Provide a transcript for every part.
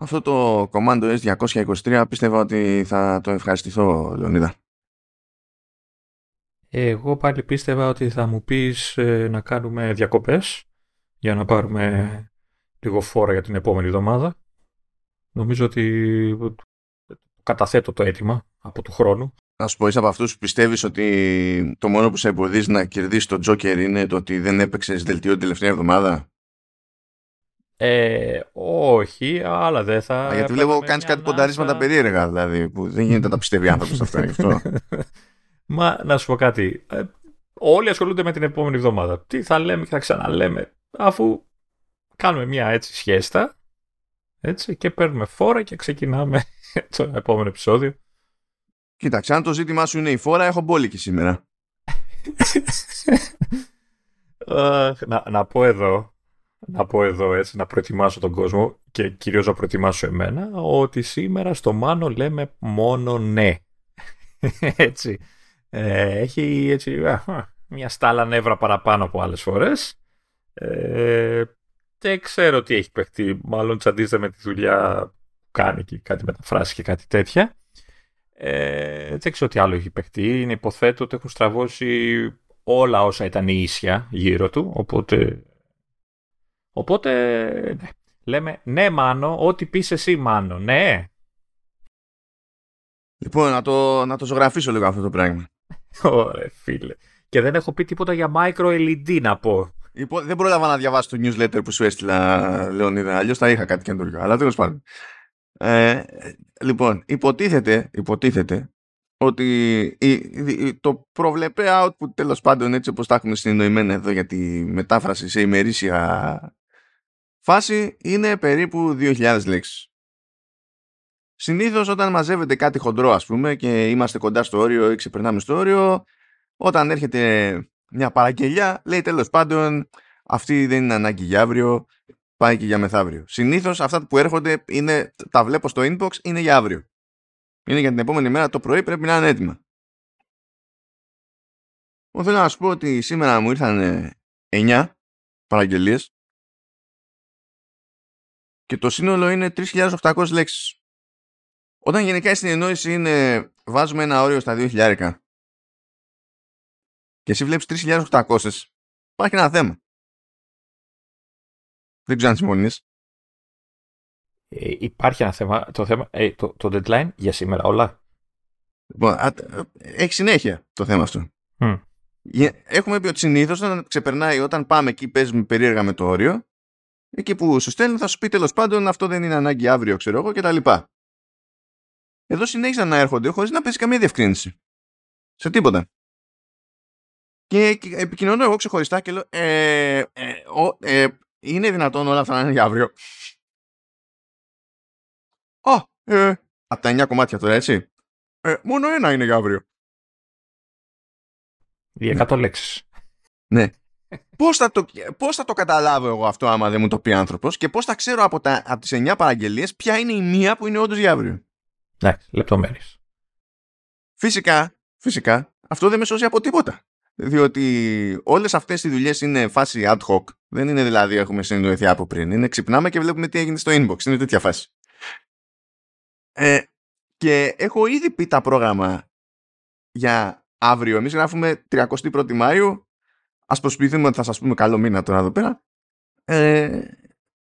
Αυτό το Commando S223 πίστευα ότι θα το ευχαριστηθώ, Λεωνίδα. Εγώ πάλι πίστευα ότι θα μου πεις ε, να κάνουμε διακοπές για να πάρουμε λίγο φόρα για την επόμενη εβδομάδα. Νομίζω ότι καταθέτω το αίτημα από του χρόνου. Να σου πω, είσαι από αυτούς που πιστεύεις ότι το μόνο που σε εμποδίζει να κερδίσεις το Joker είναι το ότι δεν έπαιξες δελτίο την τελευταία εβδομάδα; Ε, όχι, αλλά δεν θα. Α, γιατί βλέπω κάνεις κάτι πονταρίσματα περίεργα, δηλαδή, που δεν γίνεται να τα πιστεύει άνθρωπος αυτό. αυτό. Μα να σου πω κάτι. Ε, όλοι ασχολούνται με την επόμενη εβδομάδα. Τι θα λέμε και θα ξαναλέμε, αφού κάνουμε μια έτσι σχέστα έτσι, και παίρνουμε φόρα και ξεκινάμε το επόμενο επεισόδιο. Κοίταξε, αν το ζήτημά σου είναι η φόρα, έχω μπόλικη σήμερα. να, να πω εδώ, να πω εδώ έτσι, να προετοιμάσω τον κόσμο και κυρίως να προετοιμάσω εμένα, ότι σήμερα στο Μάνο λέμε μόνο ναι. έτσι. Ε, έχει έτσι, μια στάλα νεύρα παραπάνω από άλλες φορές. Ε, δεν ξέρω τι έχει παιχτεί. Μάλλον τσαντίζεται με τη δουλειά που κάνει και κάτι μεταφράσει και κάτι τέτοια. Ε, δεν ξέρω τι άλλο έχει παιχτεί. Είναι υποθέτω ότι έχουν στραβώσει όλα όσα ήταν ίσια γύρω του. Οπότε, οπότε ναι. λέμε ναι Μάνο, ό,τι πεις εσύ Μάνο. Ναι. Λοιπόν, να το, να το ζωγραφίσω λίγο αυτό το πράγμα. Ωραία φίλε. Και δεν έχω πει τίποτα για micro LED να πω. Λοιπόν, δεν πρόλαβα να διαβάσω το newsletter που σου έστειλα, Λεωνίδα. Αλλιώς θα είχα κάτι καινούργιο. Αλλά τέλος πάντων. Ε, λοιπόν, υποτίθεται, υποτίθεται ότι το προβλεπέ output τέλος πάντων έτσι όπως τα έχουμε συνεννοημένα εδώ για τη μετάφραση σε ημερήσια φάση είναι περίπου 2.000 λέξεις. Συνήθως όταν μαζεύεται κάτι χοντρό ας πούμε και είμαστε κοντά στο όριο ή ξεπερνάμε στο όριο όταν έρχεται μια παραγγελιά λέει τέλος πάντων αυτή δεν είναι ανάγκη για αύριο πάει και για μεθαύριο. Συνήθως αυτά που έρχονται είναι, τα βλέπω στο inbox είναι για αύριο. Είναι για την επόμενη μέρα το πρωί πρέπει να είναι έτοιμα. Εγώ θέλω να σου πω ότι σήμερα μου ήρθαν 9 παραγγελίες και το σύνολο είναι 3.800 λέξεις. Όταν γενικά η συνεννόηση είναι βάζουμε ένα όριο στα 2.000 και εσύ βλέπεις 3.800 υπάρχει ένα θέμα. Δεν ξέρω αν συμφωνείς. Ε, υπάρχει ένα θέμα. Το, θέμα ε, το, το deadline για σήμερα όλα. Λοιπόν, έχει συνέχεια το θέμα αυτό. Mm. Έχουμε πει ότι συνήθως όταν ξεπερνάει, όταν πάμε εκεί, παίζουμε περίεργα με το όριο, εκεί που σου στέλνει θα σου πει τέλος πάντων αυτό δεν είναι ανάγκη αύριο, ξέρω εγώ κτλ. Εδώ συνέχισαν να έρχονται χωρίς να παίζει καμία διευκρίνηση. Σε τίποτα. Και επικοινωνώ εγώ ξεχωριστά και λέω ε, ε, ε, είναι δυνατόν όλα αυτά να είναι για αύριο; Α, ε, από τα 9 κομμάτια τώρα, έτσι. Ε, μόνο ένα είναι για αύριο. Για 100 λέξεις. Ναι. Πώς θα, το, πώς θα το καταλάβω εγώ αυτό άμα δεν μου το πει άνθρωπος και πώς θα ξέρω από, τα, από τις 9 παραγγελίες ποια είναι η μία που είναι όντως για αύριο; Ναι, λεπτομέρειες. Φυσικά, φυσικά, αυτό δεν με σώζει από τίποτα. Διότι όλες αυτές οι δουλειές είναι φάση ad hoc. Δεν είναι δηλαδή έχουμε συνειδητοποιηθεί από πριν. Είναι ξυπνάμε και βλέπουμε τι έγινε στο inbox. Είναι τέτοια φάση. Ε, και έχω ήδη πει τα πρόγραμμα για αύριο. Εμείς γράφουμε 31η Μάιου. Ας προσποιηθούμε ότι θα σας πούμε καλό μήνα τώρα εδώ πέρα. Ε,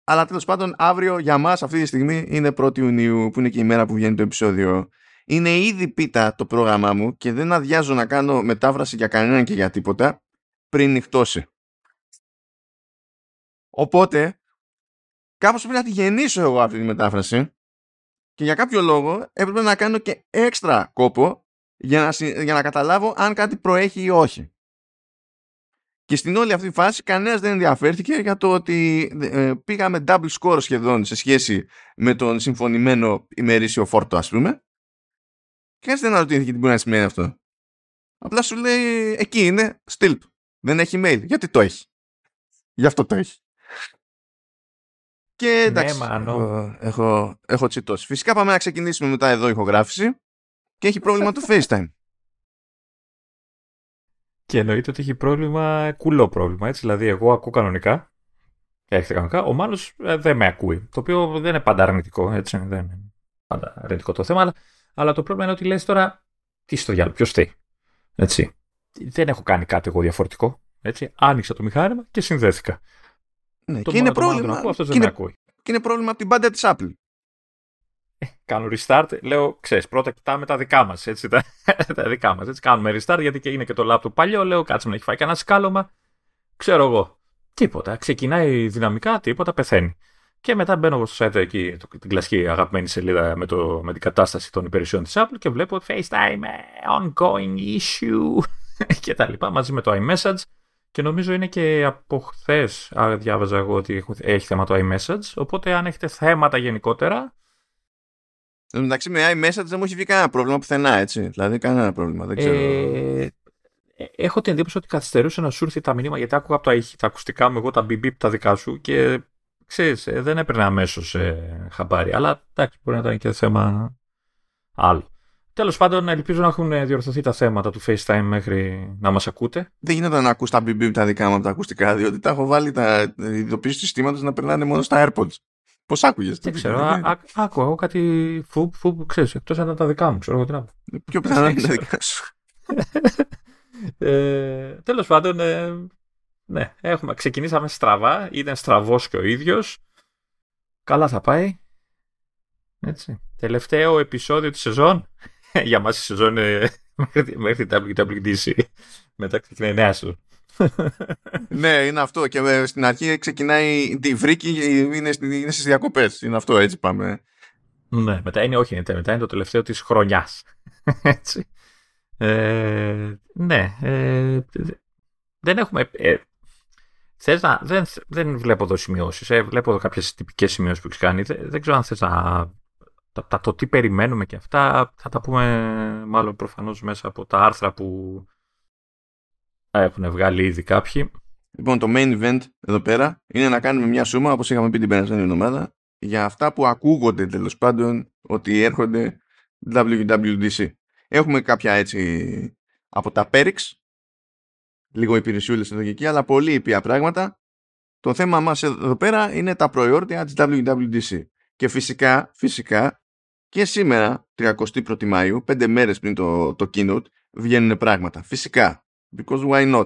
αλλά τέλος πάντων αύριο για μας αυτή τη στιγμή είναι 1η Ιουνίου που είναι και η μέρα που βγαίνει το επεισόδιο είναι ήδη πίτα το πρόγραμμά μου και δεν αδειάζω να κάνω μετάφραση για κανέναν και για τίποτα πριν νυχτώσει. Οπότε, κάπως πρέπει να τη γεννήσω εγώ αυτή τη μετάφραση και για κάποιο λόγο έπρεπε να κάνω και έξτρα κόπο για να, για να καταλάβω αν κάτι προέχει ή όχι. Και στην όλη αυτή τη φάση κανένας δεν ενδιαφέρθηκε για το ότι ε, πήγαμε double score σχεδόν σε σχέση με τον συμφωνημένο ημερήσιο φόρτο ας πούμε Κανείς δεν αναρωτήθηκε τι μπορεί να σημαίνει αυτό. Απλά σου λέει εκεί είναι, στυλπ. Δεν έχει mail. Γιατί το έχει; Γι' αυτό το έχει. Και ναι, εντάξει, ναι, έχω, έχω, έχω τσιτώσει. Φυσικά πάμε να ξεκινήσουμε μετά εδώ ηχογράφηση και έχει πρόβλημα το FaceTime. Και εννοείται ότι έχει πρόβλημα, κουλό πρόβλημα, έτσι. Δηλαδή, εγώ ακούω κανονικά έρχεται κανονικά. Ο Μάνος ε, δεν με ακούει. Το οποίο δεν είναι πάντα αρνητικό, έτσι. Δεν είναι πάντα αρνητικό το θέμα. Αλλά, αλλά το πρόβλημα είναι ότι λες τώρα τι στο διάλογο, ποιος θέλει. Έτσι. Δεν έχω κάνει κάτι εγώ διαφορετικό. Έτσι. Άνοιξα το μηχάνημα και συνδέθηκα. Ναι, Το και είναι μόνο- το μόνο πρόβλημα. τον ακούω, αυτός και δεν με είναι, ακούει. και είναι πρόβλημα από την πάντα της Apple. Κάνω restart, λέω, ξέρεις, πρώτα κοιτάμε τα δικά μας, έτσι, τα, τα δικά μας, έτσι, κάνουμε restart, γιατί και είναι και το laptop παλιό, λέω, κάτσε να έχει φάει κανένα σκάλωμα, ξέρω εγώ, τίποτα, ξεκινάει δυναμικά, τίποτα, πεθαίνει. Και μετά μπαίνω εγώ στο site εκεί, το- την κλασική αγαπημένη σελίδα με, το, με την κατάσταση των υπηρεσιών της Apple και βλέπω FaceTime, ε, ongoing issue και τα λοιπά, μαζί με το iMessage και νομίζω είναι και από χθες διάβαζα εγώ ότι έχω- έχει θέμα το iMessage, οπότε αν έχετε θέματα γενικότερα, Εν τω μεταξύ με iMessage δεν μου έχει βγει κανένα πρόβλημα πουθενά, έτσι. Δηλαδή κανένα πρόβλημα. Δεν ξέρω. Ε, ε, έχω την εντύπωση ότι καθυστερούσε να σου έρθει τα μηνύματα γιατί άκουγα από τα, ηχη- τα ακουστικά μου εγώ τα BB τα δικά σου και ξέρεις, ε, δεν έπαιρνε αμέσως ε, χαμπάρι. Αλλά εντάξει, μπορεί να ήταν και θέμα άλλο. Τέλος πάντων, ελπίζω να έχουν διορθωθεί τα θέματα του FaceTime μέχρι να μας ακούτε. Δεν γίνεται να ακούς τα BB τα δικά μου από τα ακουστικά, διότι τα έχω βάλει τα ειδοποιήσεις του συστήματος να περνάνε μόνο στα AirPods. Πώς άκουγες. Δεν ξέρω, α- α- άκουγα εγώ κάτι φουπ, φουπ, ξέρεις, εκτός αν ήταν τα δικά μου, ξέρω εγώ τι να πω. Πιο πιθανό είναι τα Δεν δικά σου. Ε, Τέλος πάντων, ε, ναι, έχουμε, ξεκινήσαμε στραβά. Ήταν στραβός και ο ίδιος. Καλά θα πάει. Έτσι. Τελευταίο επεισόδιο της σεζόν. Για μας η σεζόν είναι μέχρι, μέχρι WWDC. Μετά ξεκινάει η νέα σεζόν. Ναι, είναι αυτό. Και ε, στην αρχή ξεκινάει η βρήκη, είναι, στη- είναι στις διακοπές. Είναι αυτό, έτσι πάμε. ναι, μετά είναι, όχι, είναι, μετά είναι το τελευταίο της χρονιάς. Έτσι. Ε, ναι, ε, δεν έχουμε... Ε, θες να, δεν, δεν βλέπω εδώ σημειώσεις. Ε, βλέπω εδώ κάποιες τυπικές σημειώσεις που έχεις κάνει. Δεν, δεν ξέρω αν θες να... Τα, τα- το τι περιμένουμε και αυτά θα τα πούμε μάλλον προφανώς μέσα από τα άρθρα που έχουν βγάλει ήδη κάποιοι. Λοιπόν, το main event εδώ πέρα είναι να κάνουμε μια σούμα, όπως είχαμε πει την περασμένη εβδομάδα, για αυτά που ακούγονται τέλος πάντων ότι έρχονται WWDC. Έχουμε κάποια έτσι από τα Perix, λίγο υπηρεσιούλες εδώ και εκεί, αλλά πολύ ήπια πράγματα. Το θέμα μας εδώ πέρα είναι τα προϊόρτια της WWDC. Και φυσικά, φυσικά, και σήμερα, 31η Μαΐου, πέντε μέρες πριν το, το keynote, βγαίνουν πράγματα. Φυσικά. Because why not?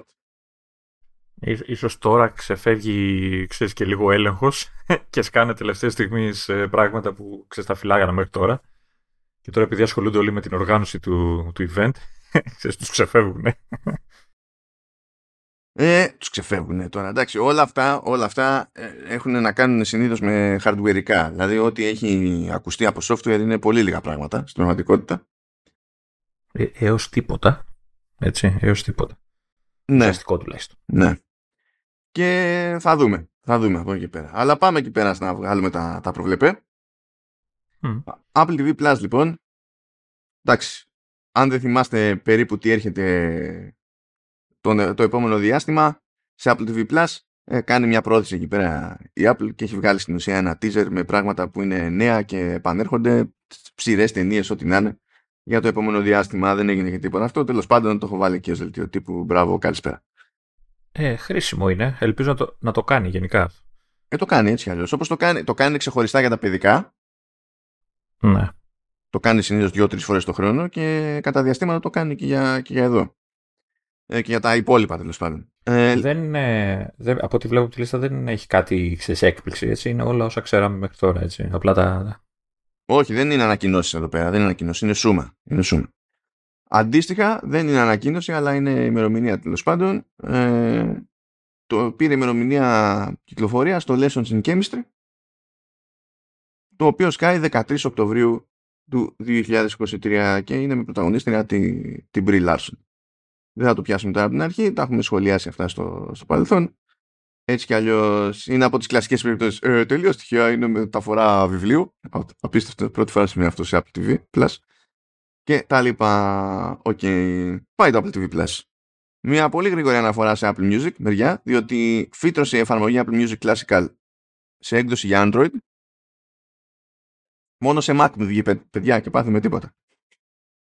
Ίσ- Ίσως τώρα ξεφεύγει ξέρεις, και λίγο έλεγχος και σκάνε τελευταίες στιγμής ε, πράγματα που ξέρεις, τα φυλάγανε μέχρι τώρα. Και τώρα επειδή ασχολούνται όλοι με την οργάνωση του, του event, ξέρεις, τους ξεφεύγουν. Ε, τους ξεφεύγουν τώρα. Εντάξει, όλα αυτά, όλα αυτά ε, έχουν να κάνουν συνήθως με hardwareικά. Δηλαδή, ό,τι έχει ακουστεί από software είναι πολύ λίγα πράγματα στην πραγματικότητα. Ε, έως τίποτα. Έτσι, έως τίποτα. Ναι, Ουσιαστικό τουλάχιστον. ναι. Και θα δούμε. Θα δούμε από εκεί και πέρα. Αλλά πάμε εκεί πέρα να βγάλουμε τα, τα προβλεπέ. Μμ. Apple TV Plus λοιπόν. Εντάξει. Αν δεν θυμάστε περίπου τι έρχεται το, το επόμενο διάστημα, σε Apple TV Plus ε, κάνει μια πρόθεση εκεί πέρα η Apple και έχει βγάλει στην ουσία ένα teaser με πράγματα που είναι νέα και επανέρχονται, ψηρέ ταινίε, ό,τι να είναι. Για το επόμενο διάστημα δεν έγινε και τίποτα αυτό. Τέλος πάντων το έχω βάλει και ως δελτίο τύπου. Μπράβο, καλησπέρα. Ε, χρήσιμο είναι. Ελπίζω να το, να το κάνει γενικά. Ε, το κάνει έτσι κι αλλιώς. Όπως το κάνει, το κάνει ξεχωριστά για τα παιδικά. Ναι. Το κάνει συνήθως δύο-τρει φορές το χρόνο και κατά διαστήματα το κάνει και για, και για εδώ. Ε, και για τα υπόλοιπα τέλος πάντων. Ε, Δεν, ε, δεν, από ό,τι βλέπω από τη λίστα δεν έχει κάτι ξέρεις, έκπληξη. Έτσι. Είναι όλα όσα ξέραμε μέχρι τώρα. Έτσι. Απλά τα, όχι, δεν είναι ανακοινώσεις εδώ πέρα. Δεν είναι ανακοινώσεις, είναι σούμα. Είναι σούμα. Αντίστοιχα, δεν είναι ανακοίνωση, αλλά είναι ημερομηνία τέλος πάντων. Ε, το πήρε ημερομηνία κυκλοφορία στο Lessons in Chemistry, το οποίο σκάει 13 Οκτωβρίου του 2023 και είναι με πρωταγωνίστρια την, την Brie Larson. Δεν θα το πιάσουμε τώρα από την αρχή, τα έχουμε σχολιάσει αυτά στο, στο παρελθόν. Έτσι κι αλλιώς είναι από τις κλασικές περιπτώσεις. Ε, Τελείως τυχαία είναι μεταφορά βιβλίου. Α, Απίστευτο, πρώτη φορά σημαίνει αυτό σε Apple TV Plus. Και τα λοιπά. Οκ. Πάει το Apple TV Plus. Μια πολύ γρήγορη αναφορά σε Apple Music μεριά, διότι φύτρωσε η εφαρμογή Apple Music Classical σε έκδοση για Android. Μόνο σε Mac μου βγήκε, παιδιά, και πάθουμε τίποτα.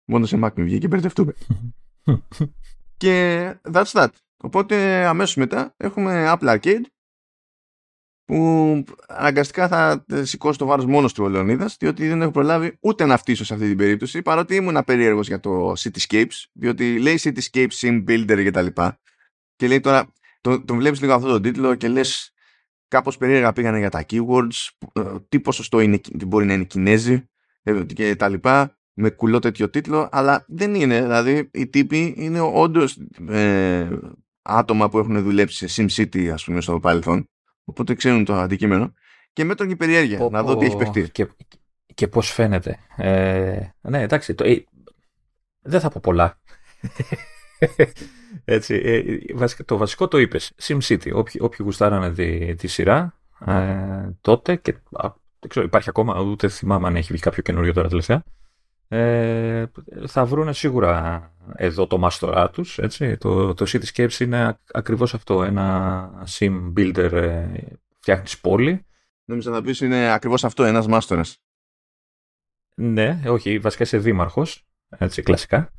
Μόνο σε Mac μου βγήκε και μπερδευτούμε. και that's that. Οπότε αμέσως μετά έχουμε Apple Arcade που αναγκαστικά θα σηκώσει το βάρος μόνος του ο Λεωνίδας διότι δεν έχω προλάβει ούτε να φτύσω σε αυτή την περίπτωση παρότι ήμουν περίεργος για το Cityscapes διότι λέει Cityscapes Sim Builder και τα λοιπά και λέει τώρα τον, τον βλέπεις λίγο αυτό τον τίτλο και λες κάπως περίεργα πήγανε για τα keywords ε, τι ποσοστό είναι, μπορεί να είναι Κινέζοι ε, και τα λοιπά με κουλό τέτοιο τίτλο αλλά δεν είναι δηλαδή οι τύποι είναι όντως ε, άτομα που έχουν δουλέψει σε SimCity ας πούμε στο παρελθόν Οπότε ξέρουν το αντικείμενο. Και με τον περιέργεια, να δω τι έχει παιχτεί. Και, και πώς φαίνεται. Ε, ναι, εντάξει. Το, ε, δεν θα πω πολλά. Έτσι, ε, το βασικό το είπες. SimCity. Όποιοι, όποιοι γουστάρανε τη, τη σειρά ε, τότε και δεν ξέρω, υπάρχει ακόμα, ούτε θυμάμαι αν έχει βγει κάποιο καινούριο τώρα τελευταία. Ε, θα βρουν σίγουρα εδώ το μάστορά τους. Έτσι. Το, το Cityscapes είναι ακριβώς αυτό, ένα sim builder ε, φτιάχνεις πόλη. Νομίζω να πεις είναι ακριβώς αυτό, ένας μάστορας. Ναι, όχι, βασικά είσαι δήμαρχος, έτσι, κλασικά.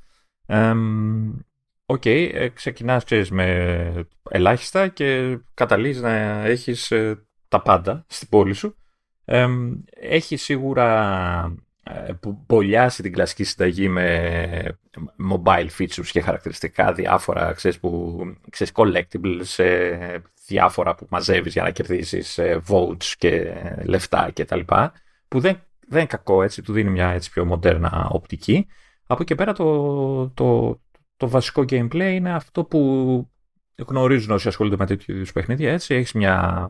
OK, okay, ε, ξεκινάς, ξέρεις, με ελάχιστα και καταλήγεις να έχεις ε, τα πάντα στην πόλη σου. έχει σίγουρα ε, που μπολιάσει την κλασική συνταγή με mobile features και χαρακτηριστικά διάφορα, ξέρεις, που, ξέρεις, collectibles, ε, διάφορα που μαζεύεις για να κερδίσεις ε, votes και λεφτά και τα λοιπά, που δεν, δεν είναι κακό, έτσι, του δίνει μια έτσι πιο μοντέρνα οπτική. Από εκεί πέρα το, το, το βασικό gameplay είναι αυτό που γνωρίζουν όσοι ασχολούνται με τέτοιου είδους παιχνίδια, έτσι, έχεις μια,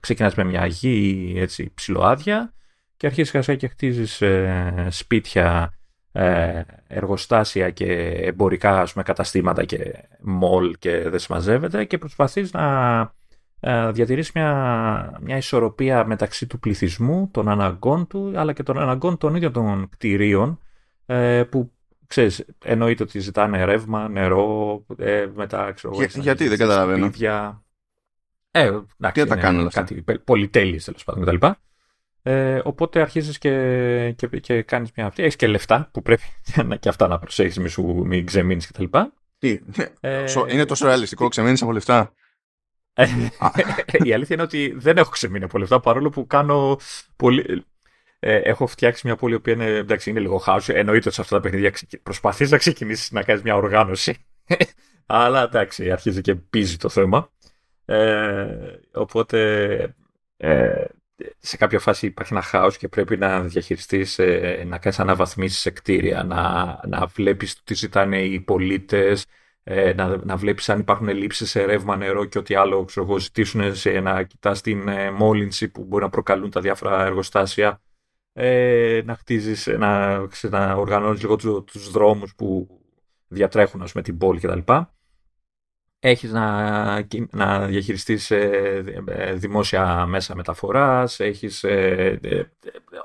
ξεκινάς με μια γη έτσι, ψηλοάδια, και αρχίζεις χασά και χτίζεις ε, σπίτια, ε, εργοστάσια και εμπορικά ας πούμε, καταστήματα και μολ και δεν συμμαζεύεται και προσπαθείς να ε, διατηρήσεις μια, μια ισορροπία μεταξύ του πληθυσμού, των αναγκών του αλλά και των αναγκών των ίδιων των κτηρίων ε, που ξέρεις, εννοείται ότι ζητάνε ρεύμα, νερό, ε, μετά ξέρω Για, Γιατί δεν καταλαβαίνω. Σπίτια. Ε, εντάξει, Τι θα τα κάνουν κάτι πολυτέλειες τέλος πάντων κτλ. Ε, οπότε αρχίζεις και, και, και κάνεις μια αυτή. Έχεις και λεφτά που πρέπει και αυτά να προσέχεις, μην, σου, μην ξεμείνεις κτλ. Τι, ε, είναι τόσο ρεαλιστικό, ξεμείνεις από λεφτά; Ε, η αλήθεια είναι ότι δεν έχω ξεμείνει από λεφτά παρόλο που κάνω πολύ... Ε, έχω φτιάξει μια πόλη που είναι, εντάξει, είναι λίγο χάος. Εννοείται ότι σε αυτά τα παιχνίδια προσπαθείς να ξεκινήσεις να κάνεις μια οργάνωση. Αλλά εντάξει, αρχίζει και πίζει το θέμα. Ε, οπότε ε, σε κάποια φάση υπάρχει ένα χάος και πρέπει να διαχειριστείς, ε, να κάνεις αναβαθμίσεις σε κτίρια, να, να βλέπεις τι ζητάνε οι πολίτες, ε, να, να βλέπεις αν υπάρχουν ελλείψεις σε ρεύμα, νερό και ό,τι άλλο ξέρω, ζητήσουν σε, να κοιτάς την ε, μόλυνση που μπορεί να προκαλούν τα διάφορα εργοστάσια, να χτίζεις, να, να οργανώνεις λίγο τους, τους δρόμους που διατρέχουν ας πούμε, την πόλη κτλ έχεις να, να διαχειριστείς ε, ε, δημόσια μέσα μεταφοράς, έχεις ε,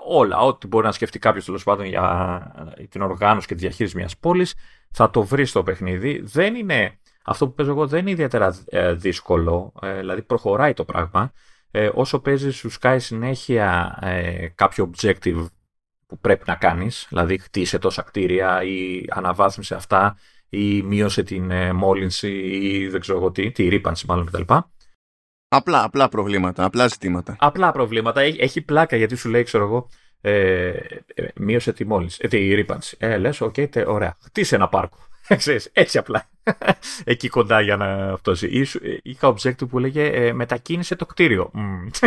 όλα, ό,τι μπορεί να σκεφτεί κάποιος τέλος πάντων για την οργάνωση και τη διαχείριση μιας πόλης, θα το βρεις στο παιχνίδι. Δεν είναι, αυτό που παίζω εγώ δεν είναι ιδιαίτερα δύσκολο, δηλαδή προχωράει το πράγμα. όσο παίζεις σου σκάει συνέχεια κάποιο objective που πρέπει να κάνεις, δηλαδή χτίσε τόσα κτίρια ή αναβάθμισε αυτά ή μείωσε την ε, μόλυνση ή δεν ξέρω εγώ τι, τη ρήπανση μάλλον κτλ. Απλά, απλά προβλήματα, απλά ζητήματα. Απλά προβλήματα. Έχει, έχει πλάκα γιατί σου λέει, ξέρω εγώ, ε, ε, μείωσε τη μόλυνση, ε, τη ρήπανση. Ε, λες, OK, okay, ωραία. Χτίσε ένα πάρκο. έτσι απλά. Εκεί κοντά για να αυτό. Είχα objective που λέγε ε, μετακίνησε το κτίριο.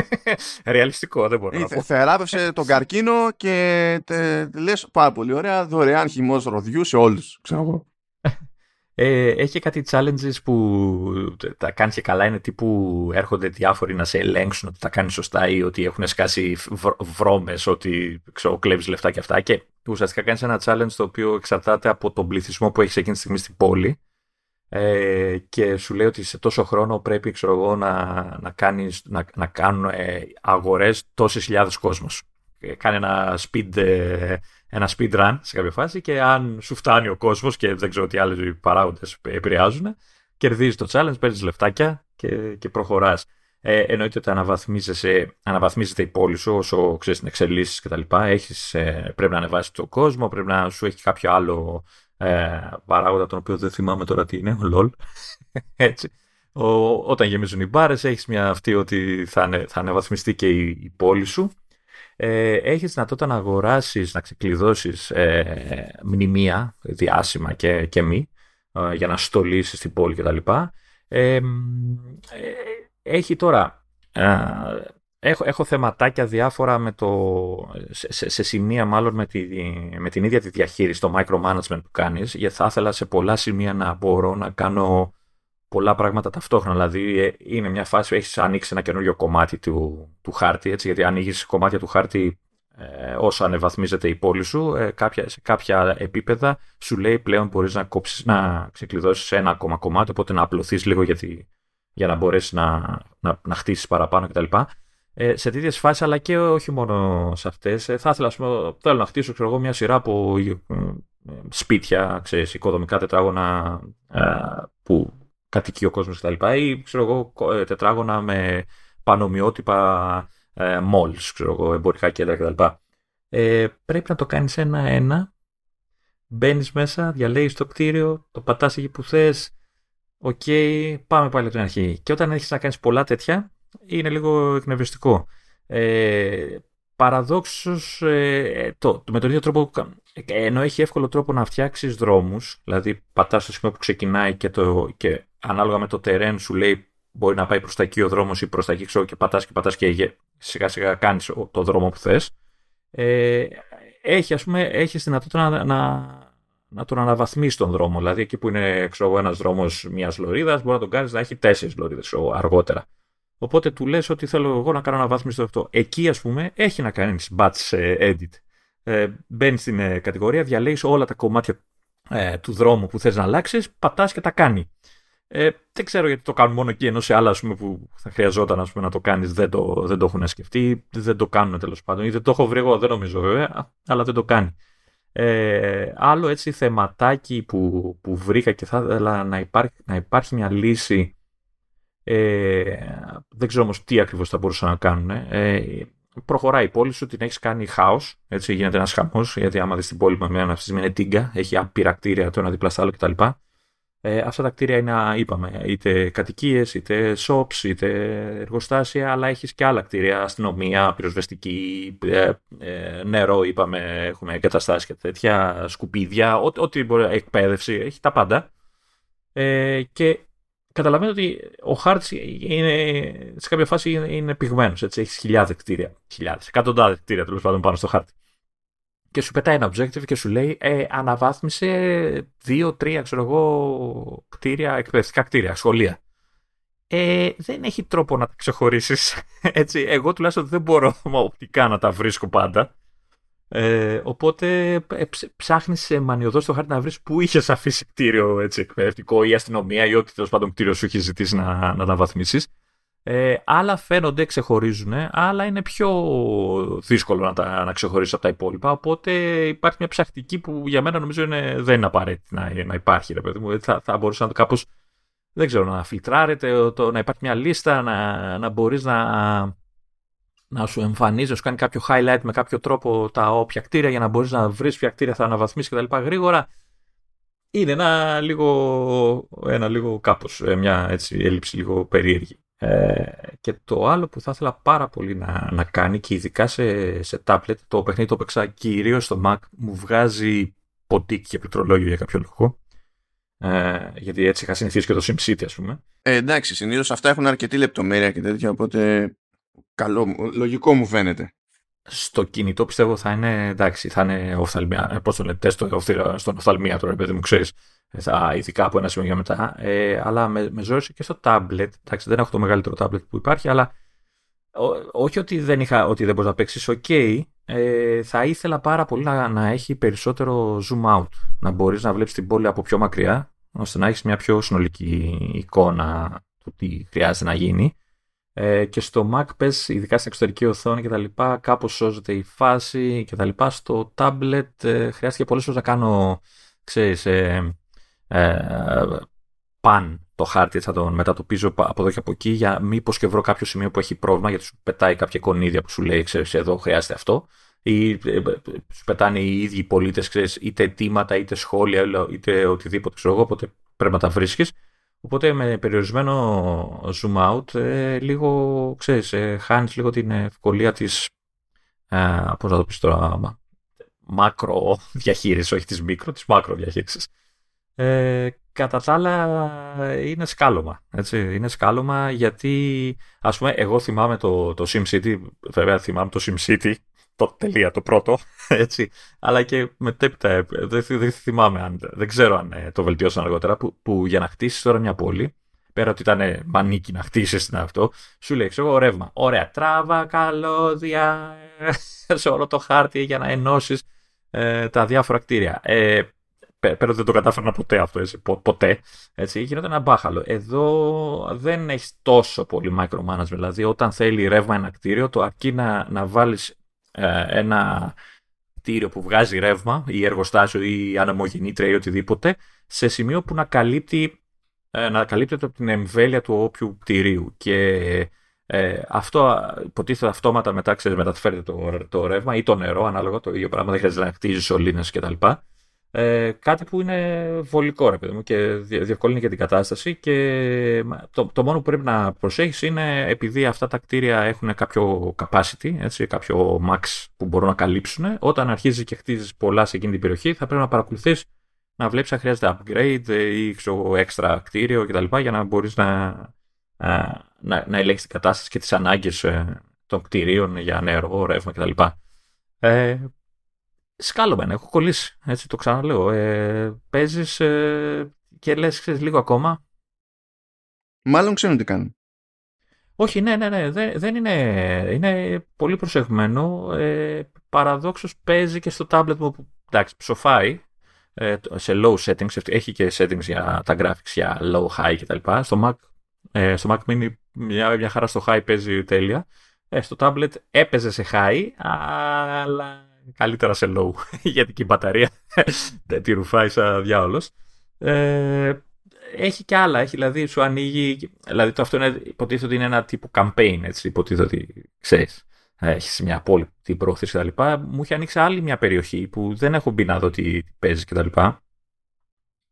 Ρεαλιστικό, δεν μπορώ να πω. Θεράπευσε τον καρκίνο και τε, λες πάρα πολύ ωραία δωρεάν χυμός ροδιού σε όλους. Ξέρω εγώ. Ε, έχει κάτι challenges που τα κάνει και καλά. Είναι τύπου έρχονται διάφοροι να σε ελέγξουν ότι τα κάνεις σωστά ή ότι έχουν σκάσει βρώμες, ότι ξέρω, κλέβεις λεφτά και αυτά. Και ουσιαστικά κάνεις ένα challenge το οποίο εξαρτάται από τον πληθυσμό που έχεις εκείνη τη στιγμή στην πόλη. Ε, και σου λέει ότι σε τόσο χρόνο πρέπει ξέρω εγώ, να, να, κάνεις, να, να κάνουν ε, αγορές τόσες χιλιάδες κόσμος. Ε, κάνει ένα speed ε, ένα speed run σε κάποια φάση και αν σου φτάνει ο κόσμος και δεν ξέρω τι άλλοι παράγοντες επηρεάζουν, κερδίζεις το challenge, παίρνεις λεφτάκια και, και προχωράς. Ε, εννοείται ότι αναβαθμίζεται η πόλη σου όσο ξέρεις την εξελίσσεις κτλ. Ε, πρέπει να ανεβάσεις τον κόσμο, πρέπει να σου έχει κάποιο άλλο ε, παράγοντα τον οποίο δεν θυμάμαι τώρα τι είναι, ο LOL. Έτσι. όταν γεμίζουν οι μπάρες έχεις μια αυτή ότι θα, θα αναβαθμιστεί και η, η πόλη σου. Ε, έχεις δυνατότητα να αγοράσεις, να ξεκλειδώσεις ε, μνημεία, διάσημα και, και μη, ε, για να στολίσεις την πόλη κτλ. Ε, ε, έχει τώρα Έχω, έχω θεματάκια διάφορα με το, σε, σε, σημεία μάλλον με, τη, με την ίδια τη διαχείριση, το micromanagement που κάνεις, γιατί θα ήθελα σε πολλά σημεία να μπορώ να κάνω πολλά πράγματα ταυτόχρονα. Δηλαδή ε, είναι μια φάση που έχεις ανοίξει ένα καινούριο κομμάτι του, του χάρτη, έτσι, γιατί ανοίγεις κομμάτια του χάρτη ε, όσο ανεβαθμίζεται η πόλη σου, ε, κάποια, σε κάποια επίπεδα σου λέει πλέον μπορείς να, κόψεις, να ξεκλειδώσεις ένα ακόμα κομμάτι, οπότε να απλωθείς λίγο γιατί, για να μπορέσεις να, να, να χτίσεις παραπάνω κτλ ε, σε τέτοιες φάσεις, αλλά και όχι μόνο σε αυτές. Ε, θα ήθελα, πούμε, θέλω να χτίσω ξέρω, μια σειρά από ε, σπίτια, ξέρεις, οικοδομικά τετράγωνα ε, που κατοικεί ο κόσμος κτλ. Ή ξέρω εγώ, ε, τετράγωνα με πανομοιότυπα ε, malls, ξέρω εγώ, εμπορικά κέντρα κτλ. Ε, πρέπει να το κάνεις ένα-ένα. Μπαίνεις μέσα, διαλέγεις το κτίριο, το πατάς εκεί που θες. Οκ, πάμε πάλι από την αρχή. Και όταν έχεις να κάνεις πολλά τέτοια, είναι λίγο εκνευριστικό. Ε, παραδόξως, ε, το, με τον ίδιο τρόπο, ενώ έχει εύκολο τρόπο να φτιάξεις δρόμους, δηλαδή πατάς στο σημείο που ξεκινάει και, το, και ανάλογα με το terrain σου λέει μπορεί να πάει προς τα εκεί ο δρόμος ή προς τα εκεί ξέρω, και πατάς και πατάς και σιγά σιγά κάνεις το δρόμο που θες. Ε, έχει ας πούμε, έχεις δυνατότητα να, να, να τον αναβαθμίσεις τον δρόμο. Δηλαδή εκεί που είναι ξέρω, ένας δρόμος μιας λωρίδας μπορεί να τον κάνεις να έχει τέσσερις λωρίδες αργότερα. Οπότε του λες ότι θέλω εγώ να κάνω αναβάθμιση στο αυτό. Εκεί, ας πούμε, έχει να κάνεις batch ε, edit. Ε, Μπαίνεις στην ε, κατηγορία, διαλέγεις όλα τα κομμάτια ε, του δρόμου που θες να αλλάξεις, πατάς και τα κάνει. Ε, δεν ξέρω γιατί το κάνουν μόνο εκεί, ενώ σε άλλα ας πούμε, που θα χρειαζόταν ας πούμε, να το κάνεις δεν το, δεν το έχουν σκεφτεί, δεν το κάνουν τέλος πάντων. Ή δεν το έχω βρει εγώ, δεν νομίζω βέβαια, αλλά δεν το κάνει. Ε, άλλο έτσι θεματάκι που, που βρήκα και θα ήθελα να υπάρχει, να υπάρχει μια λύση ε, δεν ξέρω όμως τι ακριβώς θα μπορούσαν να κάνουν. Ε, προχωράει η πόλη σου, την έχεις κάνει χάος. Έτσι γίνεται ένας χαμός. Γιατί άμα δεις την πόλη με ένα αυτή είναι τίγκα, έχει άπειρα κτίρια το ένα δίπλα στο άλλο κτλ. Ε, αυτά τα κτίρια είναι, είπαμε, είτε κατοικίες, είτε shops, είτε εργοστάσια, αλλά έχεις και άλλα κτίρια, αστυνομία, πυροσβεστική, ε, ε, νερό, είπαμε, έχουμε εγκαταστάσει και τέτοια, σκουπίδια, ό,τι μπορεί, εκπαίδευση, έχει τα πάντα. Ε, και καταλαβαίνω ότι ο χάρτη είναι, σε κάποια φάση είναι, είναι πυγμένος. Έχεις χιλιάδες κτίρια. Χιλιάδες, εκατοντάδες κτίρια τέλος πάντων πάνω στο χάρτη. Και σου πετάει ένα objective και σου λέει ε, αναβάθμισε δύο-τρία ξέρω εγώ κτίρια, εκπαιδευτικά κτίρια, σχολεία. Ε, δεν έχει τρόπο να τα ξεχωρίσεις. Έτσι, εγώ τουλάχιστον δεν μπορώ οπτικά να τα βρίσκω πάντα. Ε, οπότε ε, ψάχνεις σε μανιωδό στο χάρτη να βρεις που είχες αφήσει κτίριο έτσι, εκπαιδευτικό ή αστυνομία ή ό,τι τέλος πάντων κτίριο σου έχει ζητήσει να, να τα βαθμίσεις. Ε, άλλα φαίνονται, ξεχωρίζουν, άλλα είναι πιο δύσκολο να τα να ξεχωρίσεις από τα υπόλοιπα. Οπότε υπάρχει μια ψαχτική που για μένα νομίζω είναι, δεν είναι απαραίτητη να, να υπάρχει. Ρε παιδί μου. Θα, θα μπορούσε να το κάπως. Δεν ξέρω, να φιλτράρεται, το, να υπάρχει μια λίστα, να, να μπορείς να, να σου εμφανίζει, να σου κάνει κάποιο highlight με κάποιο τρόπο τα όποια κτίρια για να μπορείς να βρεις ποια κτίρια θα αναβαθμίσεις κτλ. γρήγορα. Είναι ένα λίγο, ένα λίγο κάπως, ε, μια έτσι, έλλειψη λίγο περίεργη. Ε, και το άλλο που θα ήθελα πάρα πολύ να, να κάνει και ειδικά σε, σε tablet, το παιχνίδι το έπαιξα κυρίως στο Mac, μου βγάζει ποτίκι και πληκτρολόγιο για κάποιο λόγο. Ε, γιατί έτσι είχα συνηθίσει και το SimCity, ας πούμε. Ε, εντάξει, συνήθως αυτά έχουν αρκετή λεπτομέρεια και τέτοια, οπότε καλό, λογικό μου φαίνεται. Στο κινητό πιστεύω θα είναι εντάξει, θα είναι οφθαλμία. Ε, Πώς το λέτε, στο, στον οφθαλμία τώρα, παιδί μου, ξέρεις. Θα, ειδικά από ένα σημείο για μετά. Ε, αλλά με, με ζόρισε και στο tablet. Εντάξει, δεν έχω το μεγαλύτερο tablet που υπάρχει, αλλά όχι ότι δεν, είχα, ότι δεν μπορεί να παίξεις, ok. Ε, θα ήθελα πάρα πολύ να, να έχει περισσότερο zoom out. Να μπορείς να βλέπεις την πόλη από πιο μακριά, ώστε να έχεις μια πιο συνολική εικόνα του τι χρειάζεται να γίνει. Ε, και στο Mac πες, ειδικά στην εξωτερική οθόνη και τα λοιπά, κάπως σώζεται η φάση και τα λοιπά. Στο tablet ε, χρειάστηκε πολλές φορές να κάνω, ξέρεις, ε, ε, παν το χάρτη, θα τον μετατοπίζω από εδώ και από εκεί για μήπως και βρω κάποιο σημείο που έχει πρόβλημα γιατί σου πετάει κάποια κονίδια που σου λέει, ξέρεις, εδώ χρειάζεται αυτό ή ε, σου πετάνε οι ίδιοι πολίτες, είτε αιτήματα, είτε σχόλια, είτε οτιδήποτε, ξέρω εγώ, οπότε πρέπει να τα βρίσκεις. Οπότε με περιορισμένο zoom out ε, λίγο, ξέρεις, ε, χάνεις λίγο την ευκολία της, ε, πώς να το πεις τώρα, μάκρο διαχείρισης, όχι της μικρο, της μάκρο διαχείρισης. Ε, κατά τα άλλα είναι σκάλωμα, έτσι, είναι σκάλωμα γιατί, ας πούμε, εγώ θυμάμαι το, το SimCity, βέβαια θυμάμαι το SimCity, το τελεία, το πρώτο, έτσι. Αλλά και μετέπειτα, δεν, δεν θυμάμαι αν, δεν ξέρω αν ε, το βελτιώσαν αργότερα, που, που για να χτίσεις τώρα μια πόλη, πέρα ότι ήταν μανίκι να χτίσεις την αυτό, σου λέει, ξέρω ρεύμα. Ωραία, τράβα, καλώδια, σε όλο το χάρτη για να ενώσεις ε, τα διάφορα κτίρια. Ε, πέρα δεν το κατάφερα ποτέ αυτό, έτσι, ποτέ. Έτσι, γινόταν ένα μπάχαλο. Εδώ δεν έχεις τόσο πολύ micromanagement. Δηλαδή, όταν θέλει ρεύμα ένα κτίριο, το αρκεί να, να βάλεις ε, ένα κτίριο που βγάζει ρεύμα ή εργοστάσιο ή αναμογεννήτρια ή οτιδήποτε σε σημείο που να καλύπτει ε, να καλύπτεται από την εμβέλεια του όποιου κτηρίου και ε, αυτό υποτίθεται αυτόματα μετά ξέρεις, μεταφέρεται το, το ρεύμα ή το νερό ανάλογα το ίδιο πράγμα δεν χρειάζεται να χτίζεις σωλήνες κτλ. Ε, κάτι που είναι βολικό ρε παιδί μου και διευκολύνει και την κατάσταση και το, το μόνο που πρέπει να προσέχεις είναι επειδή αυτά τα κτίρια έχουν κάποιο capacity, έτσι, κάποιο max που μπορούν να καλύψουν όταν αρχίζεις και χτίζεις πολλά σε εκείνη την περιοχή θα πρέπει να παρακολουθείς να βλέπεις αν χρειάζεται upgrade ή ξέρω, extra κτίριο κτλ για να μπορείς να, να, να ελέγχεις την κατάσταση και τις ανάγκες ε, των κτιρίων για νερό, ρεύμα κτλ. Ε, σκάλωμεν, έχω κολλήσει. Έτσι το ξαναλέω. Ε, Παίζεις ε, και λες λίγο ακόμα. Μάλλον ξέρουν τι κάνουν. Όχι, ναι, ναι, ναι. Δεν, δεν είναι. Είναι πολύ προσεγμένο. Ε, Παραδόξως παίζει και στο tablet μου που εντάξει, ψοφάει ε, σε low settings. Έχει και settings για τα graphics για low, high κτλ. Στο Mac, ε, στο Mac Mini μια, μια χαρά στο high παίζει τέλεια. Ε, στο tablet έπαιζε σε high, αλλά καλύτερα σε low, γιατί και η μπαταρία τη ρουφάει σαν διάολος. Ε, έχει και άλλα, έχει δηλαδή σου ανοίγει, δηλαδή το αυτό είναι, υποτίθεται ότι είναι ένα τύπο campaign, έτσι, υποτίθεται ότι ξέρεις, έχεις μια πόλη την πρόθεση κτλ. Μου έχει ανοίξει άλλη μια περιοχή που δεν έχω μπει να δω τι, τι παίζει κτλ.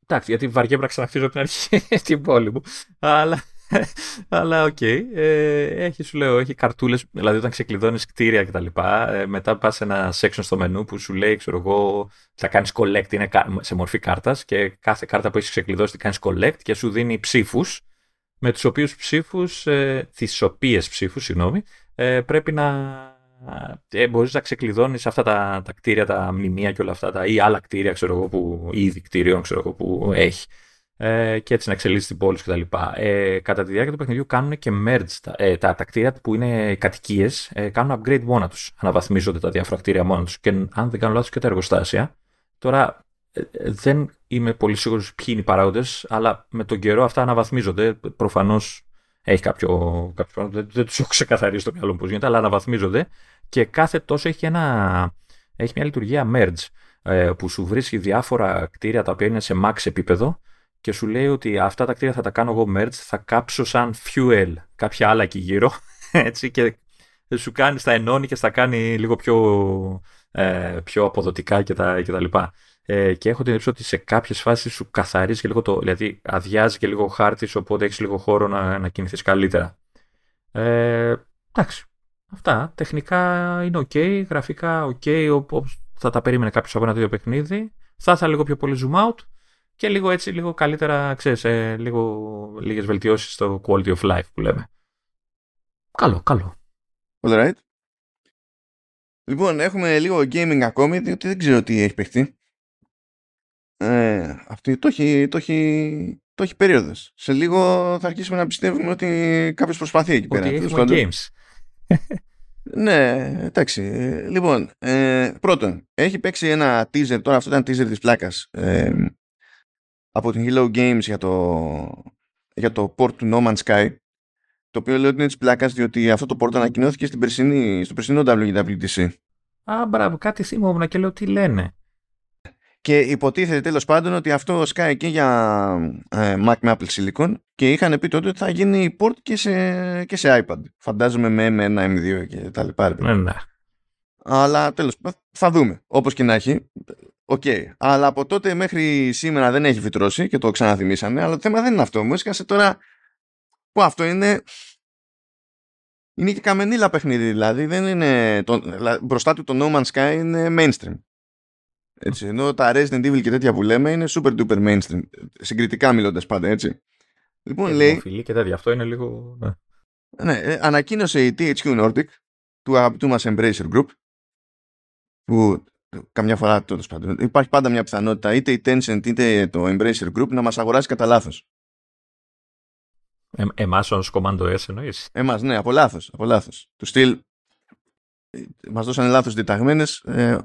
Εντάξει, γιατί βαριέμαι να ξαναχτίζω την αρχή την πόλη μου. Αλλά αλλά OK. Okay. Ε, έχει, σου λέω, έχει καρτούλες. Δηλαδή, όταν ξεκλειδώνεις κτίρια κτλ. Ε, μετά πας σε ένα section στο μενού που σου λέει, ξέρω εγώ, θα κάνεις collect. Είναι σε μορφή κάρτας και κάθε κάρτα που έχεις ξεκλειδώσει κάνεις collect και σου δίνει ψήφους. Με τους οποίους ψήφους, ε, τις οποίες ψήφους, συγγνώμη, ε, πρέπει να. Ε, μπορείς να ξεκλειδώνεις αυτά τα, τα κτίρια, τα μνημεία και όλα αυτά τα, ή άλλα κτίρια ξέρω εγώ, που, ή είδη κτίριων ξέρω εγώ, που έχει ε, και έτσι να εξελίσσεις την πόλη κτλ. Ε, κατά τη διάρκεια του παιχνιδιού κάνουν και merge τα, ε, τα, τα κτίρια που είναι κατοικίες, ε, κάνουν upgrade μόνα τους. Αναβαθμίζονται τα διάφορα κτίρια μόνα τους. Και αν δεν κάνω λάθος και τα εργοστάσια. Τώρα ε, δεν είμαι πολύ σίγουρος ποιοι είναι οι παράγοντες, αλλά με τον καιρό αυτά αναβαθμίζονται. Προφανώς έχει κάποιο, κάποιο δεν, δεν τους έχω ξεκαθαρίσει στο μυαλό μου πώς γίνεται, αλλά αναβαθμίζονται και κάθε τόσο έχει, ένα, έχει μια λειτουργία merge ε, που σου βρίσκει διάφορα κτίρια τα οποία είναι σε max επίπεδο και σου λέει ότι αυτά τα κτίρια θα τα κάνω εγώ merge, θα κάψω σαν fuel κάποια άλλα εκεί γύρω, έτσι, και σου κάνει, στα ενώνει και στα κάνει λίγο πιο, ε, πιο αποδοτικά και τα, και τα λοιπά. Ε, και έχω την εντύπωση ότι σε κάποιες φάσεις σου καθαρίζει και λίγο το, δηλαδή αδειάζει και λίγο χάρτης, οπότε έχεις λίγο χώρο να, να κινηθείς καλύτερα. Ε, εντάξει, αυτά. Τεχνικά είναι ok, γραφικά ok, όπως θα τα περίμενε κάποιος από ένα τέτοιο παιχνίδι. Θα ήθελα λίγο πιο πολύ zoom out και λίγο έτσι, λίγο καλύτερα, ξέρεις, ε, λίγο, λίγες βελτιώσεις στο quality of life που λέμε. Καλό, καλό. All right. Λοιπόν, έχουμε λίγο gaming ακόμη, διότι δεν ξέρω τι έχει παιχτεί. Ε, αυτή το έχει, το έχει, το έχει περίοδος. Σε λίγο θα αρχίσουμε να πιστεύουμε ότι κάποιος προσπαθεί εκεί πέρα. Ότι έχουμε games. ναι, εντάξει. Λοιπόν, ε, πρώτον, έχει παίξει ένα teaser, τώρα αυτό ήταν teaser της πλάκας, ε, από την Hello Games για το, για το port του No Man's Sky το οποίο λέω ότι είναι της πλάκας διότι αυτό το port ανακοινώθηκε στην περσινή, στο περσινό WWDC. Α, μπράβο, κάτι θυμόμουν και λέω τι λένε. Και υποτίθεται τέλος πάντων ότι αυτό σκάει και για ε, Mac με Apple Silicon και είχαν πει τότε ότι θα γίνει port και σε, και σε iPad. Φαντάζομαι με M1, M2 και τα λοιπά. Ναι, ναι. Αλλά τέλος θα δούμε. Όπως και να έχει, OK. Okay. Αλλά από τότε μέχρι σήμερα δεν έχει φυτρώσει και το ξαναθυμίσαμε. Αλλά το θέμα δεν είναι αυτό. Μου έσκασε τώρα που αυτό είναι. Είναι και καμενίλα παιχνίδι, δηλαδή δεν είναι. Το, μπροστά του το No Man's Sky είναι mainstream. Έτσι, ενώ τα Resident Evil και τέτοια που λέμε είναι super duper mainstream. Συγκριτικά μιλώντας πάντα, έτσι. Λοιπόν, και λέει. Φιλή και τέτοια. Αυτό είναι λίγο. Ναι, ναι ε, ανακοίνωσε η THQ Nordic του αγαπητού μας Embracer Group που καμιά φορά τέλος πάντων υπάρχει πάντα μια πιθανότητα είτε η Tencent είτε το Embracer Group να μας αγοράσει κατά λάθος. Ε, εμάς ως Commando S εννοείς; Εμάς, ναι, από λάθος. Από λάθος. Του στυλ μας δώσανε λάθος διταγμένες ε,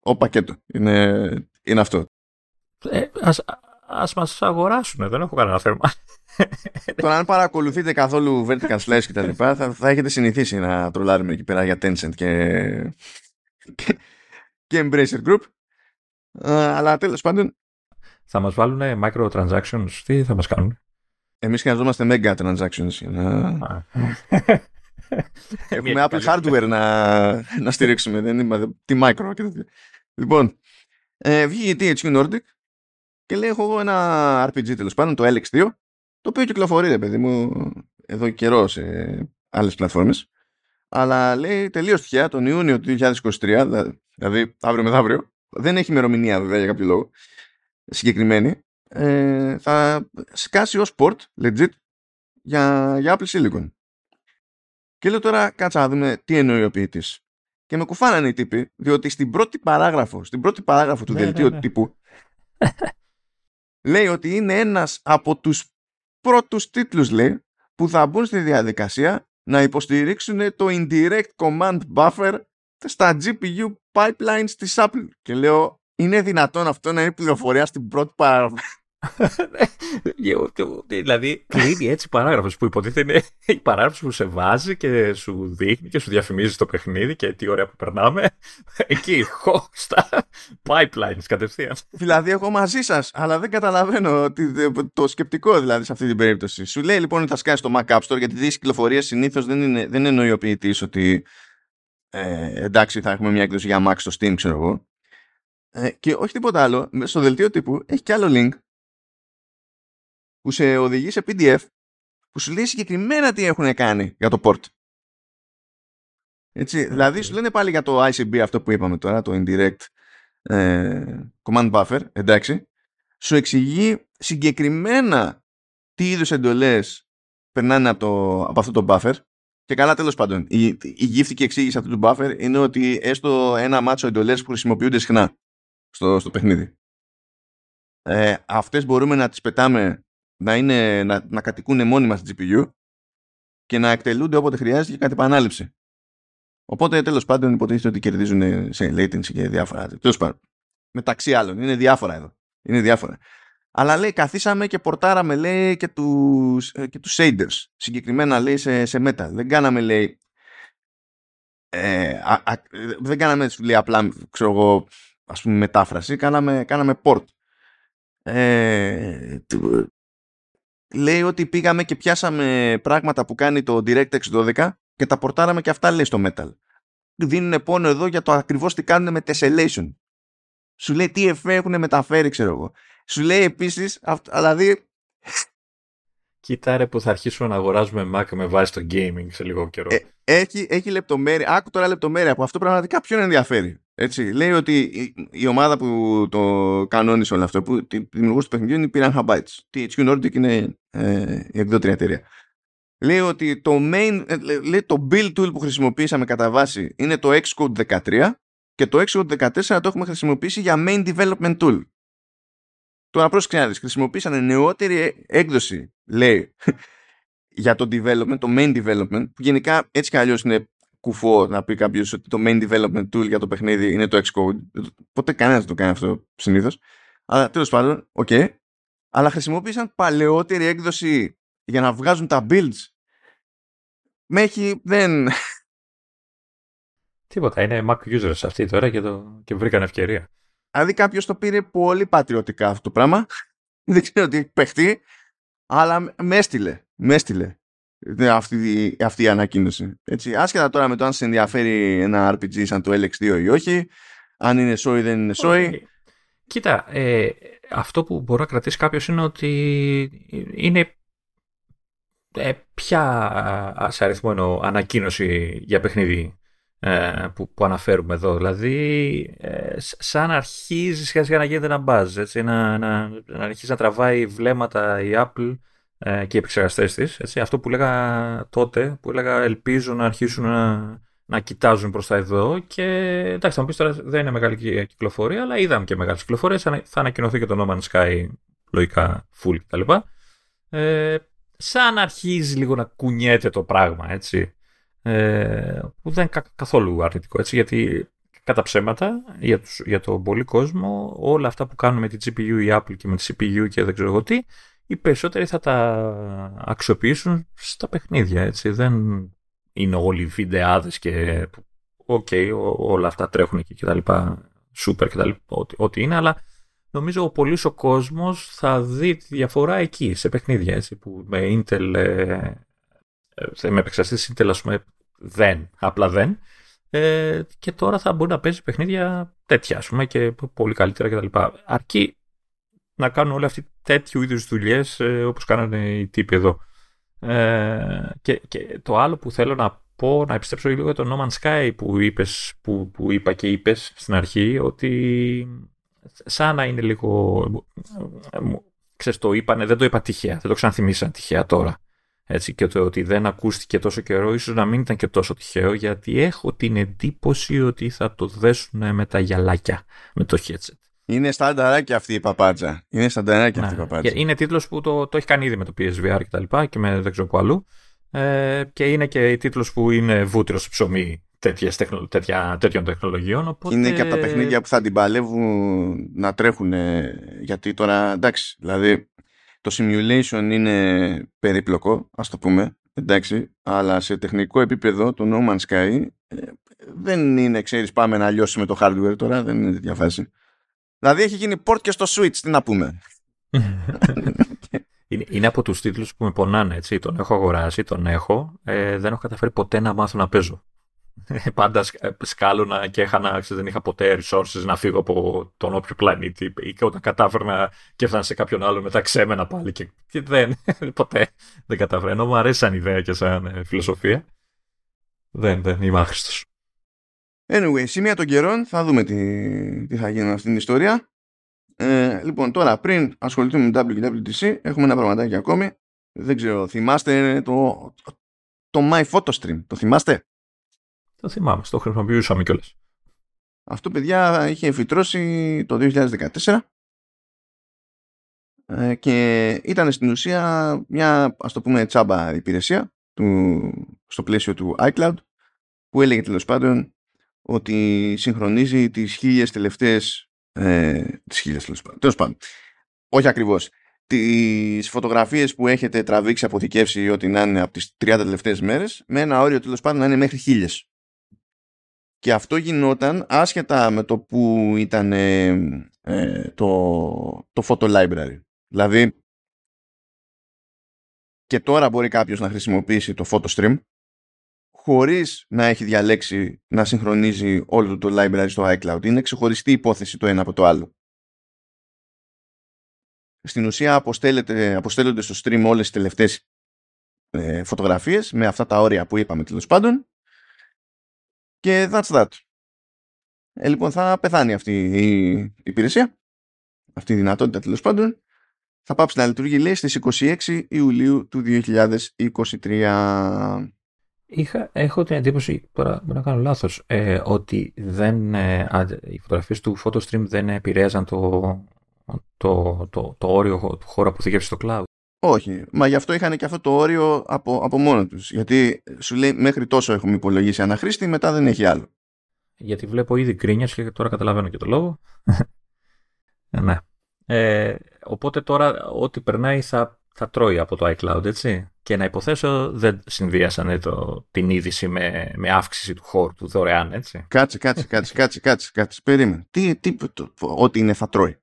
ο πακέτο. Είναι, είναι αυτό. Ε, ας, ας μας αγοράσουν, δεν έχω κανένα θέμα. Τώρα αν παρακολουθείτε καθόλου vertical slice και τα λοιπά θα, θα έχετε συνηθίσει να τρολάρουμε εκεί πέρα για Tencent και, και, και Embracer Group. αλλά τέλος πάντων θα μας βάλουν microtransactions, τι θα μας κάνουν; Εμείς χρειαζόμαστε mega transactions για να... Έχουμε Apple hardware να, να στηρίξουμε. Δεν είμαι τι micro και τέτοια. Λοιπόν, ε, βγήκε η THQ Nordic και λέει: Έχω εγώ ένα RPG τέλος πάντων, το LX2, το οποίο κυκλοφορεί, ρε παιδί μου, εδώ καιρό σε άλλες πλατφόρμες. Αλλά λέει τελείως τυχαία τον Ιούνιο του 2023, δηλαδή αύριο μεθαύριο, δεν έχει ημερομηνία βέβαια για κάποιο λόγο συγκεκριμένη, ε, θα σκάσει ως port, legit, για, για Apple Silicon. Και λέω τώρα, κάτσα να δούμε τι εννοεί ο ποιητής. Και με κουφάνανε οι τύποι, διότι στην πρώτη παράγραφο, στην πρώτη παράγραφο του ναι, δελτίου ναι, ναι. τύπου, λέει ότι είναι ένας από τους πρώτους τίτλους, λέει, που θα μπουν στη διαδικασία να υποστηρίξουν το indirect command buffer στα GPU pipelines της Apple. Και λέω, είναι δυνατόν αυτό να είναι πληροφορία στην πρώτη παράγραφο. δηλαδή κλείνει έτσι παράγραφος που υποτίθεται είναι η παράγραφος που σε βάζει και σου δείχνει και σου διαφημίζει το παιχνίδι και τι ωραία που περνάμε. Εκεί, χω στα pipelines κατευθείαν. Δηλαδή, εγώ μαζί σας, αλλά δεν καταλαβαίνω το σκεπτικό δηλαδή σε αυτή την περίπτωση. Σου λέει λοιπόν ότι θα σκάσει το Mac App Store γιατί τις κυκλοφορίες συνήθως δεν, είναι, δεν εννοεί ο ποιητής ότι ε, εντάξει θα έχουμε μια έκδοση για Mac στο Steam, ξέρω εγώ. Ε, και όχι τίποτα άλλο, στο δελτίο τύπου έχει και άλλο link που σε οδηγεί σε PDF που σου λέει συγκεκριμένα τι έχουν κάνει για το port. Έτσι, δηλαδή σου λένε πάλι για το ICB αυτό που είπαμε τώρα, το indirect ε, command buffer, εντάξει, σου εξηγεί συγκεκριμένα τι είδους εντολές περνάνε από, το, από αυτό το buffer και καλά τέλος πάντων, η, η γύφτικη εξήγηση αυτού του buffer είναι ότι έστω ένα μάτσο εντολές που χρησιμοποιούνται συχνά στο, στο παιχνίδι. Ε, αυτές μπορούμε να τις πετάμε να, είναι, να, να κατοικούν μόνιμα στη GPU και να εκτελούνται όποτε χρειάζεται και κατ' επανάληψη. Οπότε τέλος πάντων υποτίθεται ότι κερδίζουν σε latency και διάφορα. Τέλος πάντων. Μεταξύ άλλων. Είναι διάφορα εδώ. Είναι διάφορα. Αλλά λέει καθίσαμε και πορτάραμε λέει και τους, ε, και τους shaders. Συγκεκριμένα λέει σε, σε Metal. Δεν κάναμε λέει ε, α, α, δεν κάναμε λέει, απλά ξέρω εγώ ας πούμε μετάφραση. Κάναμε, κάναμε port. Ε, λέει ότι πήγαμε και πιάσαμε πράγματα που κάνει το DirectX 12 και τα πορτάραμε και αυτά λέει στο Metal. Δίνουν πόνο εδώ για το ακριβώς τι κάνουν με tessellation. Σου λέει τι εφέ έχουν μεταφέρει ξέρω εγώ. Σου λέει επίσης, δηλαδή Κοίτα ρε που θα αρχίσουμε να αγοράζουμε Mac με βάση το gaming σε λίγο καιρό. Ε, έχει, έχει λεπτομέρεια. Άκου τώρα λεπτομέρεια που αυτό πραγματικά ποιον ενδιαφέρει; Έτσι, λέει ότι η, η ομάδα που το κανόνισε όλο αυτό, που τη δημιουργούσε το παιχνιδιού είναι η Piranha Bytes. THQ Nordic είναι ε, η εκδότρια εταιρεία. Λέει ότι το main, ε, λέει, το build tool που χρησιμοποίησαμε κατά βάση είναι το Xcode 13 και το Xcode 14 το έχουμε χρησιμοποιήσει για main development tool. Τώρα πρόσεξε να δεις, χρησιμοποίησαν νεότερη έκδοση, λέει, για το development, το main development, που γενικά έτσι κι αλλιώς είναι κουφό να πει κάποιος ότι το main development tool για το παιχνίδι είναι το Xcode. Ποτέ κανένας δεν το κάνει αυτό συνήθως. Αλλά τέλος πάντων, OK. Okay. Αλλά χρησιμοποίησαν παλαιότερη έκδοση για να βγάζουν τα builds. Μέχρι δεν. Τίποτα. Είναι Mac users αυτοί τώρα και, το... και βρήκαν ευκαιρία. Δηλαδή κάποιος το πήρε πολύ πατριωτικά αυτό το πράγμα. δεν ξέρω τι έχει παιχτεί. Αλλά με έστειλε. Με έστειλε αυτή, αυτή η ανακοίνωση. Έτσι, άσχετα τώρα με το αν σε ενδιαφέρει ένα RPG σαν το LX2 ή όχι, αν είναι σόι δεν είναι σόι. Κοίτα, ε, αυτό που μπορεί να κρατήσει κάποιος είναι ότι είναι ε, ποια σε αριθμό εννοώ ανακοίνωση για παιχνίδι ε, που, που αναφέρουμε εδώ. Δηλαδή, ε, σαν αρχίζει σιγά σιγά να γίνεται ένα buzz, έτσι, να, να, να αρχίζει να τραβάει βλέμματα η Apple ε, και οι επεξεργαστές της. Αυτό που έλεγα τότε, που έλεγα ελπίζω να αρχίσουν να, να κοιτάζουν προς τα εδώ. Και εντάξει, θα μου πεις τώρα δεν είναι μεγάλη κυκλοφορία, αλλά είδαμε και μεγάλες κυκλοφορίες. Θα ανακοινωθεί και το No Man's Sky λογικά full κτλ. Ε, σαν αρχίζει λίγο να κουνιέται το πράγμα, έτσι. Ε, που δεν είναι καθόλου αρνητικό, έτσι, γιατί κατά ψέματα για, τους, για τον πολύ κόσμο όλα αυτά που κάνουν με τη GPU η Apple και με τη CPU και δεν ξέρω εγώ τι, οι περισσότεροι θα τα αξιοποιήσουν στα παιχνίδια, έτσι. Δεν είναι όλοι βιντεάδες και OK, okay, όλα αυτά τρέχουν εκεί και τα λοιπά, super και τα λοιπά, ό,τι, ό,τι είναι, αλλά νομίζω ο πολύς ο κόσμος θα δει τη διαφορά εκεί, σε παιχνίδια, έτσι, που με Intel, ε, ε με επεξεργαστής Intel, ας πούμε, δεν, απλά δεν. Ε, και τώρα θα μπορεί να παίζει παιχνίδια τέτοια, ας πούμε, και πολύ καλύτερα κτλ. Αρκεί να κάνουν όλοι αυτοί τέτοιου είδους δουλειές ε, όπως κάνανε οι τύποι εδώ. Ε, και, και το άλλο που θέλω να πω, να επιστρέψω λίγο για το No Man's Sky που, είπες, που, που είπα και είπες στην αρχή, ότι σαν να είναι λίγο... Ξέρεις, το είπανε, δεν το είπα τυχαία, δεν το ξαναθυμίσαν τυχαία τώρα. Έτσι, και το ότι δεν ακούστηκε τόσο καιρό, ίσως να μην ήταν και τόσο τυχαίο, γιατί έχω την εντύπωση ότι θα το δέσουν με τα γυαλάκια, με το headset. Είναι στανταράκι αυτή η παπάτσα. Είναι στανταράκι αυτή η ναι. παπάτσα. Είναι τίτλος που το, το έχει κάνει ήδη με το PSVR και τα λοιπά και με δεν ξέρω που αλλού. Ε, και είναι και τίτλος που είναι βούτυρο ψωμί τέτοια, τέτοια, τέτοιων τεχνολογιών. Οπότε... Είναι και από τα παιχνίδια που θα την παλεύουν να τρέχουν. Γιατί τώρα εντάξει, δηλαδή το simulation είναι περίπλοκο, ας το πούμε, εντάξει, αλλά σε τεχνικό επίπεδο το No Man's Sky ε, δεν είναι, ξέρεις, πάμε να λιώσουμε το hardware τώρα, δεν είναι τέτοια φάση. Δηλαδή έχει γίνει port και στο Switch, τι να πούμε. είναι, είναι από τους τίτλους που με πονάνε, έτσι. Τον έχω αγοράσει, τον έχω. Ε, δεν έχω καταφέρει ποτέ να μάθω να παίζω. Πάντα ε, σκάλωνα και είχα να, δεν είχα ποτέ resources να φύγω από τον όποιο πλανήτη ή και όταν κατάφερνα και έφτανα σε κάποιον άλλο μετά ξέμενα πάλι και, και δεν, ποτέ δεν κατάφερα. Ενώ μου αρέσει σαν ιδέα και σαν ε, φιλοσοφία. Δεν, δεν είμαι άχρηστος. Anyway, σημεία των καιρών θα δούμε τι, τι θα γίνει με αυτήν την ιστορία. Ε, λοιπόν, τώρα πριν ασχοληθούμε με WWDC, έχουμε ένα πραγματάκι ακόμη. Δεν ξέρω, θυμάστε το, το My Photo Stream. Το θυμάστε; Το θυμάμαι, το χρησιμοποιούσαμε κιόλας. Αυτό, παιδιά, είχε εφητρώσει το 2014 ε, και ήταν στην ουσία μια, ας το πούμε, τσάμπα υπηρεσία του, στο πλαίσιο του iCloud που έλεγε τέλος πάντων ότι συγχρονίζει τις χίλιες τελευταίες ε, τις χίλιες τέλος πάντων όχι ακριβώς τις φωτογραφίες που έχετε τραβήξει αποθηκεύσει ή ό,τι να είναι από τις 30 τελευταίες μέρες με ένα όριο τέλος πάντων να είναι μέχρι χίλιες. Και αυτό γινόταν άσχετα με το που ήταν ε, ε, το, το photo library. Δηλαδή και τώρα μπορεί κάποιος να χρησιμοποιήσει το photo stream χωρίς να έχει διαλέξει να συγχρονίζει όλο το library στο iCloud. Είναι ξεχωριστή υπόθεση το ένα από το άλλο. Στην ουσία αποστέλλονται στο stream όλες τις τελευταίες ε, φωτογραφίες με αυτά τα όρια που είπαμε τέλος πάντων και that's that. Ε, λοιπόν θα πεθάνει αυτή η υπηρεσία αυτή η δυνατότητα τέλος πάντων θα πάψει να λειτουργεί λέει στις 26 Ιουλίου του 2023 Είχα, έχω την εντύπωση, τώρα μπορεί να κάνω λάθος, ε, ότι δεν, ε, οι φωτογραφίες του PhotoStream δεν επηρέαζαν το, το, το, το όριο του χώρου αποθηκεύση στο cloud. Όχι, μα γι' αυτό είχαν και αυτό το όριο από, από μόνο τους. Γιατί σου λέει μέχρι τόσο έχουμε υπολογίσει αναχρήστη, μετά δεν έχει άλλο. Γιατί βλέπω ήδη γκρίνιας και τώρα καταλαβαίνω και το λόγο. Ε, ναι. Ε, οπότε τώρα ό,τι περνάει θα, θα τρώει από το iCloud, έτσι. Και να υποθέσω δεν συνδύασαν το, την είδηση με, με αύξηση του χώρου του δωρεάν, έτσι. Κάτσε, κάτσε, κάτσε, κάτσε, κάτσε, κάτσε. Περίμενε. Τι, τι, το, ό,τι είναι θα τρώει.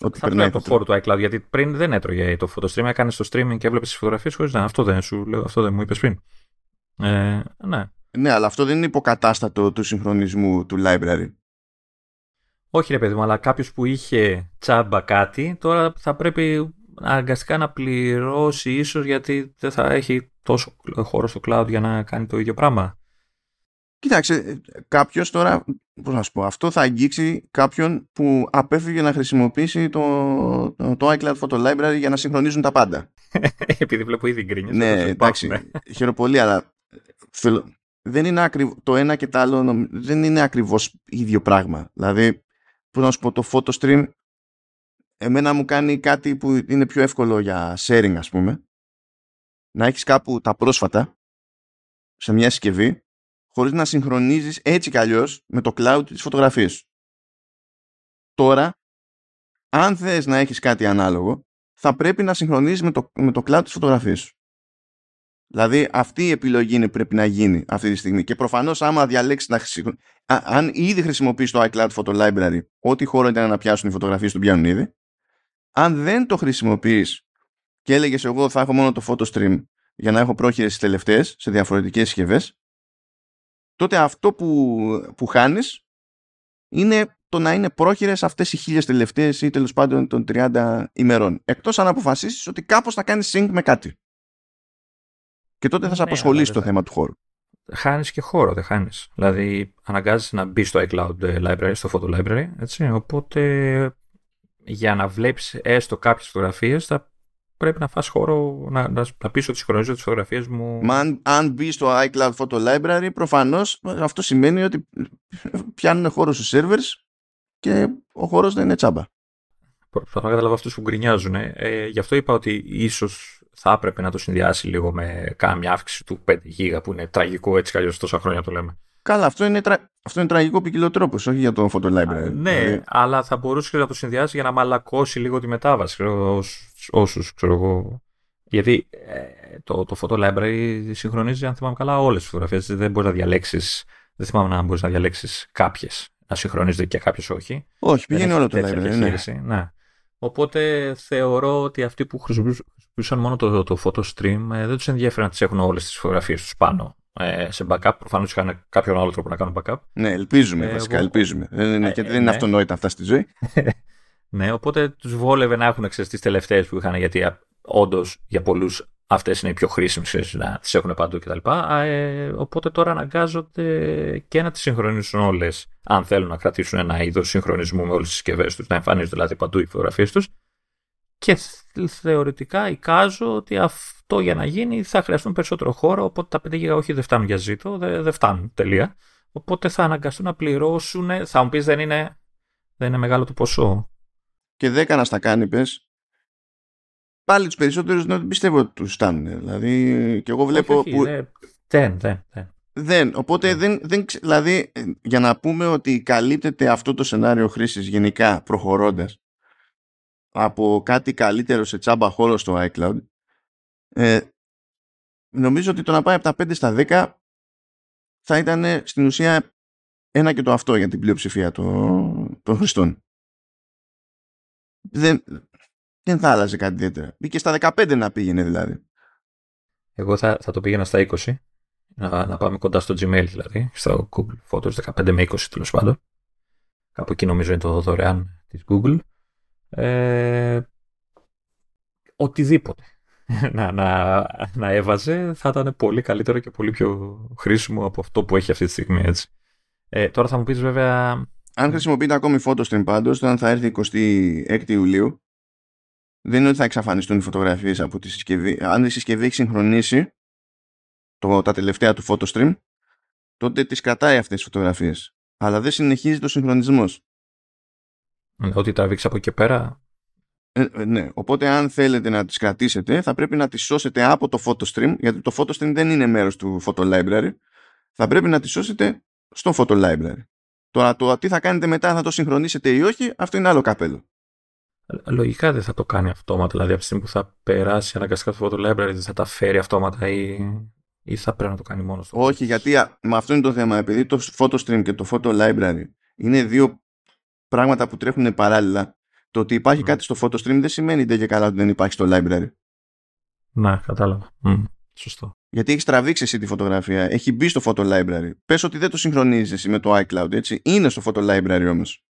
Ότι θα τρώει το χώρο του iCloud, γιατί πριν δεν έτρωγε το φωτοστρίμ, έκανε το streaming και έβλεπες τις φωτογραφίες χωρίς να. Αυτό δεν σου λέω, αυτό δεν μου είπες πριν. Ε, ναι. Ναι, αλλά αυτό δεν είναι υποκατάστατο του συγχρονισμού του library. Όχι ρε παιδί μου, αλλά κάποιος που είχε τσάμπα κάτι, τώρα θα πρέπει αναγκαστικά να πληρώσει ίσως γιατί δεν θα έχει τόσο χώρο στο cloud για να κάνει το ίδιο πράγμα. Κοίταξε, κάποιος τώρα, πώς να σου πω, αυτό θα αγγίξει κάποιον που απέφυγε να χρησιμοποιήσει το, το, το iCloud Photo Library για να συγχρονίζουν τα πάντα. Επειδή βλέπω ήδη γκρίνιες. ναι, εντάξει, χαίρομαι πολύ, αλλά δεν είναι ακριβ... το ένα και το άλλο δεν είναι ακριβώς ίδιο πράγμα. Δηλαδή, πώς να σου πω, το photo stream εμένα μου κάνει κάτι που είναι πιο εύκολο για sharing ας πούμε να έχεις κάπου τα πρόσφατα σε μια συσκευή χωρίς να συγχρονίζεις έτσι κι αλλιώς με το cloud της φωτογραφίας Τώρα, αν θες να έχεις κάτι ανάλογο, θα πρέπει να συγχρονίζεις με το, με το cloud της φωτογραφίας σου. Δηλαδή αυτή η επιλογή είναι πρέπει να γίνει αυτή τη στιγμή. Και προφανώς, άμα διαλέξεις να χρησιμοποιήσει. Αν ήδη χρησιμοποιείς το iCloud Photo Library, ό,τι χώρο ήταν να πιάσουν οι φωτογραφίες του πιάνουν ήδη. Αν δεν το χρησιμοποιείς και έλεγες εγώ θα έχω μόνο το photo stream για να έχω πρόχειρες στι τελευταίες σε διαφορετικές συσκευές, τότε αυτό που, που χάνεις είναι το να είναι πρόχειρες αυτές οι χίλιες τελευταίες ή τέλος πάντων των 30 ημερών. Εκτός αν αποφασίσεις ότι κάπως θα κάνεις sync με κάτι. Και τότε θα σε ναι, απασχολήσει το θέμα του χώρου. Χάνεις και χώρο, δεν χάνεις. Δηλαδή, αναγκάζεσαι να μπεις στο iCloud library, στο photo library. Έτσι, οπότε, για να βλέπεις έστω κάποιες φωτογραφίες, θα πρέπει να φας χώρο να, να, να πεις ότι συγχρονίζω τις φωτογραφίες μου. Μα αν, αν μπεις στο iCloud Photo Library, προφανώς αυτό σημαίνει ότι πιάνουν χώρο στους servers και ο χώρος δεν είναι τσάμπα. Προσπαθώ να καταλάβω αυτούς που γκρινιάζουν. Ε, γι' αυτό είπα ότι ίσως θα έπρεπε να το συνδυάσει λίγο με κάμια αύξηση του 5 GB που είναι τραγικό έτσι κι τόσα χρόνια το λέμε. Καλά, αυτό είναι, τρα... αυτό είναι τραγικό ποικιλοτρόπο, όχι για το photo library. ναι, δηλαδή... αλλά θα μπορούσε να το συνδυάσει για να μαλακώσει λίγο τη μετάβαση. Όσους ξέρω εγώ. Γιατί ε, το, το photo library συγχρονίζει, αν θυμάμαι καλά, όλες τις φωτογραφίες. Δεν μπορείς να διαλέξεις. Δεν θυμάμαι αν μπορείς να διαλέξεις κάποιες. Να συγχρονίζεται και κάποιες όχι. Όχι, πηγαίνει όλο το library. Ναι. ναι. Οπότε θεωρώ ότι αυτοί που χρησιμοποιούσαν μόνο το, το photo stream ε, δεν τους ενδιαφέρει να τις έχουν όλες τις φωτογραφίες τους πάνω ε, σε backup. Προφανώς είχαν κάποιον άλλο τρόπο να κάνουν backup. Ναι, ελπίζουμε ε, βασικά. Εγώ... Ελπίζουμε. Δεν είναι, γιατί δεν είναι ναι. αυτονόητα αυτά στη ζωή. ναι, οπότε τους βόλευε να έχουν ξέρεις τις τελευταίες που είχαν, γιατί όντως για πολλούς αυτές είναι οι πιο χρήσιμες, να τις έχουν παντού κτλ. Ε, οπότε τώρα αναγκάζονται και να τις συγχρονίσουν όλες, αν θέλουν να κρατήσουν ένα είδος συγχρονισμού με όλες τις συσκευές τους, να εμφανίζονται δηλαδή παντού οι φωτογραφίες τους. Και θεωρητικά εικάζω ότι αυτό για να γίνει θα χρειαστούν περισσότερο χώρο, οπότε τα 5 GB όχι δεν φτάνουν για ζήτο, δεν, δεν φτάνουν τελεία. Οπότε θα αναγκαστούν να πληρώσουν, θα μου πεις δεν είναι, δεν είναι μεγάλο το ποσό. Και 10 να στα κάνει πες, πάλι τους περισσότερους δεν πιστεύω ότι τους φτάνουν. Δηλαδή και εγώ βλέπω... Όχι, που... δεν, δεν, δεν. Δεν, οπότε δεν, δεν, δηλαδή για να πούμε ότι καλύπτεται αυτό το σενάριο χρήσης γενικά προχωρώντας από κάτι καλύτερο σε τσάμπα χώρο στο iCloud ε, νομίζω ότι το να πάει από τα 5 στα 10 θα ήταν στην ουσία ένα και το αυτό για την πλειοψηφία των, των χρηστών. Δεν, δεν θα άλλαζε κάτι ιδιαίτερα. Μπήκε στα 15 να πήγαινε δηλαδή. Εγώ θα, θα το πήγαινα στα 20. Να, να πάμε κοντά στο Gmail δηλαδή. Στο Google Photos 15 με 20 τέλος πάντων. Κάπου εκεί νομίζω είναι το δωρεάν της Google. Ε, οτιδήποτε να, να, να έβαζε θα ήταν πολύ καλύτερο και πολύ πιο χρήσιμο από αυτό που έχει αυτή τη στιγμή έτσι. Ε, τώρα θα μου πεις βέβαια... Αν χρησιμοποιείτε ακόμη PhotoStream πάντως, όταν θα έρθει 26 Ιουλίου, δεν είναι ότι θα εξαφανιστούν οι φωτογραφίες από τη συσκευή. Αν η συσκευή έχει συγχρονίσει το, τα τελευταία του PhotoStream, τότε τις κρατάει αυτές τις φωτογραφίες. Αλλά δεν συνεχίζει το συγχρονισμός. Ό,τι τραβήξει από εκεί πέρα. Ε, ε, ναι, οπότε αν θέλετε να τις κρατήσετε θα πρέπει να τις σώσετε από το photo stream γιατί το photo stream δεν είναι μέρος του photo library θα πρέπει να τις σώσετε στο photo library. Τώρα το τι θα κάνετε μετά θα το συγχρονίσετε ή όχι αυτό είναι άλλο καπέλο. Λογικά δεν θα το κάνει αυτόματα, δηλαδή από τη στιγμή που θα περάσει αναγκαστικά το photo library δεν θα τα φέρει αυτόματα ή, ή θα πρέπει να το κάνει μόνος του; Όχι, γιατί με αυτό είναι το θέμα. Επειδή το photo stream και το photo library είναι δύο πράγματα που τρέχουν παράλληλα, το ότι υπάρχει κάτι στο photo stream δεν σημαίνει δεν και καλά ότι δεν υπάρχει στο library. Να, κατάλαβα. Mm, σωστό. Γιατί έχεις τραβήξει εσύ τη φωτογραφία, έχει μπει στο photo library. Πες ότι δεν το συγχρονίζεις εσύ με το iCloud, έτσι. Είναι στο photo library όμως.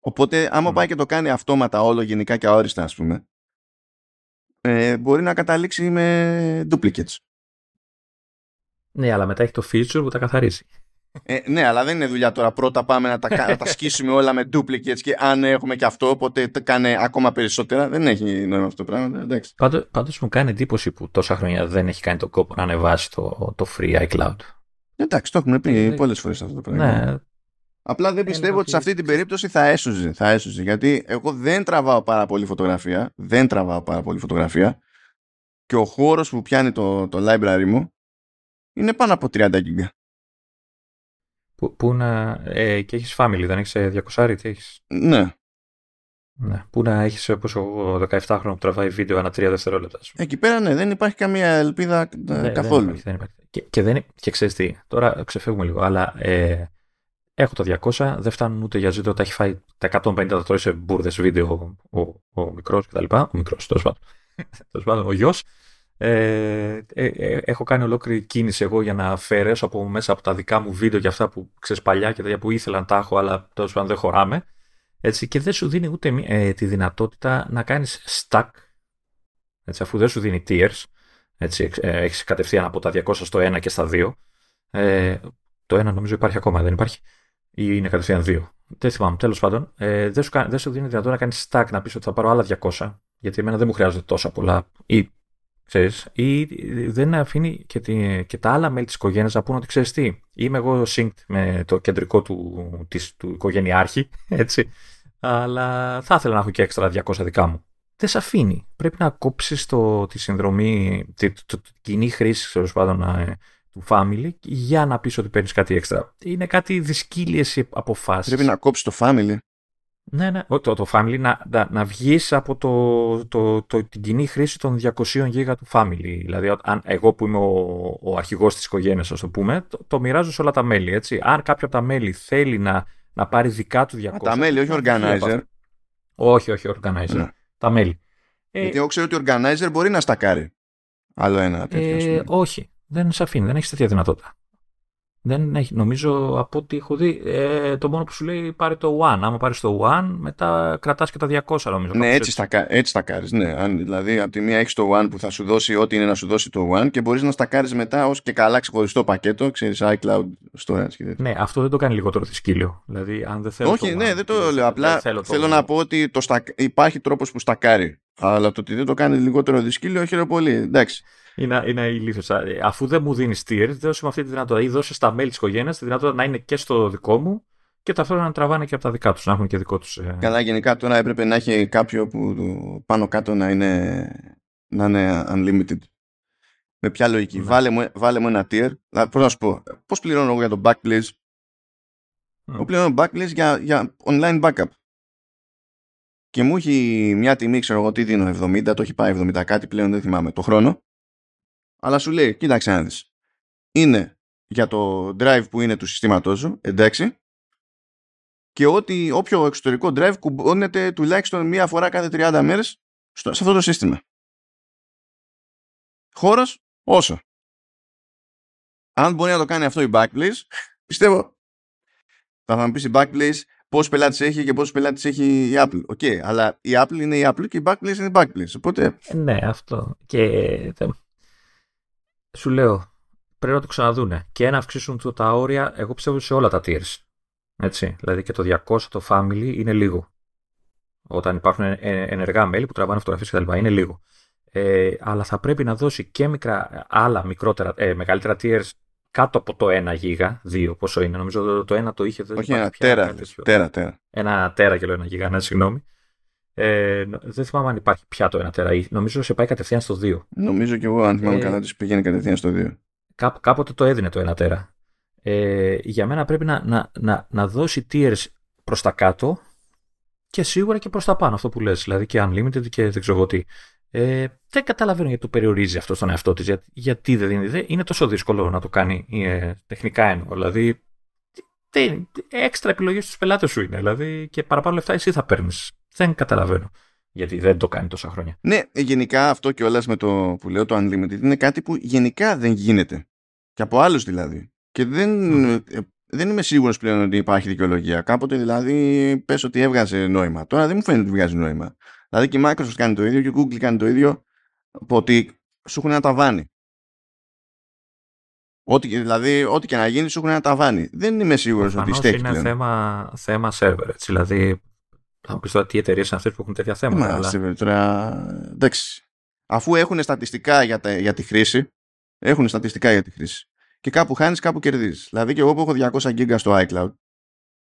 Οπότε, άμα πάει και το κάνει αυτόματα όλο γενικά και αόριστα, ας πούμε, ε, μπορεί να καταλήξει με duplicates. Ναι, αλλά μετά έχει το feature που τα καθαρίζει. Ε, ναι, αλλά δεν είναι δουλειά τώρα. Πρώτα πάμε να τα, να τα σκίσουμε όλα με duplicates και αν έχουμε και αυτό, οπότε κάνει ακόμα περισσότερα. Δεν έχει νόημα αυτό το πράγμα. Εντάξει. Πάντως, πάντως μου κάνει εντύπωση που τόσα χρόνια δεν έχει κάνει το κόπο να ανεβάσει το, το free iCloud. Εντάξει, το έχουμε πει ε, πολλές φορές αυτό το πράγμα. Ναι. Απλά δεν πιστεύω ότι σε αυτή την περίπτωση θα έσωζε, θα έσωζε. Γιατί εγώ δεν τραβάω πάρα πολύ φωτογραφία. Δεν τραβάω πάρα πολύ φωτογραφία. Και ο χώρος που πιάνει το, το library μου είναι πάνω από 30 GB. Που, που να. Ε, και έχεις family, δεν έχεις 200 τι έχεις; Ναι. Ναι. Που να έχεις όπω ο 17χρονο που τραβάει βίντεο ανά 3 δευτερόλεπτα. Εκεί πέρα ναι, δεν υπάρχει καμία ελπίδα ε, ναι, καθόλου. Δεν υπάρχει, δεν υπάρχει. Και, και, δεν, και ξέρεις τι, τώρα ξεφεύγουμε λίγο, αλλά ε, έχω το 200, δεν φτάνουν ούτε για ζήτο, τα έχει φάει τα 150 τα τρώει σε μπουρδες βίντεο ο, ο, ο μικρός κτλ. Ο μικρός, τέλος πάντων. πάντων, ο γιος. Ε, ε, ε, έχω κάνει ολόκληρη κίνηση εγώ για να αφαιρέσω από μέσα από τα δικά μου βίντεο και αυτά που ξέρεις παλιά και τέτοια που ήθελα να τα έχω, αλλά τέλος πάντων δεν χωράμε. Έτσι, και δεν σου δίνει ούτε ε, τη δυνατότητα να κάνεις stack, έτσι, αφού δεν σου δίνει tiers. Έτσι, ε, έχεις κατευθείαν από τα 200 στο 1 και στα 2. Ε, το 1 νομίζω υπάρχει ακόμα, δεν υπάρχει; Ή είναι κατευθείαν 2. Δεν θυμάμαι. Τέλος πάντων, ε, δεν, σου, δεν σου δίνει δυνατότητα να κάνεις stack να πεις ότι θα πάρω άλλα 200. Γιατί εμένα δεν μου χρειάζονται τόσα πολλά. Ή Ξέρεις, ή δεν αφήνει και, τη, και τα άλλα μέλη της οικογένειας να πούνε ότι ξέρεις τι, είμαι εγώ synced με το κεντρικό του, της, του οικογενειάρχη, έτσι, αλλά θα ήθελα να έχω και έξτρα 200 δικά μου. Δεν σε αφήνει. Πρέπει να κόψεις το, τη συνδρομή, τη, το, το, κοινή χρήση, τέλος πάντων, ε, του family για να πεις ότι παίρνεις κάτι έξτρα. Είναι κάτι δυσκύλιες οι αποφάσεις. Πρέπει να κόψεις το family. Ναι, ναι. Το, το family να, να, να βγεις από το, το, το, την κοινή χρήση των 200 GB του family. Δηλαδή, αν εγώ που είμαι ο, ο αρχηγός της οικογένειας, ας το πούμε, το, το, μοιράζω σε όλα τα μέλη. Έτσι. Αν κάποιο από τα μέλη θέλει να, να πάρει δικά του 200. Α, τα μέλη, όχι organizer. Όχι, όχι organizer. Ναι. Τα μέλη. Ε, Γιατί εγώ ξέρω ότι ο organizer μπορεί να στακάρει. Άλλο ένα τέτοιο. Ε, όχι. Δεν σε αφήνει. Δεν έχεις τέτοια δυνατότητα. Δεν έχει, νομίζω από ό,τι έχω δει, ε, το μόνο που σου λέει πάρει το One. Άμα πάρεις το One, μετά κρατάς και τα 200 νομίζω. Ναι, έτσι, στα, έτσι τα κάρει. Ναι. Αν, δηλαδή, από τη μία έχεις το One που θα σου δώσει ό,τι είναι να σου δώσει το One και μπορείς να στα κάρει μετά ως και καλά ξεχωριστό πακέτο, ξέρεις, iCloud storage και Ναι, αυτό δεν το κάνει λιγότερο δυσκύλιο. Δηλαδή, αν δεν θέλω. Όχι, το ναι, δεν το λέω. Απλά θέλω, θέλω να πω ότι το στα, υπάρχει τρόπος που στακάρει. Αλλά το ότι δεν το κάνει λιγότερο δυσκύλιο, χαίρομαι πολύ. Εντάξει είναι, είναι ηλίθιος. Αφού δεν μου δίνεις tier, δώσε με αυτή τη δυνατότητα. Ή δώσε στα μέλη της οικογένειας τη δυνατότητα να είναι και στο δικό μου και ταυτόχρονα να τραβάνε και από τα δικά τους, να έχουν και δικό τους. Ε... Καλά, γενικά τώρα έπρεπε να έχει κάποιο που πάνω κάτω να είναι, να είναι unlimited. Με ποια λογική. Ναι. Βάλε, μου, βάλε μου ένα tier. Πώς να σου πω, πώς πληρώνω εγώ για το backplace. Mm. Εγώ πληρώνω backplace για, για online backup. Και μου έχει μια τιμή, ξέρω εγώ τι δίνω, 70, το έχει πάει 70 κάτι πλέον, δεν θυμάμαι, το χρόνο αλλά σου λέει, κοίταξε να δεις. Είναι για το drive που είναι του συστήματός σου, εντάξει, και ότι όποιο εξωτερικό drive κουμπώνεται τουλάχιστον μία φορά κάθε 30 μέρες σε αυτό το σύστημα. Χώρος, όσο. Αν μπορεί να το κάνει αυτό η Backblaze, πιστεύω θα μου πει η Backblaze πόσους πελάτες έχει και πόσους πελάτες έχει η Apple. OK, okay, αλλά η Apple είναι η Apple και η Backblaze είναι η Backblaze. Οπότε... Ναι, αυτό. Και σου λέω, πρέπει να το ξαναδούνε και να αυξήσουν τα όρια, εγώ πιστεύω σε όλα τα tiers. Έτσι, δηλαδή και το 200 το family είναι λίγο. Όταν υπάρχουν ενεργά μέλη που τραβάνε φωτογραφίες κτλ. είναι λίγο. Ε, αλλά θα πρέπει να δώσει και μικρά, άλλα μικρότερα, ε, μεγαλύτερα tiers κάτω από το 1 γίγα, 2 πόσο είναι. Νομίζω το 1 το είχε. Όχι, ένα τέρα, τέρα, τέρα. Ένα τέρα και λέω ένα γίγα, ναι, συγγνώμη. Ε, δεν θυμάμαι αν υπάρχει πια το 1 τέρα. Νομίζω σε πάει κατευθείαν στο 2. Νομίζω κι εγώ, αν θυμάμαι ε, καλά, του πηγαίνει κατευθείαν στο 2. Κά, κάποτε το έδινε το 1 τέρα. Ε, για μένα πρέπει να, να, να, να δώσει tiers προς τα κάτω και σίγουρα και προς τα πάνω. Αυτό που λες, δηλαδή και unlimited και δεν ξέρω τι. Ε, δεν καταλαβαίνω γιατί το περιορίζει αυτό στον εαυτό της. Για, γιατί δεν δίνει. Είναι τόσο δύσκολο να το κάνει ε, τεχνικά εννοώ. Δηλαδή, τι, έξτρα επιλογές στους πελάτες σου είναι. Δηλαδή, και παραπάνω λεφτά εσύ θα παίρνεις. Δεν καταλαβαίνω. Γιατί δεν το κάνει τόσα χρόνια. Ναι, γενικά αυτό και όλα με το που λέω το Unlimited είναι κάτι που γενικά δεν γίνεται. Και από άλλους δηλαδή. Και δεν. Ε, δεν είμαι σίγουρος πλέον ότι υπάρχει δικαιολογία. Κάποτε δηλαδή πες ότι έβγαζε νόημα. Τώρα δεν μου φαίνεται ότι βγάζει νόημα. Δηλαδή και η Microsoft κάνει το ίδιο και η Google κάνει το ίδιο. Ότι σου έχουν ένα ταβάνι. Ό,τι, δηλαδή, ό,τι και να γίνει, σου έχουν ένα ταβάνι. Δεν είμαι σίγουρος ότι στέκει. Είναι θέμα, θέμα server. Έτσι. Δηλαδή, θα μου πεις τώρα τι εταιρείες είναι αυτές που έχουν τέτοια θέματα. αλλά... server, τώρα, εντάξει. Αφού έχουν στατιστικά για, τα, για τη χρήση, έχουν στατιστικά για τη χρήση. Και κάπου χάνεις, κάπου κερδίζεις. Δηλαδή, και εγώ που έχω 200 GB στο iCloud,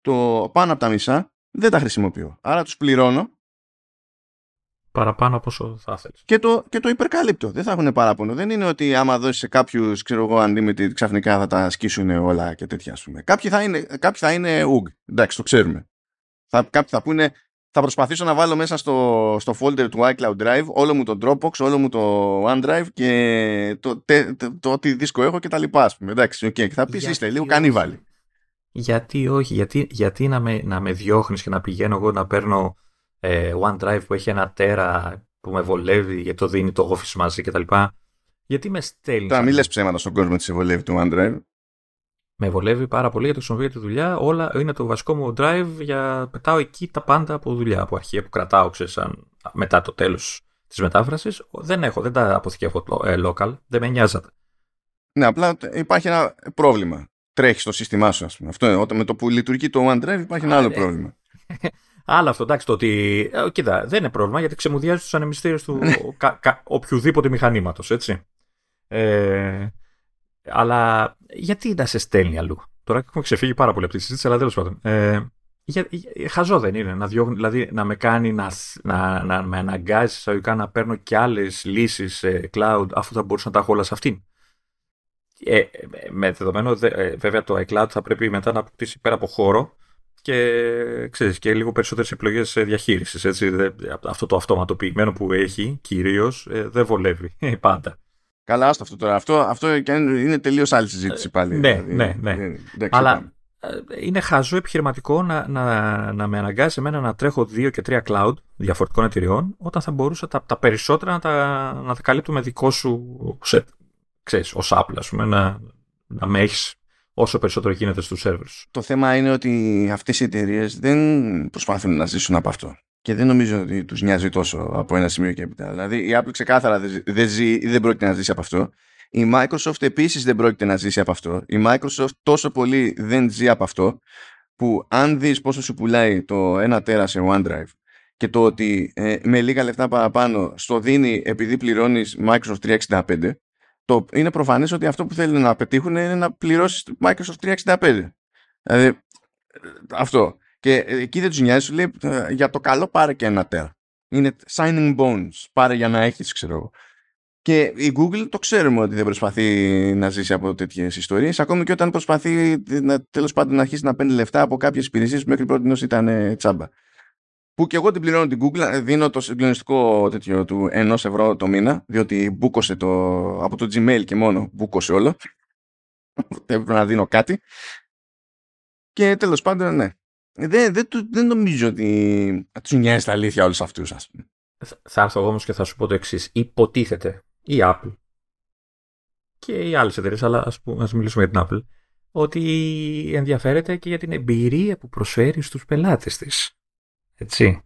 το πάνω από τα μισά δεν τα χρησιμοποιώ. Άρα τους πληρώνω παραπάνω από όσο θα ήθελε. Και το, και το υπερκαλύπτω. Δεν θα έχουν παράπονο. Δεν είναι ότι άμα δώσεις σε κάποιους, ξέρω εγώ, unlimited, ξαφνικά θα τα σκίσουν όλα και τέτοια, ας πούμε. Κάποιοι θα είναι, κάποιοι θα είναι UG. Εντάξει, το ξέρουμε. Θα, κάποιοι θα πούνε, θα προσπαθήσω να βάλω μέσα στο, στο folder του iCloud Drive όλο μου το Dropbox, όλο μου το OneDrive και το, το, το, το ό,τι δίσκο έχω και τα λοιπά, ας πούμε. Εντάξει, okay. θα πεις είστε λίγο κανίβαλοι. Γιατί όχι, γιατί, γιατί να με, να με διώχνεις και να πηγαίνω εγώ να παίρνω ε, OneDrive που έχει ένα τέρα που με βολεύει γιατί το δίνει το Office μαζί κτλ. Γιατί με στέλνεις. Τώρα μην λες ψέματα στον κόσμο ότι σε βολεύει το OneDrive. Με βολεύει πάρα πολύ γιατί το χρησιμοποιώ για τη δουλειά. Όλα είναι το βασικό μου drive για πετάω εκεί τα πάντα από δουλειά. Από αρχή που κρατάω, ξέρεις, μετά το τέλος της μετάφρασης. Δεν έχω, δεν τα αποθηκεύω ε, local. Δεν με νοιάζεται. Ναι, απλά υπάρχει ένα πρόβλημα. Τρέχει στο σύστημά σου, ας πούμε. Αυτό, με το που λειτουργεί το OneDrive υπάρχει ένα άλλο ναι. πρόβλημα. Άλλο αυτό, εντάξει, το ότι. Ε, κοίτα, δεν είναι πρόβλημα γιατί ξεμουδιάζει τους ανεμιστήρες του ναι. κα, κα, οποιοδήποτε μηχανήματος, έτσι. Ε, αλλά γιατί να σε στέλνει αλλού; Τώρα έχουμε ξεφύγει πάρα πολύ από τη συζήτηση, αλλά τέλος πάντων. Ε, για, για, χαζό δεν είναι να διώχνει, δηλαδή να με κάνει να, να, να με αναγκάζει εισαγωγικά να παίρνω και άλλες λύσεις σε cloud αφού θα μπορούσα να τα έχω όλα σε αυτήν. Ε, με δεδομένο, ε, βέβαια, το iCloud θα πρέπει μετά να αποκτήσει πέρα από χώρο και, ξέρεις, και λίγο περισσότερες επιλογές διαχείρισης. Έτσι. Αυτό το αυτοματοποιημένο που έχει κυρίως ε, δεν βολεύει πάντα. Καλά, άστο αυτό τώρα. Αυτό, αυτό είναι τελείως άλλη συζήτηση πάλι. Ναι, δηλαδή, ναι, ναι. ναι. Αλλά ε, είναι χαζό επιχειρηματικό να, να, να με αναγκάσει εμένα να τρέχω δύο και τρία cloud διαφορετικών εταιριών όταν θα μπορούσα τα, τα περισσότερα να τα, να τα καλύπτω με δικό σου set. Ξέρεις, ως Apple, ας πούμε, να, να με έχεις όσο περισσότερο γίνεται στους servers. Το θέμα είναι ότι αυτές οι εταιρείες δεν προσπαθούν να ζήσουν από αυτό. Και δεν νομίζω ότι τους νοιάζει τόσο από ένα σημείο και έπειτα. Δηλαδή η Apple ξεκάθαρα δεν ζει ή δεν πρόκειται να ζήσει από αυτό. Η Microsoft επίσης δεν πρόκειται να ζήσει από αυτό. Η Microsoft τόσο πολύ δεν ζει από αυτό που αν δεις πόσο σου πουλάει το ένα τέρα σε OneDrive και το ότι ε, με λίγα λεφτά παραπάνω στο δίνει επειδή πληρώνεις Microsoft 365 το, είναι προφανές ότι αυτό που θέλουν να πετύχουν είναι να πληρώσει Microsoft 365. Δηλαδή, αυτό. Και εκεί δεν τους νοιάζει, σου λέει «Ε, για το καλό πάρε και ένα τέρα. Είναι signing bones. Πάρε για να έχεις, ξέρω εγώ. Και η Google το ξέρουμε ότι δεν προσπαθεί να ζήσει από τέτοιες ιστορίες, ακόμη και όταν προσπαθεί τέλος πάντων να αρχίσει να παίρνει λεφτά από κάποιες υπηρεσίες που μέχρι πρώτη ήταν τσάμπα που και εγώ την πληρώνω την Google, δίνω το συγκλονιστικό τέτοιο του ενός ευρώ το μήνα, διότι μπούκωσε το, από το Gmail και μόνο μπούκωσε όλο. Έπρεπε να δίνω κάτι. Και τέλος πάντων, ναι. Δεν, δεν, δεν νομίζω ότι τους νοιάζει τα αλήθεια όλους αυτούς, ας πούμε. Θα έρθω όμως και θα σου πω το εξής. Υποτίθεται η Apple και οι άλλες εταιρείες, αλλά ας ας μιλήσουμε για την Apple, ότι ενδιαφέρεται και για την εμπειρία που προσφέρει στους πελάτες της. Έτσι.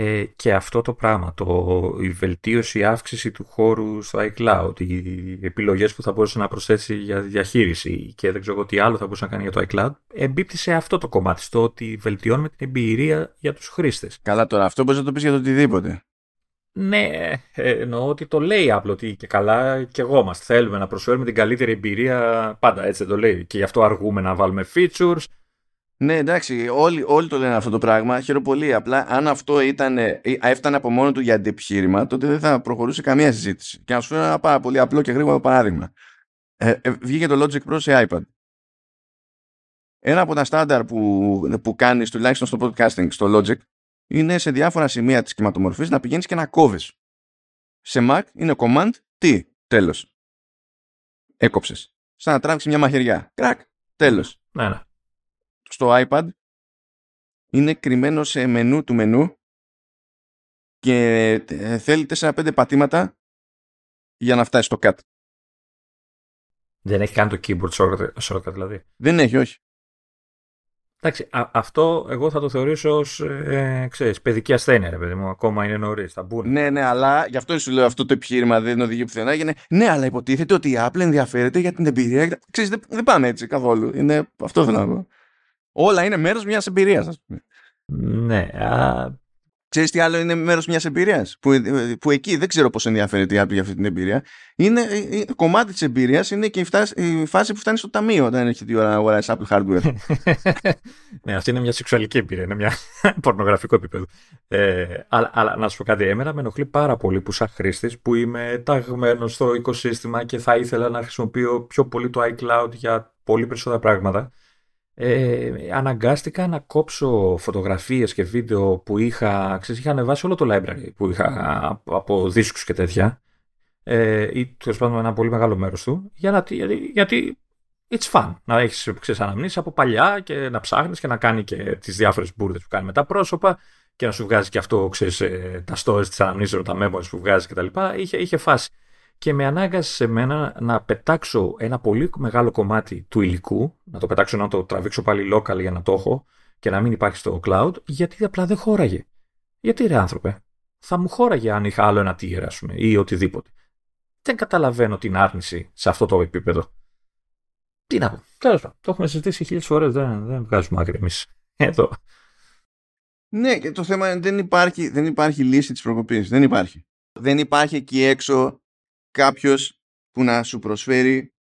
Ε, και αυτό το πράγμα, το, η βελτίωση, η αύξηση του χώρου στο iCloud, οι επιλογές που θα μπορούσε να προσθέσει για διαχείριση και δεν ξέρω τι άλλο θα μπορούσε να κάνει για το iCloud, εμπίπτει σε αυτό το κομμάτι, στο ότι βελτιώνουμε την εμπειρία για τους χρήστες. Καλά τώρα, αυτό μπορείς να το πεις για το οτιδήποτε. Ναι, ε, εννοώ ότι το λέει απλό ότι και καλά και εγώ μας θέλουμε να προσφέρουμε την καλύτερη εμπειρία πάντα έτσι δεν το λέει και γι' αυτό αργούμε να βάλουμε features ναι, εντάξει, όλοι, όλοι το λένε αυτό το πράγμα. Χαίρομαι πολύ. Απλά αν αυτό ήταν, έφτανε από μόνο του για αντιεπιχείρημα, τότε δεν θα προχωρούσε καμία συζήτηση. Και να σου φέρω ένα πάρα πολύ απλό και γρήγορο παράδειγμα. Ε, ε, βγήκε το Logic Pro σε iPad. Ένα από τα στάνταρ που, που κάνεις τουλάχιστον στο podcasting, στο Logic, είναι σε διάφορα σημεία της κυματομορφή να πηγαίνεις και να κόβεις. Σε Mac είναι command, τι, τέλος. Έκοψες. Σαν να τράβηξει μια μαχαιριά. Κρακ, τέλος. Ναι, ναι στο iPad είναι κρυμμένο σε μενού του μενού και ε, θέλει 4-5 πατήματα για να φτάσει στο cut. Δεν έχει καν το keyboard shortcut δηλαδή. Δεν έχει, όχι. Εντάξει, αυτό εγώ θα το θεωρήσω ως ε, παιδική ασθένεια, ρε παιδί μου. Ακόμα είναι νωρίς. Θα μπουν. Ναι, ναι, αλλά γι' αυτό σου λέω αυτό το επιχείρημα δεν οδηγεί πουθενά. Είναι, ναι, αλλά υποτίθεται ότι η Apple ενδιαφέρεται για την εμπειρία. Ξέρεις, δεν, δεν πάμε έτσι καθόλου. Είναι, αυτό θέλω να πω. Όλα είναι μέρος μιας εμπειρίας, ας πούμε. Ναι. Α, Ξέρεις τι άλλο είναι μέρος μιας εμπειρίας που, που εκεί δεν ξέρω πώς ενδιαφέρεται η Apple για αυτή την εμπειρία είναι, είναι κομμάτι της εμπειρίας είναι και η, φτάση, η φάση που φτάνει στο ταμείο όταν έρχεται η ώρα να αγοράσεις Apple hardware ναι αυτή είναι μια σεξουαλική εμπειρία είναι μια πορνογραφικό επίπεδο ε, αλλά, αλλά, να σου πω κάτι εμένα με ενοχλεί πάρα πολύ που σαν χρήστης που είμαι ταγμένος στο οικοσύστημα και θα ήθελα να χρησιμοποιώ πιο πολύ το iCloud για πολύ περισσότερα πράγματα ε, αναγκάστηκα να κόψω φωτογραφίες και βίντεο που είχα, ξέρεις, είχα ανεβάσει όλο το library που είχα από δίσκους και τέτοια ε, ή τέλος πάντων ένα πολύ μεγάλο μέρος του για να, γιατί, γιατί it's fun να έχεις ξέρεις, αναμνήσεις από παλιά και να ψάχνεις και να κάνει και τις διάφορες μπουρδες που κάνει με τα πρόσωπα και να σου βγάζει και αυτό, ξέρεις, ε, τα stories της αναμνήσεις, τα memories που βγάζει κτλ. Είχε, είχε φάση και με ανάγκασε σε μένα να πετάξω ένα πολύ μεγάλο κομμάτι του υλικού, να το πετάξω να το τραβήξω πάλι local για να το έχω και να μην υπάρχει στο cloud, γιατί απλά δεν χώραγε. Γιατί ρε άνθρωπε, θα μου χώραγε αν είχα άλλο ένα tier, ας πούμε, ή οτιδήποτε. Δεν καταλαβαίνω την άρνηση σε αυτό το επίπεδο. Τι να πω. Τέλος πάντων, το έχουμε συζητήσει χίλιες φορές. Δεν, δεν βγάζουμε άκρη εμείς. Εδώ. Ναι, και το θέμα είναι δεν υπάρχει, δεν υπάρχει λύση της προκοπής. Δεν υπάρχει. Δεν υπάρχει εκεί έξω κάποιος που να σου προσφέρει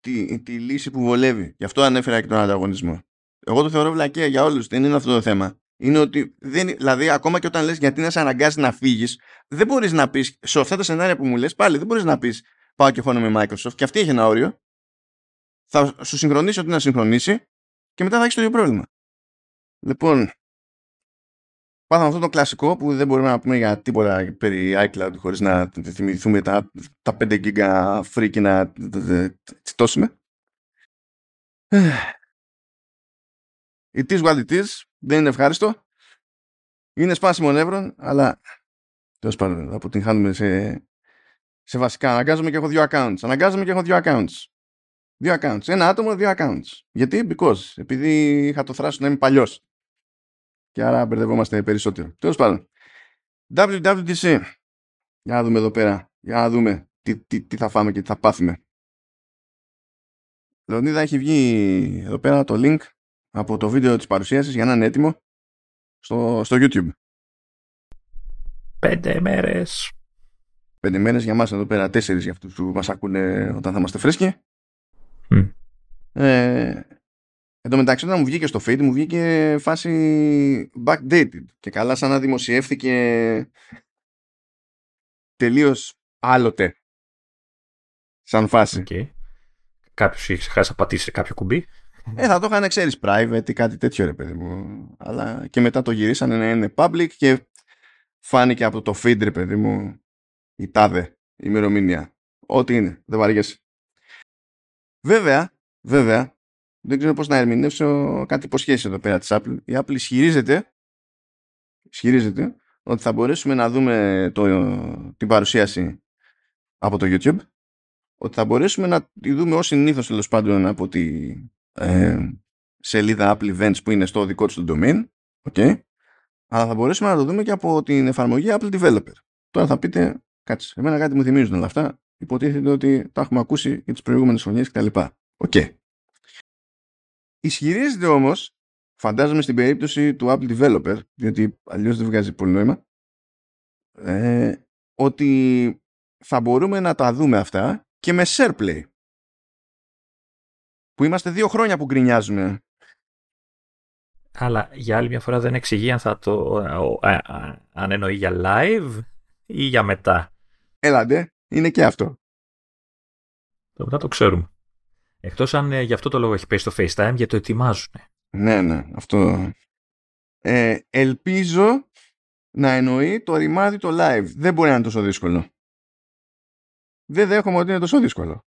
τη, τη λύση που βολεύει. Γι' αυτό ανέφερα και τον ανταγωνισμό. Εγώ το θεωρώ βλακία για όλους. Δεν είναι αυτό το θέμα. Είναι ότι, δεν, δηλαδή, ακόμα και όταν λες γιατί να σε αναγκάζει να φύγεις, δεν μπορείς να πεις, σε αυτά τα σενάρια που μου λες, πάλι δεν μπορείς να πεις πάω και φώνω με Microsoft και αυτή έχει ένα όριο. Θα σου συγχρονίσει ό,τι να συγχρονίσει και μετά θα έχεις το ίδιο πρόβλημα. Λοιπόν, Πάθαμε αυτό το κλασικό που δεν μπορούμε να πούμε για τίποτα περί iCloud χωρίς να θυμηθούμε τα, τα 5 GB free και να τσιτώσουμε. It is what it is. Δεν είναι ευχάριστο. Είναι σπάσιμο νεύρων, αλλά τέλος πάντων αποτυγχάνουμε σε, σε βασικά. Αναγκάζομαι και έχω δύο accounts. Αναγκάζομαι και έχω δύο accounts. Δύο accounts. Ένα άτομο, δύο accounts. Γιατί, because. Επειδή είχα το θράσος να είμαι παλιός και άρα μπερδευόμαστε περισσότερο. Τέλος πάντων. WWDC. Για να δούμε εδώ πέρα. Για να δούμε τι, τι, τι θα φάμε και τι θα πάθουμε. Λεωνίδα έχει βγει εδώ πέρα το link από το βίντεο της παρουσίασης για να είναι έτοιμο στο, στο YouTube. Πέντε μέρες. Πέντε μέρες για μας εδώ πέρα, τέσσερις για αυτούς που μας ακούνε όταν θα είμαστε φρέσκοι. Mm. Ε, Εν τω μεταξύ, όταν μου βγήκε στο feed, μου βγήκε φάση backdated. Και καλά, σαν να δημοσιεύθηκε τελείως άλλοτε. Σαν φάση. Okay. Κάποιος είχε ξεχάσει να πατήσει σε κάποιο κουμπί. Ε, θα το είχαν, ξέρεις, private ή κάτι τέτοιο, ρε παιδί μου. Αλλά και μετά το γυρίσανε να είναι public και φάνηκε από το feed, ρε παιδί μου, η τάδε ημερομηνία. Ό,τι είναι, δεν βαριέσαι. Βέβαια, βέβαια, δεν ξέρω πώς να ερμηνεύσω κάτι υποσχέσεις εδώ πέρα της Apple. Η Apple ισχυρίζεται, ισχυρίζεται ότι θα μπορέσουμε να δούμε το, την παρουσίαση από το YouTube ότι θα μπορέσουμε να τη δούμε ως συνήθως τέλος πάντων από τη ε, σελίδα Apple Events που είναι στο δικό του domain okay, αλλά θα μπορέσουμε να το δούμε και από την εφαρμογή Apple Developer. Τώρα θα πείτε, κάτσε, εμένα κάτι μου θυμίζουν όλα αυτά. Υποτίθεται ότι τα έχουμε ακούσει για τις προηγούμενες χρονιές κτλ. OK. Okay. Ισχυρίζεται όμως, φαντάζομαι στην περίπτωση του Apple Developer, διότι αλλιώς δεν βγάζει πολύ νόημα, ε, ότι θα μπορούμε να τα δούμε αυτά και με SharePlay. Που είμαστε δύο χρόνια που γκρινιάζουμε. Αλλά για άλλη μια φορά δεν εξηγεί αν θα το. αν εννοεί για live ή για μετά. Έλαντε, είναι και αυτό. Το μετά το ξέρουμε. Εκτός αν ε, γι' αυτό το λόγο έχει πέσει στο FaceTime, γιατί το ετοιμάζουν. Ναι, ναι, αυτό. Ε, ελπίζω να εννοεί το ρημάδι το live. Δεν μπορεί να είναι τόσο δύσκολο. Δεν δέχομαι ότι είναι τόσο δύσκολο.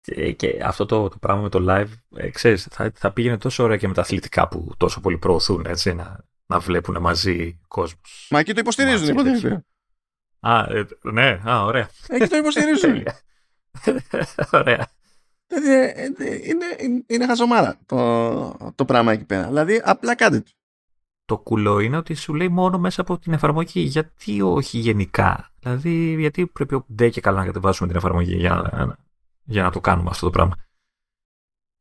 Και, και αυτό το, το πράγμα με το live, ε, ξέρεις, θα, θα πήγαινε τόσο ωραία και με τα αθλητικά που τόσο πολύ προωθούν, έτσι, να, να βλέπουν μαζί κόσμος. Μα εκεί το υποστηρίζουν, υποτίθεται. Α, ε, ναι, α, ωραία. Εκεί το υποστηρίζουν. ωραία. Δηλαδή, είναι, είναι, είναι χαζομάρα το, το πράγμα εκεί πέρα. Δηλαδή, απλά κάντε το. Το κουλό είναι ότι σου λέει μόνο μέσα από την εφαρμογή. Γιατί όχι γενικά; Δηλαδή, γιατί πρέπει ντε και καλά να κατεβάσουμε την εφαρμογή για, για να το κάνουμε αυτό το πράγμα;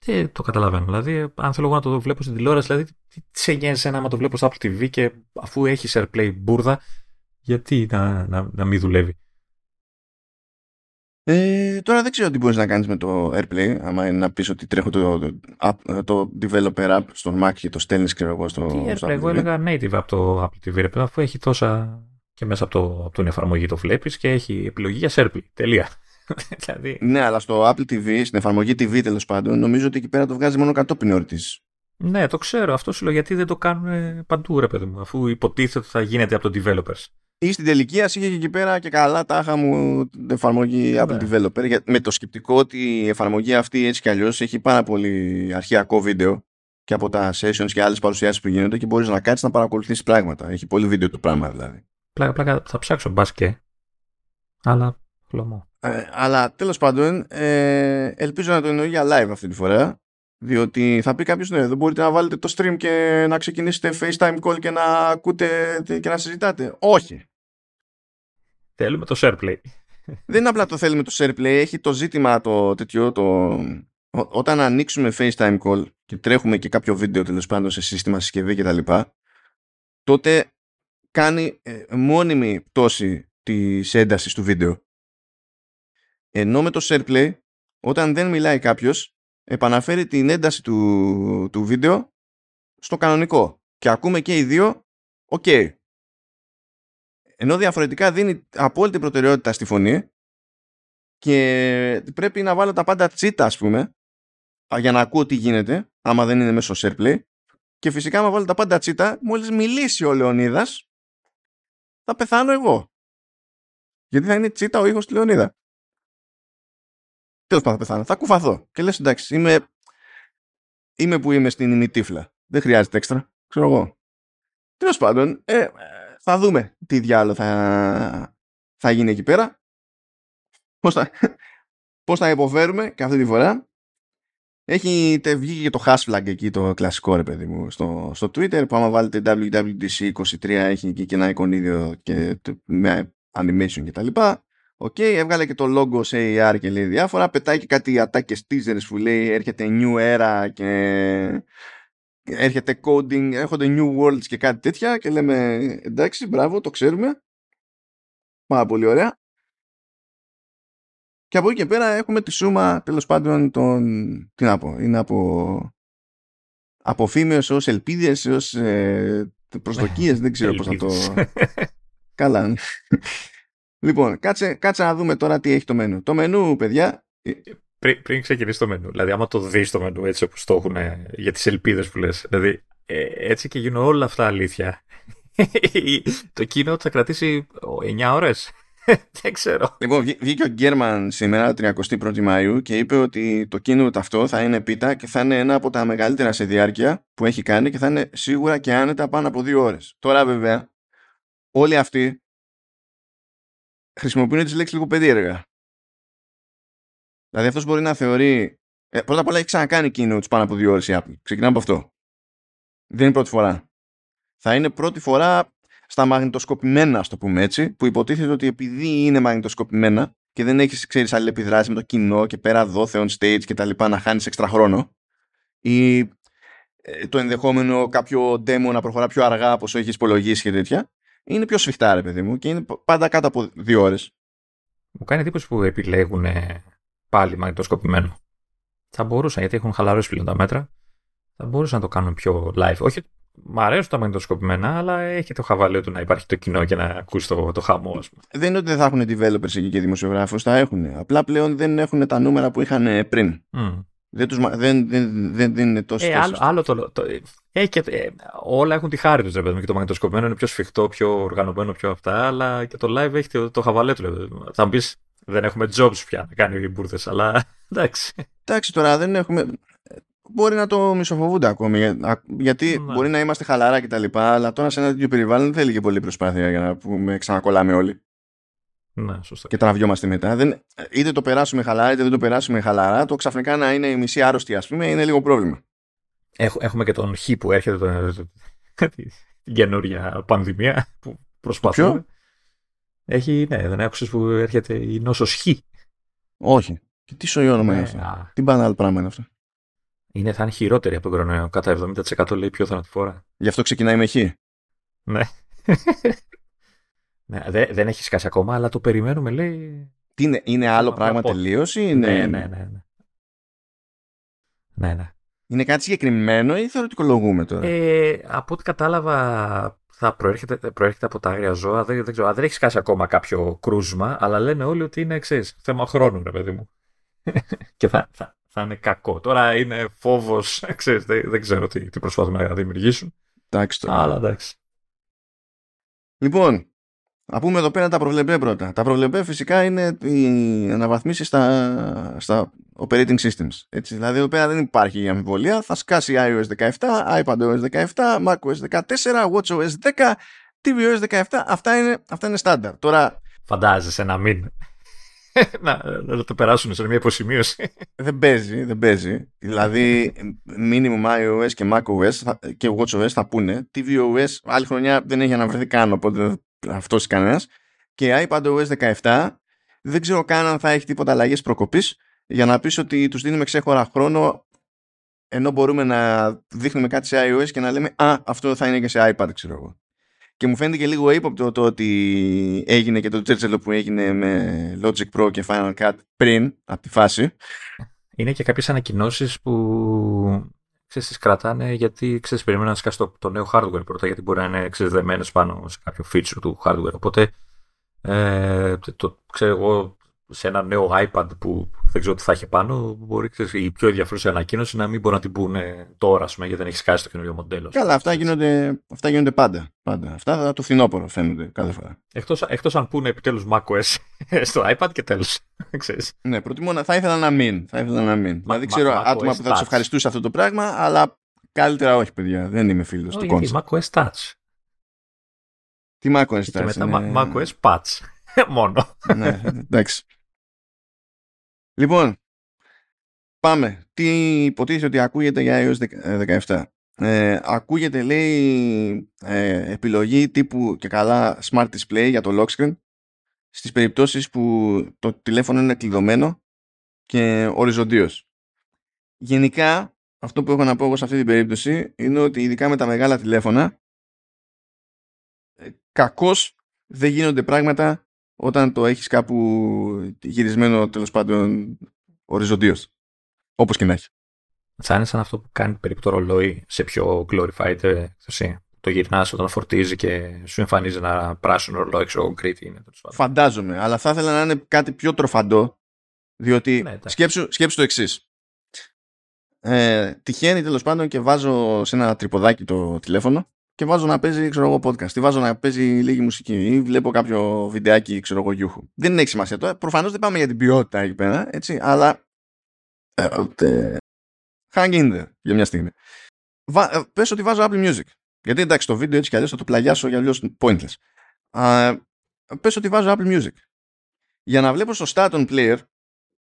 Δεν το καταλαβαίνω. Δηλαδή, αν θέλω εγώ να το βλέπω στην τηλεόραση, δηλαδή, τι σε νοιάζει να το βλέπω στο Apple TV και αφού έχει AirPlay μπουρδα, γιατί να, να, να μην δουλεύει; Ε, τώρα δεν ξέρω τι μπορείς να κάνεις με το AirPlay άμα είναι να πεις ότι τρέχω το, το, το developer app στον Mac και το στέλνεις ξέρω εγώ στο, τι AirPlay, εγώ έλεγα native από το Apple TV ρε, αφού έχει τόσα και μέσα από, το, από την εφαρμογή το βλέπεις και έχει επιλογή για AirPlay, τελεία. δηλαδή... Ναι, αλλά στο Apple TV, στην εφαρμογή TV τέλος πάντων, νομίζω ότι εκεί πέρα το βγάζει μόνο κατόπιν όρτης. Ναι, το ξέρω. Αυτό σου λέω γιατί δεν το κάνουν παντού, ρε παιδί μου, αφού υποτίθεται ότι θα γίνεται από το developers ή στην τελική ας είχε και εκεί πέρα και καλά τάχα μου εφαρμογή ναι. Apple Developer με το σκεπτικό ότι η εφαρμογή αυτή έτσι κι αλλιώς έχει πάρα πολύ αρχιακό βίντεο και από τα sessions και άλλες παρουσιάσεις που γίνονται και μπορείς να κάτσεις να παρακολουθήσεις πράγματα. Έχει πολύ βίντεο το πράγμα δηλαδή. Πλάκα, πλάκα θα ψάξω μπάσκε. Αλλά χλωμό. Ε, αλλά τέλος πάντων ε, ελπίζω να το εννοεί για live αυτή τη φορά διότι θα πει κάποιος, ναι, δεν μπορείτε να βάλετε το stream και να ξεκινήσετε FaceTime call και να ακούτε και να συζητάτε. Όχι. Θέλουμε το SharePlay. Δεν είναι απλά το θέλουμε το SharePlay, έχει το ζήτημα το τέτοιο, το... όταν ανοίξουμε FaceTime call και τρέχουμε και κάποιο βίντεο τέλος πάντων σε σύστημα συσκευή κτλ. τότε κάνει ε, μόνιμη πτώση της έντασης του βίντεο. Ενώ με το SharePlay, όταν δεν μιλάει κάποιος, επαναφέρει την ένταση του, του βίντεο στο κανονικό. Και ακούμε και οι δύο, OK. Okay. Ενώ διαφορετικά δίνει απόλυτη προτεραιότητα στη φωνή και πρέπει να βάλω τα πάντα τσίτα, ας πούμε, για να ακούω τι γίνεται, άμα δεν είναι μέσω SharePlay. Και φυσικά, άμα βάλω τα πάντα τσίτα, μόλις μιλήσει ο Λεωνίδας, θα πεθάνω εγώ. Γιατί θα είναι τσίτα ο ήχος του Λεωνίδα. Τέλος πάντων, θα πεθάνω. Θα κουφαθώ. Και λες, εντάξει, είμαι, είμαι που είμαι στην ημιτύφλα. Δεν χρειάζεται έξτρα. Ξέρω εγώ. Τέλος πάντων, ε, θα δούμε τι διάλογο θα, θα γίνει εκεί πέρα. Πώς θα, πώς θα υποφέρουμε και αυτή τη φορά. Έχει βγει και το hash flag εκεί το κλασικό ρε παιδί μου στο, στο Twitter που άμα βάλετε WWDC23 έχει εκεί και ένα εικονίδιο και, με animation και τα λοιπά. OK, okay, έβγαλε και το logo σε AR και λέει διάφορα. Πετάει και κάτι ατάκες teasers που λέει έρχεται new era και έρχεται coding, έρχονται new worlds και κάτι τέτοια και λέμε εντάξει, μπράβο, το ξέρουμε. Πάρα πολύ ωραία. Και από εκεί και πέρα έχουμε τη σούμα τέλος πάντων των. Τι να πω, είναι από. Από φήμες ως ελπίδες, ως ε, προσδοκίες, δεν ξέρω πώς να το... Καλά. Λοιπόν, κάτσε, κάτσε να δούμε τώρα τι έχει το μενού. Το μενού, παιδιά. Ε, πριν, πριν ξεκινήσει το μενού, δηλαδή άμα το δεις το μενού έτσι όπως το έχουν για τις ελπίδες που λες. Δηλαδή ε, έτσι και γίνουν όλα αυτά αλήθεια. το κοινό θα κρατήσει 9 ώρες. Δεν ξέρω. Λοιπόν, βγήκε ο Γκέρμαν σήμερα, 31η Μαου, και είπε ότι το keynote αυτό θα είναι πίτα και θα είναι ένα από τα μεγαλύτερα σε διάρκεια που έχει κάνει και θα είναι σίγουρα και άνετα πάνω από δύο ώρες. Τώρα, βέβαια, όλοι αυτοί χρησιμοποιούν τις λέξεις λίγο περίεργα. Δηλαδή αυτός μπορεί να θεωρεί... Ε, πρώτα απ' όλα έχει ξανακάνει keynotes πάνω από δύο ώρες η Apple. Ξεκινάμε από αυτό. Δεν είναι πρώτη φορά. Θα είναι πρώτη φορά στα μαγνητοσκοπημένα, ας το πούμε έτσι, που υποτίθεται ότι επειδή είναι μαγνητοσκοπημένα και δεν έχεις, ξέρεις, αλληλεπιδράσεις με το κοινό και πέρα δόθε on stage και τα λοιπά να χάνεις έξτρα χρόνο, ή ε, το ενδεχόμενο κάποιο demo να προχωρά πιο αργά από όσο έχεις υπολογίσει και τέτοια, είναι πιο σφιχτά, ρε παιδί μου, και είναι πάντα κάτω από δύο ώρες. Μου κάνει εντύπωση που επιλέγουν πάλι μαγνητοσκοπημένο. Θα μπορούσαν, γιατί έχουν χαλαρώσει πλέον τα μέτρα, θα μπορούσαν να το κάνουν πιο live. Όχι, μ' αρέσουν τα μαγνητοσκοπημένα, αλλά έχει το χαβαλέ του να υπάρχει το κοινό και να ακούσει το, το χαμό, ας πούμε. Δεν είναι ότι δεν θα έχουν developers εκεί και δημοσιογράφους, θα έχουν. Απλά πλέον δεν έχουν τα νούμερα που είχαν πριν. Mm. Δεν, τους, δεν, δεν, δεν, είναι τόσο. Ε, άλλο, άλλο το, το, ε, και, ε, όλα έχουν τη χάρη τους, ρε Και το μαγνητοσκοπημένο είναι πιο σφιχτό, πιο οργανωμένο, πιο αυτά. Αλλά και το live έχει το, το χαβαλέ του, Θα μου πεις, δεν έχουμε jobs πια να κάνει οι μπουρδες, αλλά εντάξει. Εντάξει τώρα, δεν έχουμε. Μπορεί να το μισοφοβούνται ακόμη. Γιατί ναι. μπορεί να είμαστε χαλαρά και τα λοιπά, αλλά τώρα σε ένα τέτοιο περιβάλλον δεν θέλει και πολύ προσπάθεια για να πούμε ξανακολλάμε όλοι. Ναι, σωστά. Και τραβιόμαστε μετά. Δεν, είτε το περάσουμε χαλαρά, είτε δεν το περάσουμε χαλαρά. Το ξαφνικά να είναι η μισή άρρωστη, ας πούμε, είναι λίγο πρόβλημα. έχουμε και τον Χ που έρχεται το, την καινούργια πανδημία που προσπαθούμε. Έχει, ναι, δεν άκουσες που έρχεται η νόσος Χ. Όχι. Και τι σοϊό όνομα είναι ναι, αυτό. Τι μπανάλ πράγμα είναι αυτό. Είναι, θα είναι χειρότερη από τον κορονοϊό. Κατά 70% λέει πιο θανατηφόρα. Γι' αυτό ξεκινάει με Χ. Ναι. ναι δε, δεν έχει σκάσει ακόμα, αλλά το περιμένουμε, λέει. Τι είναι, είναι άλλο πράγμα τελείως ή είναι. Ναι, ναι, ναι. ναι. ναι, ναι. Είναι κάτι συγκεκριμένο ή θεωρητικολογούμε τώρα; Ε, από ό,τι κατάλαβα θα προέρχεται, προέρχεται από τα άγρια ζώα. Δεν, δεν ξέρω. Δεν έχει σκάσει ακόμα κάποιο κρούσμα, αλλά λένε όλοι ότι είναι εξή. Θέμα χρόνου, ρε παιδί μου. και θα, θα, θα είναι κακό. Τώρα είναι φόβος, δεν, δεν ξέρω τι, τι προσπαθούν να δημιουργήσουν. Εντάξει τώρα. Αλλά εντάξει. Λοιπόν, να πούμε εδώ πέρα τα προβλεπέ πρώτα. Τα προβλεπέ φυσικά είναι οι αναβαθμίσεις στα, στα operating systems. Έτσι, δηλαδή εδώ πέρα δεν υπάρχει η αμφιβολία. Θα σκάσει iOS 17, iPadOS 17, macOS 14, watchOS 10, tvOS 17. Αυτά είναι, αυτά είναι στάνταρ. Τώρα... Φαντάζεσαι να μην να, να το περάσουν σε μια υποσημείωση. δεν παίζει, δεν παίζει. Δηλαδή, minimum iOS και macOS και watchOS θα πούνε. tvOS άλλη χρονιά δεν έχει αναβρεθεί καν, οπότε αυτός κανένας. Και iPadOS 17 δεν ξέρω καν αν θα έχει τίποτα αλλαγές προκοπής για να πεις ότι τους δίνουμε ξέχωρα χρόνο ενώ μπορούμε να δείχνουμε κάτι σε iOS και να λέμε Α, αυτό θα είναι και σε iPad, ξέρω εγώ. Και μου φαίνεται και λίγο ύποπτο το ότι έγινε και το τσέρτσελο που έγινε με Logic Pro και Final Cut πριν από τη φάση. Είναι και κάποιες ανακοινώσεις που ξέρεις, τις κρατάνε γιατί ξέρεις, περιμένουν να σκάσει το, το νέο hardware πρώτα γιατί μπορεί να είναι ξεσδεμένες πάνω σε κάποιο feature του hardware. Οπότε ε, το, ξέρω εγώ σε ένα νέο iPad που δεν ξέρω τι θα έχει πάνω, μπορεί ξέρεις, η πιο ενδιαφέρουσα ανακοίνωση να μην μπορεί να την πούνε τώρα, πούμε, γιατί δεν έχει σκάσει το καινούριο μοντέλο. Καλά, αυτά γίνονται, αυτά γίνονται πάντα, πάντα. Αυτά θα το φθινόπωρο φαίνονται κάθε φορά. Εκτός, εκτός αν πούνε επιτέλους macOS στο iPad και τέλος. ναι, προτιμώ να, θα ήθελα να μην. Θα ήθελα να μην. δηλαδή ξέρω άτομα που θα τους ευχαριστούσε αυτό το πράγμα, αλλά καλύτερα όχι, παιδιά. Δεν είμαι φίλος του κόμμα. macOS Touch. Τι macOS Touch. Και μετά ναι. macOS Patch. Μόνο. ναι, εντάξει. Λοιπόν, πάμε. Τι υποτίθεται ότι ακούγεται για iOS 17. Ε, ε, ακούγεται λέει ε, επιλογή τύπου και καλά smart display για το lock screen στις περιπτώσεις που το τηλέφωνο είναι κλειδωμένο και οριζοντίως. Γενικά αυτό που έχω να πω εγώ σε αυτή την περίπτωση είναι ότι ειδικά με τα μεγάλα τηλέφωνα ε, κακώς δεν γίνονται πράγματα όταν το έχεις κάπου γυρισμένο τέλος πάντων οριζοντίως. Όπως και να έχεις. Θα είναι σαν αυτό που κάνει περίπου το ρολόι σε πιο glorified έκδοση. Το γυρνάς όταν φορτίζει και σου εμφανίζει ένα πράσινο ρολόι, ξέρω είναι. Φαντάζομαι, αλλά θα ήθελα να είναι κάτι πιο τροφαντό, διότι ναι, σκέψου, σκέψου το εξής. Ε, τυχαίνει τέλος πάντων και βάζω σε ένα τρυποδάκι το τηλέφωνο και βάζω να παίζει ξέρω εγώ podcast ή βάζω να παίζει λίγη μουσική ή βλέπω κάποιο βιντεάκι ξέρω εγώ γιούχου. Δεν έχει σημασία τώρα. Προφανώς δεν πάμε για την ποιότητα εκεί πέρα, έτσι, αλλά ε, ε, hang in there για μια στιγμή. Βα, ε, πες ότι βάζω Apple Music. Γιατί εντάξει το βίντεο έτσι κι αλλιώς θα το πλαγιάσω για αλλιώς pointless. Α, πες ότι βάζω Apple Music. Για να βλέπω σωστά τον player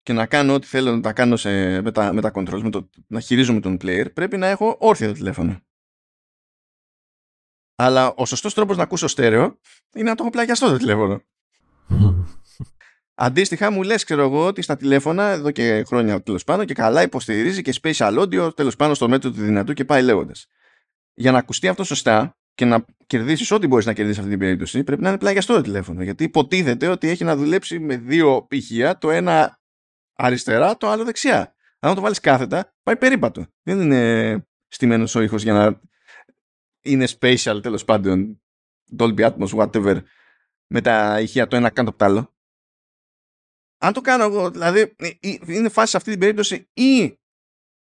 και να κάνω ό,τι θέλω να τα κάνω σε, με, τα, με τα controls, με το, να χειρίζομαι τον player, πρέπει να έχω όρθιο το τηλέφωνο. Αλλά ο σωστός τρόπος να ακούσω στέρεο είναι να το έχω πλαγιαστό το τηλέφωνο. Αντίστοιχα, μου λες, ξέρω εγώ, ότι στα τηλέφωνα εδώ και χρόνια τέλος πάντων και καλά υποστηρίζει και spatial audio τέλος πάντων στο μέτρο του δυνατού και πάει λέγοντας. Για να ακουστεί αυτό σωστά και να κερδίσεις ό,τι μπορείς να κερδίσεις αυτή την περίπτωση, πρέπει να είναι πλαγιαστό το τηλέφωνο. Γιατί υποτίθεται ότι έχει να δουλέψει με δύο πηχεία, το ένα αριστερά, το άλλο δεξιά. Αν το βάλεις κάθετα, πάει περίπατο. Δεν είναι στημένος ο ήχος για να είναι spatial τέλος πάντων. Dolby Atmos, whatever. Με τα ηχεία το ένα κάτω από το άλλο. Αν το κάνω εγώ δηλαδή είναι φάση σε αυτή την περίπτωση ή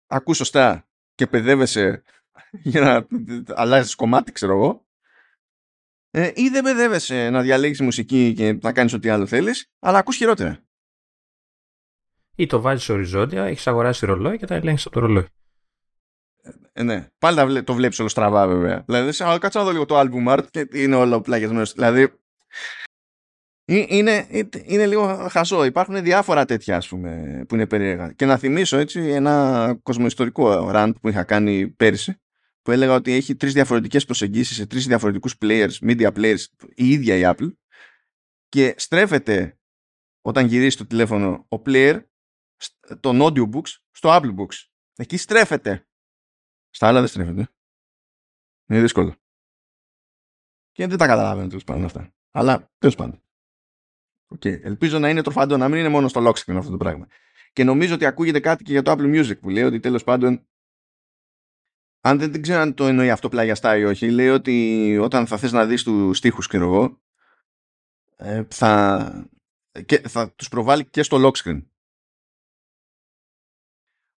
ακούς σωστά και παιδεύεσαι για να αλλάζεις κομμάτι ξέρω εγώ ε, ή δεν παιδεύεσαι να διαλέγεις μουσική και να κάνεις ό,τι άλλο θέλεις αλλά ακούς χειρότερα. Ή το βάζεις οριζόντια, έχεις αγοράσει ρολόι και τα ελέγχεις από το ρολόι ε, ναι. Πάλι το βλέπεις όλο στραβά, βέβαια. Δηλαδή, α, κάτσε να δω λίγο το album art και είναι όλο πλάγιασμένο. Δηλαδή, είναι, είναι λίγο χασό. Υπάρχουν διάφορα τέτοια ας πούμε, που είναι περίεργα. Και να θυμίσω έτσι ένα κοσμοϊστορικό rant που είχα κάνει πέρυσι που έλεγα ότι έχει τρεις διαφορετικές προσεγγίσεις σε τρεις διαφορετικούς players, media players, η ίδια η Apple και στρέφεται όταν γυρίσει το τηλέφωνο ο player των audiobooks στο Apple Books. Εκεί στρέφεται. Στα άλλα δεν στρέφεται. Είναι δύσκολο. Και δεν τα καταλαβαίνω τέλος πάντων αυτά. Αλλά τέλος πάντων. Okay. Ελπίζω να είναι τροφαντό, να μην είναι μόνο στο lock screen αυτό το πράγμα. Και νομίζω ότι ακούγεται κάτι και για το Apple Music που λέει ότι τέλος πάντων. Αν δεν, δεν ξέρω αν το εννοεί αυτό πλαγιαστά ή όχι, λέει ότι όταν θα θες να δεις τους στίχους, ξέρω εγώ, ε, θα, και θα τους προβάλλει και στο lock screen.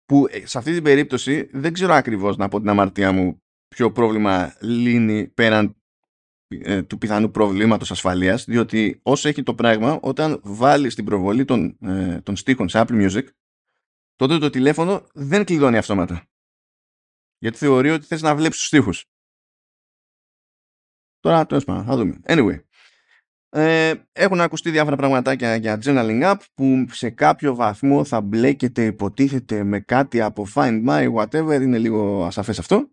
Που ε, σε αυτή την περίπτωση δεν ξέρω ακριβώς να πω την αμαρτία μου ποιο πρόβλημα λύνει πέραν ε, του πιθανού προβλήματος ασφαλείας διότι όσο έχει το πράγμα όταν βάλεις την προβολή των, ε, των στίχων σε Apple Music τότε το τηλέφωνο δεν κλειδώνει αυτόματα. Γιατί θεωρεί ότι θες να βλέπεις τους στίχους. Τώρα το έσπανα, θα δούμε. Anyway ε, έχουν ακουστεί διάφορα πραγματάκια για journaling app που σε κάποιο βαθμό θα μπλέκεται υποτίθεται με κάτι από Find My whatever είναι λίγο ασαφές αυτό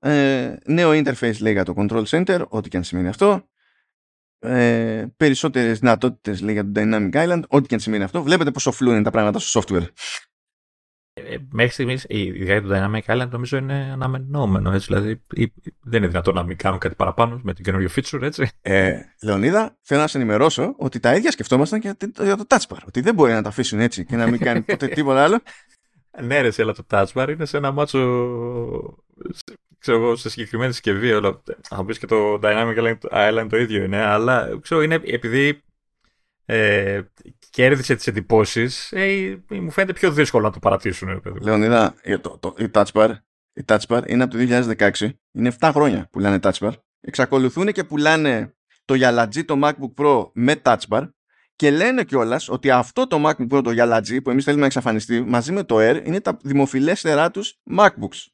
ε, νέο interface λέει για το Control Center, ό,τι και αν σημαίνει αυτό. Ε, περισσότερες δυνατότητες λέει για το Dynamic Island, ό,τι και αν σημαίνει αυτό. Βλέπετε πόσο φλού είναι τα πράγματα στο software. Ε, μέχρι στιγμής η ιδέα του Dynamic Island νομίζω είναι αναμενόμενο. Έτσι, δηλαδή δεν είναι δυνατόν να μην κάνουν κάτι παραπάνω με την καινούριο feature, έτσι. Ε, Λεωνίδα, θέλω να σε ενημερώσω ότι τα ίδια σκεφτόμασταν και για το Touch Bar. Ότι δεν μπορεί να τα αφήσουν έτσι και να μην κάνει ποτέ τίποτα άλλο. Ναι, ρε, αλλά το Touch Bar είναι σε ένα μάτσο ξέρω εγώ, σε συγκεκριμένη συσκευή. Όλα, θα πεις και το Dynamic Island το ίδιο είναι, αλλά ξέρω, είναι επειδή ε, κέρδισε τις εντυπώσεις, ε, μου φαίνεται πιο δύσκολο να το παρατήσουν. Λεωνίδα, το, το, η, touch bar, η Touch Bar είναι από το 2016. Είναι 7 χρόνια που πουλάνε Touch Bar. Εξακολουθούν και πουλάνε το γυαλατζή το MacBook Pro με Touch Bar και λένε κιόλας ότι αυτό το MacBook Pro το γυαλατζή που εμείς θέλουμε να εξαφανιστεί μαζί με το Air είναι τα δημοφιλέστερά τους MacBooks.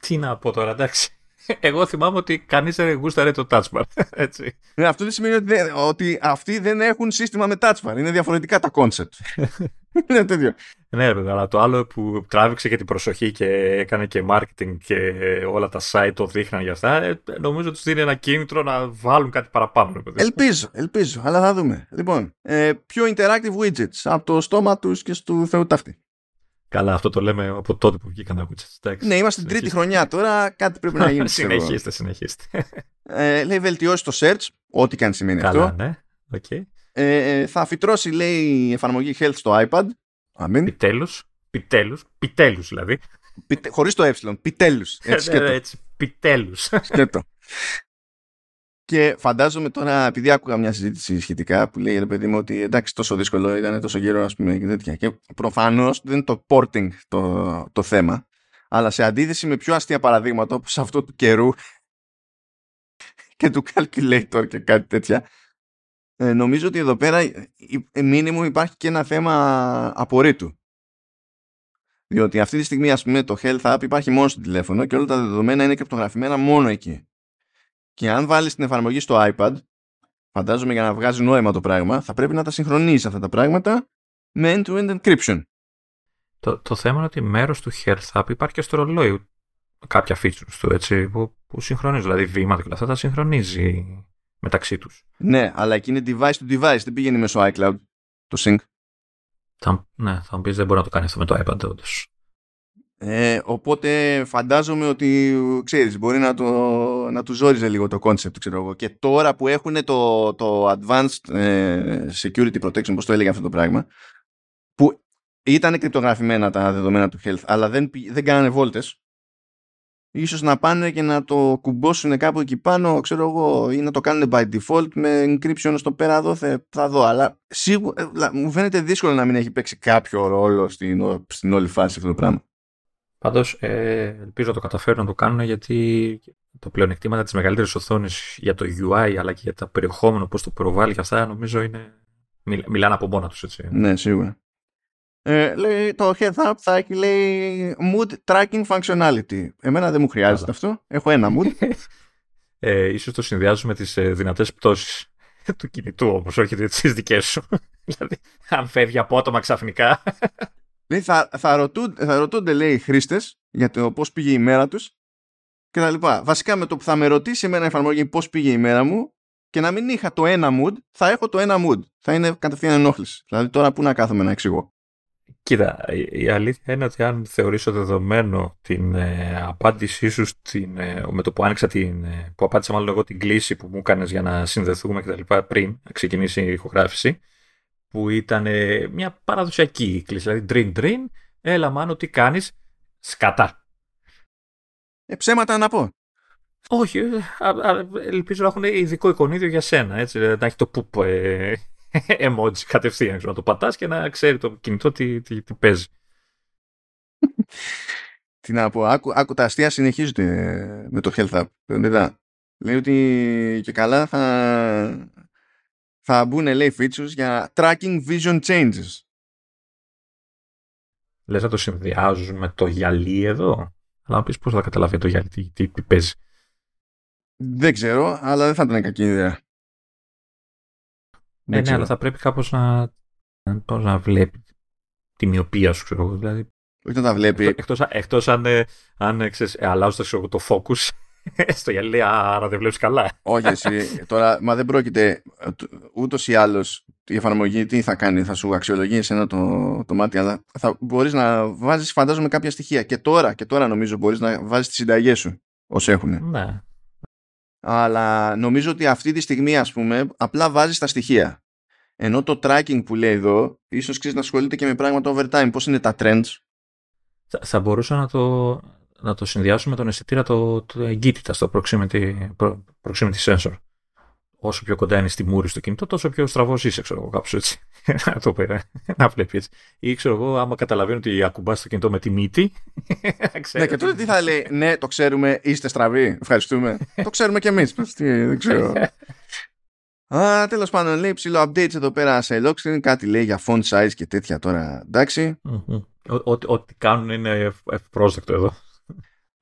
Τι να πω τώρα, εντάξει. Εγώ θυμάμαι ότι κανείς δεν γούσταρε το touch bar. Έτσι. Ναι, αυτό δεν σημαίνει ότι, ότι αυτοί δεν έχουν σύστημα με touch bar. Είναι διαφορετικά τα concept. Είναι τέτοιο. Ναι, αλλά το άλλο που τράβηξε και την προσοχή και έκανε και marketing και όλα τα site το δείχναν για αυτά, ε, νομίζω τους δίνει ένα κίνητρο να βάλουν κάτι παραπάνω. Ελπίζω, ελπίζω, αλλά θα δούμε. Λοιπόν, ε, πιο interactive widgets από το στόμα τους και στο Θεού ταύτη. Καλά, αυτό το λέμε από τότε που βγήκαν τα widgets. Ναι, είμαστε στην τρίτη χρονιά τώρα, κάτι πρέπει να γίνει. συνεχίστε, συνεχίστε. Ε, λέει βελτιώσει το search, ό,τι και αν σημαίνει Καλά, αυτό. ναι. Okay. Ε, θα φυτρώσει, λέει, η εφαρμογή Health στο iPad. Αμήν. Επιτέλους, επιτέλους, επιτέλους δηλαδή. Πιτε, χωρίς το ε, επιτέλους. Έτσι, σκέτο. έτσι, επιτέλους. σκέτο. Και φαντάζομαι τώρα, επειδή άκουγα μια συζήτηση σχετικά που λέει ρε παιδί μου ότι εντάξει τόσο δύσκολο ήταν τόσο γύρω ας πούμε και τέτοια. Και προφανώς δεν είναι το porting το, το θέμα, αλλά σε αντίθεση με πιο αστεία παραδείγματα όπως αυτό του καιρού και του calculator και κάτι τέτοια, ε, νομίζω ότι εδώ πέρα μήνυμου υπάρχει και ένα θέμα απορρίτου. Διότι αυτή τη στιγμή ας πούμε το Health App υπάρχει μόνο στο τηλέφωνο και όλα τα δεδομένα είναι κρυπτογραφημένα μόνο εκεί. Και αν βάλεις την εφαρμογή στο iPad, φαντάζομαι για να βγάζει νόημα το πράγμα, θα πρέπει να τα συγχρονίσεις αυτά τα πράγματα με end-to-end encryption. Το, το θέμα είναι ότι μέρος του Health App υπάρχει και στο ρολόι κάποια features του, έτσι, που, που συγχρονίζει, δηλαδή βήματα και αυτά τα συγχρονίζει μεταξύ τους. Ναι, αλλά εκεί είναι device to device, δεν πηγαίνει μέσω iCloud το sync. Θα, ναι, θα μου πεις δεν μπορεί να το κάνει αυτό με το iPad, όντως. Ε, οπότε φαντάζομαι ότι ξέρεις μπορεί να, το, να του ζόριζε λίγο το concept ξέρω εγώ. και τώρα που έχουν το, το advanced ε, security protection πώς το έλεγε αυτό το πράγμα που ήταν κρυπτογραφημένα τα δεδομένα του health αλλά δεν, δεν κάνανε βόλτες ίσως να πάνε και να το κουμπώσουν κάπου εκεί πάνω ξέρω εγώ ή να το κάνουν by default με encryption στο πέρα εδώ θα δω αλλά σίγουρα, ε, μου φαίνεται δύσκολο να μην έχει παίξει κάποιο ρόλο στην, στην όλη φάση αυτό το πράγμα Πάντως, ε, ελπίζω να το καταφέρουν να το κάνουν γιατί το πλεονεκτήματα της μεγαλύτερης οθόνης για το UI αλλά και για τα περιεχόμενο, πώς το προβάλλει και αυτά, νομίζω είναι. μιλάνε από μόνα τους, έτσι. Ναι, σίγουρα. Ε, λέει, το heads up θα έχει λέει mood tracking functionality. Εμένα δεν μου χρειάζεται αυτό. Έχω ένα mood. ε, ίσως το συνδυάζουμε με τις ε, δυνατές πτώσεις. του κινητού όμως, όχι τις δικές σου. δηλαδή, αν φεύγει απότομα ξαφνικά. Δηλαδή θα, θα, ρωτούνται, θα ρωτούνται, λέει, οι χρήστες για το πώς πήγε η μέρα τους και τα λοιπά. Βασικά με το που θα με ρωτήσει εμένα η εφαρμογή πώς πήγε η μέρα μου και να μην είχα το ένα mood, θα έχω το ένα mood. Θα είναι κατευθείαν ενόχληση. Δηλαδή τώρα που να κάθομαι να εξηγώ. Κοίτα, η αλήθεια είναι ότι αν θεωρήσω δεδομένο την ε, απάντησή σου στην, ε, με το που άνοιξα την, ε, που απάντησα μάλλον εγώ την κλίση που μου έκανες για να συνδεθούμε και τα λοιπά πριν ξεκινήσει η ηχογράφηση, που ήταν ε, μια παραδοσιακή κλίση, δηλαδή dream dream, έλα μάνο τι κάνεις, σκατά. Ε, ψέματα να πω. Όχι, ε, ελπίζω να έχουν ειδικό εικονίδιο για σένα, έτσι, να έχει το πουπ ε, emoji κατευθείαν, να το πατάς και να ξέρει το κινητό τι, τι, τι παίζει. Τι να πω, άκου, άκου τα αστεία συνεχίζονται με το Health App. Λέει ότι και καλά θα, θα μπουν λέει features για tracking vision changes. Λες να το συνδυάζουν με το γυαλί εδώ; Αλλά να πεις πώς θα καταλάβει το γυαλί τι, τι, τι παίζει. Δεν ξέρω, αλλά δεν θα ήταν κακή ιδέα. Ναι, ναι, αλλά θα πρέπει κάπως να, πώς να βλέπει τη μοιοπία σου, ξέρω δηλαδή. Όχι να τα βλέπει. Εκτός, εκτός αν, ε, αν ξέρεις, ε, αλλάζω το focus στο γυαλί, άρα δεν βλέπεις καλά. Όχι εσύ, τώρα, μα δεν πρόκειται ούτως ή άλλως η εφαρμογή τι θα κάνει, θα σου αξιολογεί εσένα το, το μάτι, αλλά θα μπορείς να βάζεις φαντάζομαι κάποια στοιχεία και τώρα, και τώρα νομίζω μπορείς να βάζεις τις συνταγές σου όσοι έχουν. Ναι. Αλλά νομίζω ότι αυτή τη στιγμή ας πούμε απλά βάζεις τα στοιχεία. Ενώ το tracking που λέει εδώ, ίσως ξέρεις να ασχολείται και με πράγματα overtime. Πώς είναι τα trends; Θα, θα μπορούσα να το, να το συνδυάσουμε με τον αισθητήρα το, το εγκύτητα στο proximity, proximity sensor. Όσο πιο κοντά είναι στη μούρη στο κινητό, τόσο πιο στραβός είσαι, ξέρω εγώ, κάπως έτσι. να το πέρα, να βλέπει έτσι. Ή ξέρω εγώ, άμα καταλαβαίνω ότι ακουμπάς το κινητό με τη μύτη. ναι, και τότε τι θα λέει, Ναι, το ξέρουμε, είστε στραβοί. Ευχαριστούμε. το ξέρουμε κι εμείς. δεν ξέρω. Α, τέλος πάντων, λέει ψηλό updates εδώ πέρα σε lock Κάτι λέει για font size και τέτοια τώρα. Εντάξει. Ό,τι κάνουν είναι ευπρόσδεκτο εδώ.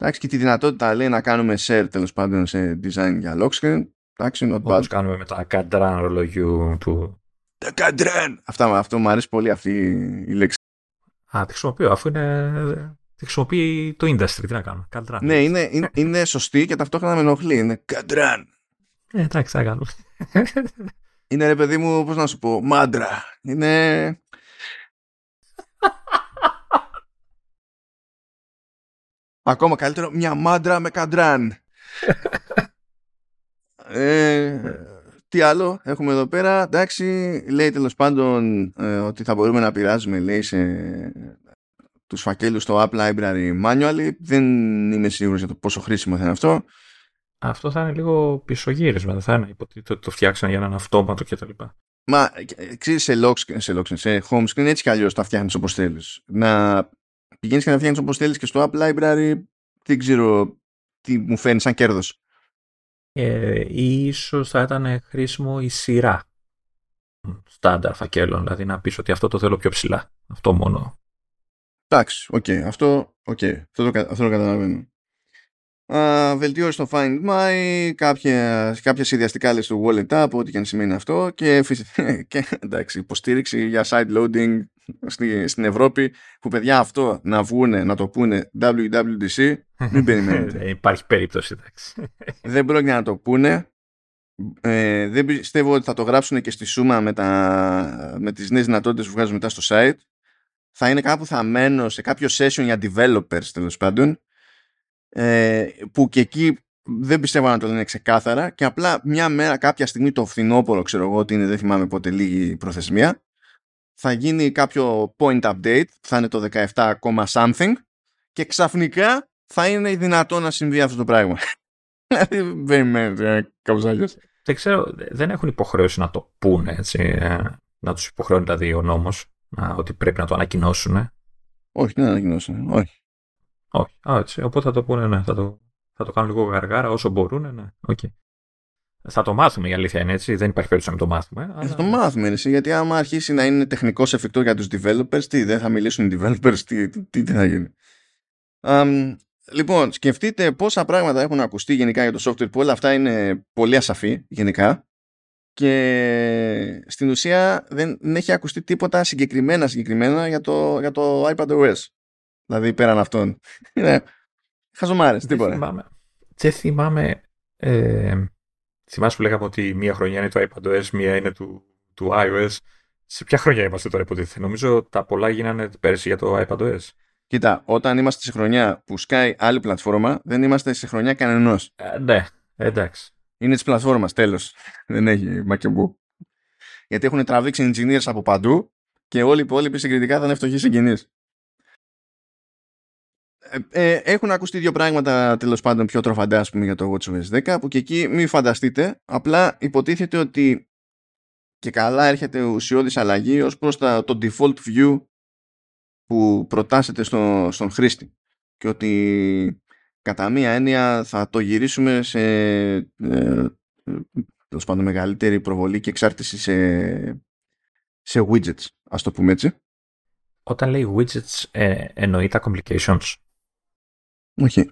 Εντάξει, και τη δυνατότητα λέει να κάνουμε share τέλος πάντων σε design για lock screen. Εντάξει, not bad. κάνουμε με τα καντράν ρολογιού του. Τα καντράν! Αυτά, αυτό μου αρέσει πολύ αυτή η λέξη. Α, τη χρησιμοποιώ αφού είναι. Τη χρησιμοποιεί το industry. Τι να κάνω. Καντράν. Ναι, είναι, είναι, είναι σωστή και ταυτόχρονα με ενοχλεί. Είναι καντράν. Ε, εντάξει, θα κάνω. είναι ρε παιδί μου, πώς να σου πω, μάντρα. Είναι. Ακόμα καλύτερο, μια μάντρα με καντράν. ε, τι άλλο έχουμε εδώ πέρα; Εντάξει, λέει τέλος πάντων ε, ότι θα μπορούμε να πειράζουμε λέει, σε τους φακέλους στο App Library manually. Δεν είμαι σίγουρος για το πόσο χρήσιμο θα είναι αυτό. Αυτό θα είναι λίγο πισωγύρισμα, δεν θα είναι υποτίθεται ότι το φτιάξαν για έναν αυτόματο κτλ. Μα ξέρεις σε lock screen, σε, lock screen, σε home screen έτσι κι αλλιώς τα φτιάχνεις όπως θέλεις. Να πηγαίνεις και να φτιάχνεις όπως θέλεις και στο App Library δεν ξέρω τι μου φαίνει σαν κέρδος. Ε, ίσως θα ήταν χρήσιμο η σειρά στάνταρ φακέλων, δηλαδή να πεις ότι αυτό το θέλω πιο ψηλά. Αυτό μόνο. Εντάξει, OK. Okay. Αυτό, okay. αυτό, το, αυτό το καταλαβαίνω uh, βελτιώσεις στο Find My, κάποια, κάποια συνδυαστικά λες στο Wallet App, ό,τι και αν σημαίνει αυτό και, και εντάξει, υποστήριξη για side loading στη, στην Ευρώπη που παιδιά αυτό να βγούνε, να το πούνε WWDC, μην περιμένετε. Δεν υπάρχει περίπτωση, εντάξει. δεν πρόκειται να το πούνε. Ε, δεν πιστεύω ότι θα το γράψουν και στη σούμα με, τα, με τις νέες δυνατότητες που βγάζουν μετά στο site. Θα είναι κάπου θα μένω σε κάποιο session για developers τέλος πάντων ε, που και εκεί δεν πιστεύω να το λένε ξεκάθαρα και απλά μια μέρα κάποια στιγμή το φθινόπωρο ξέρω εγώ ότι είναι δεν θυμάμαι πότε λίγη προθεσμία θα γίνει κάποιο point update θα είναι το 17, something και ξαφνικά θα είναι δυνατό να συμβεί αυτό το πράγμα. Δηλαδή δεν είναι κάπως αλλιώς. Δεν ξέρω, δεν έχουν υποχρέωση να το πούνε έτσι, ε, να τους υποχρεώνει δηλαδή ο νόμος ότι πρέπει να το ανακοινώσουν. Όχι, δεν ανακοινώσουν, όχι. Όχι. Α, έτσι. Οπότε θα το πούνε, ναι. Θα το, θα το κάνουν λίγο γαργάρα όσο μπορούν, ναι. Okay. Θα το μάθουμε η αλήθεια είναι έτσι. Δεν υπάρχει περίπτωση να το μάθουμε. Ε, αλλά... Θα το μάθουμε έτσι, γιατί άμα αρχίσει να είναι τεχνικός εφικτός για τους developers, τι δεν θα μιλήσουν οι developers, τι, τι, τι θα γίνει. Um, λοιπόν, σκεφτείτε πόσα πράγματα έχουν ακουστεί γενικά για το software που όλα αυτά είναι πολύ ασαφή γενικά και στην ουσία δεν, δεν έχει ακουστεί τίποτα συγκεκριμένα συγκεκριμένα για το, για το iPadOS. Δηλαδή πέραν αυτών. Είναι χαζομάρες, τίποτα. Θυμάμαι. Δεν θυμάμαι... Ε, θυμάσαι που λέγαμε ότι μία χρονιά είναι το iPadOS, μία είναι του, του iOS. Σε ποια χρονιά είμαστε τώρα υποτίθεται; Νομίζω τα πολλά γίνανε πέρσι για το iPadOS. Κοίτα, όταν είμαστε σε χρονιά που σκάει άλλη πλατφόρμα, δεν είμαστε σε χρονιά κανενός. Ε, ναι, εντάξει. Είναι της πλατφόρμας, τέλος. δεν έχει μακεμπού. Γιατί έχουν τραβήξει engineers από παντού και όλοι οι υπόλοιποι συγκριτικά θα είναι φτωχοί συγγενείς. Ε, ε, έχουν ακουστεί δύο πράγματα τέλος πάντων πιο τροφαντά πούμε, για το WatchOS 10 που και εκεί μην φανταστείτε απλά υποτίθεται ότι και καλά έρχεται ουσιώδης αλλαγή ως προς τα, το default view που προτάσετε στο, στον χρήστη και ότι κατά μία έννοια θα το γυρίσουμε σε ε, τέλος πάντων μεγαλύτερη προβολή και εξάρτηση σε, σε widgets, ας το πούμε έτσι. Όταν λέει widgets ε, εννοεί τα complications. Όχι.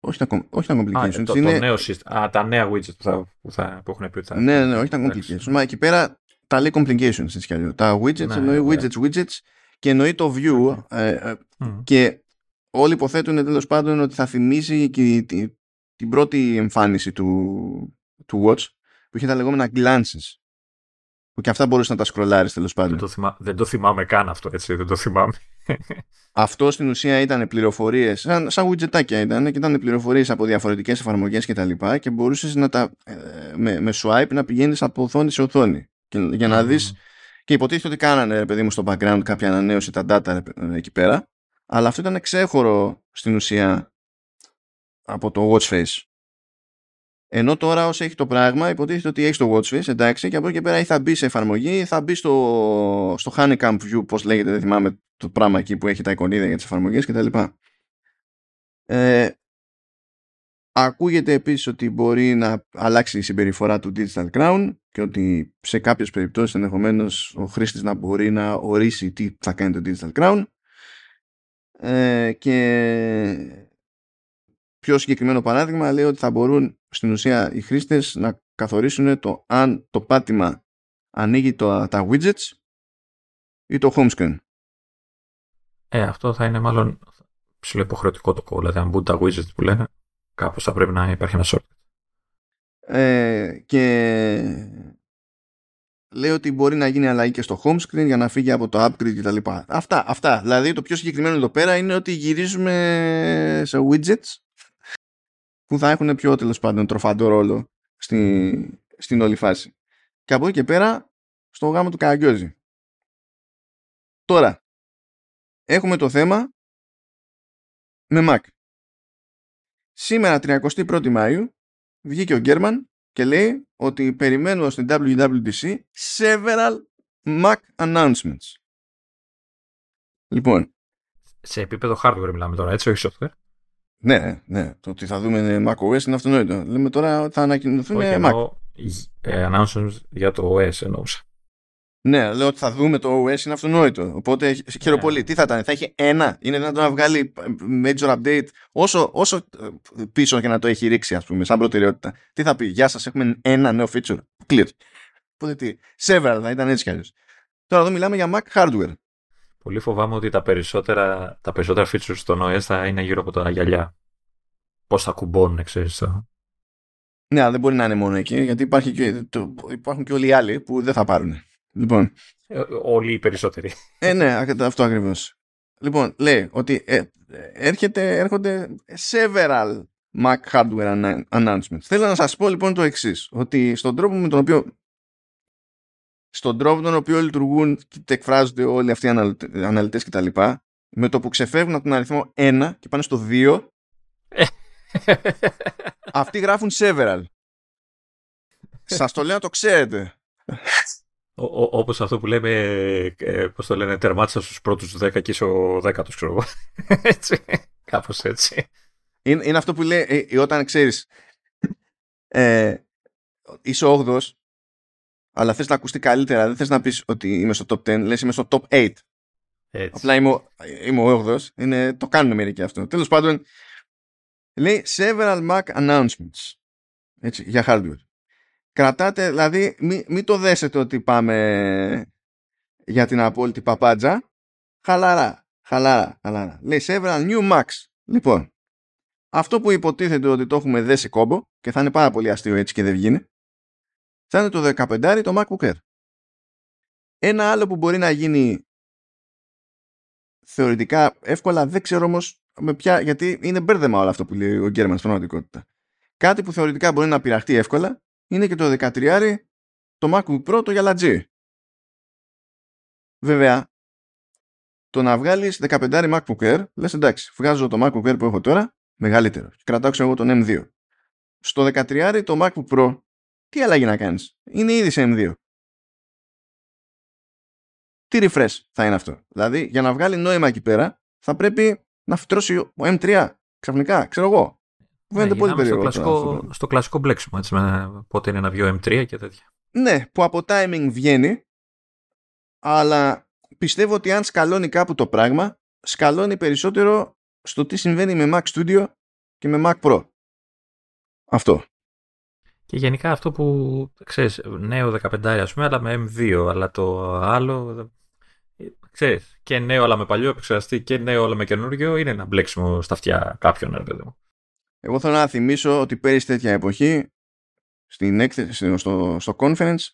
Όχι τα, όχι τα complications. Α, το, είναι... το νέο Α, τα νέα widgets που, θα, που, θα, που έχουν πει ότι θα... Ναι, ναι, όχι τα complications. Μα εκεί πέρα τα λέει complications έτσι κι αλλιώς. Τα widgets ναι, εννοεί ναι. widgets, widgets και εννοεί το view ε, ε, και όλοι υποθέτουν τέλος πάντων ότι θα θυμίσει και την, την πρώτη εμφάνιση του, του Watch που είχε τα λεγόμενα glances που και αυτά μπορούσε να τα σκρολάρεις τέλος πάντων. Δεν το, θυμά... δεν το θυμάμαι καν αυτό, έτσι. Δεν το θυμάμαι. Αυτό στην ουσία ήταν πληροφορίες, σαν, σαν widgetάκια ήταν, και ήταν πληροφορίες από διαφορετικές εφαρμογές κτλ. Και, τα και μπορούσες να τα, ε, με, με swipe να πηγαίνεις από οθόνη σε οθόνη. Και, για να mm. δεις. Και υποτίθεται ότι κάνανε, παιδί μου, στο background κάποια ανανέωση τα data εκεί πέρα. Αλλά αυτό ήταν ξέχωρο στην ουσία από το watch face. Ενώ τώρα όσο έχει το πράγμα υποτίθεται ότι έχει το watch face εντάξει και από εκεί και πέρα ή θα μπει σε εφαρμογή θα μπει στο, στο honeycomb view πώς λέγεται δεν θυμάμαι το πράγμα εκεί που έχει τα εικονίδια για τις εφαρμογές κτλ. Ε, ακούγεται επίσης ότι μπορεί να αλλάξει η συμπεριφορά του Digital Crown και ότι σε κάποιες περιπτώσεις ενδεχομένως ο χρήστης να μπορεί να ορίσει τι θα κάνει το Digital Crown ε, και πιο συγκεκριμένο παράδειγμα λέει ότι θα μπορούν στην ουσία οι χρήστες να καθορίσουν το αν το πάτημα ανοίγει το, τα widgets ή το home screen. Ε, αυτό θα είναι μάλλον ψηλοϊποχρεωτικό το κόμμα. Δηλαδή, αν μπουν τα widgets που λένε, κάπως θα πρέπει να υπάρχει ένα shortcut. Ε, και λέει ότι μπορεί να γίνει αλλαγή και στο home screen για να φύγει από το upgrade κτλ. Αυτά, αυτά. Δηλαδή το πιο συγκεκριμένο εδώ πέρα είναι ότι γυρίζουμε σε widgets που θα έχουν πιο τέλος πάντων τροφαντό ρόλο στη, στην όλη φάση. Και από εκεί και πέρα στο γάμο του Καραγκιόζη. Τώρα, έχουμε το θέμα με Mac. Σήμερα 31η Μάιου βγήκε ο Γκέρμαν και λέει ότι περιμένω στην WWDC several Mac announcements. Λοιπόν. Σε επίπεδο hardware μιλάμε τώρα, έτσι, όχι software. Ναι, ναι. Το ότι θα δούμε macOS είναι αυτονόητο. Λέμε τώρα ότι θα ανακοινωθούν Όχι, Mac. Ε, announcements για το OS εννοούσα. Ναι, λέω ότι θα δούμε το OS είναι αυτονόητο. Οπότε χαίρομαι ναι. πολύ. Τι θα ήταν, θα έχει ένα, είναι δυνατόν να βγάλει major update όσο, όσο ε, πίσω και να το έχει ρίξει, ας πούμε, σαν προτεραιότητα. Τι θα πει, Γεια σας, έχουμε ένα νέο feature. Clear. Οπότε τι, several θα ήταν έτσι κι αλλιώς. Τώρα εδώ μιλάμε για Mac hardware. Πολύ φοβάμαι ότι τα περισσότερα, τα περισσότερα features στον OS θα είναι γύρω από τα γυαλιά. Πώς θα κουμπώνουν, ξέρεις. Το... Ναι, αλλά δεν μπορεί να είναι μόνο εκεί, γιατί υπάρχει και, το, υπάρχουν και όλοι οι άλλοι που δεν θα πάρουν. Λοιπόν. Ε, όλοι οι περισσότεροι. Ε, ναι, αυτό ακριβώς. Λοιπόν, λέει ότι ε, έρχεται, έρχονται several Mac hardware announcements. Θέλω να σας πω λοιπόν το εξής ότι στον τρόπο με τον οποίο στον τρόπο τον οποίο λειτουργούν και εκφράζονται όλοι αυτοί οι αναλυτές και τα λοιπά, με το που ξεφεύγουν από τον αριθμό 1 και πάνε στο 2, αυτοί γράφουν several. Σας το λέω να το ξέρετε. Όπως αυτό που λέμε, ε, πώς το λένε, τερμάτισα στους πρώτους 10 και είσαι ο δέκατος, ξέρω εγώ. έτσι. Κάπως έτσι. Είναι, είναι αυτό που λέει ε, ε όταν ξέρεις. Ε, είσαι 8 αλλά θες να ακουστεί καλύτερα. Δεν θες να πεις ότι είμαι στο top 10, λες είμαι στο top 8. Έτσι. Απλά είμαι, είμαι ο 8 είναι, το κάνουν μερικοί αυτό. Τέλος πάντων, λέει several Mac announcements έτσι, για hardware. κρατάτε, δηλαδή μην μη το δέσετε ότι πάμε για την απόλυτη παπάντζα. Χαλαρά, χαλαρά, χαλαρά. Λέει several new Max. Λοιπόν, αυτό που υποτίθεται ότι το έχουμε δέσει κόμπο και θα είναι πάρα πολύ αστείο έτσι και δεν βγαίνει, θα είναι το 15 το MacBook Air. Ένα άλλο που μπορεί να γίνει θεωρητικά εύκολα, δεν ξέρω όμως με ποια, γιατί είναι μπέρδεμα όλο αυτό που λέει ο Γκέρμανς στην πραγματικότητα. Κάτι που θεωρητικά μπορεί να πειραχτεί εύκολα είναι και το 13 το MacBook Pro το γυαλατζή. Βέβαια, το να βγάλεις 15 MacBook Air, λες εντάξει, βγάζω το MacBook Air που έχω τώρα μεγαλύτερο. Και κρατάω εγώ τον M2. Στο 13 το MacBook Pro, τι αλλαγή να κάνεις; Είναι ήδη σε M2. Τι refresh θα είναι αυτό; Δηλαδή, για να βγάλει νόημα εκεί πέρα, θα πρέπει να φυτρώσει ο M3 ξαφνικά, ξέρω εγώ. Φαίνεται ναι, πολύ περίεργο. Στο κλασικό, στο κλασικό μπλέξιμο, έτσι, με πότε είναι να βγει ο M3 και τέτοια. Ναι, που από timing βγαίνει, αλλά πιστεύω ότι αν σκαλώνει κάπου το πράγμα, σκαλώνει περισσότερο στο τι συμβαίνει με Mac Studio και με Mac Pro. Αυτό. Και γενικά αυτό που, ξέρεις, νέο 15 ας πούμε, αλλά με M2, αλλά το άλλο, ξέρεις, και νέο αλλά με παλιό επεξεργαστή και νέο αλλά με καινούργιο, είναι ένα μπλέξιμο στα αυτιά κάποιον, ρε παιδί μου. Εγώ θέλω να θυμίσω ότι πέρυσι τέτοια εποχή, στην έκθεση, στο, στο conference,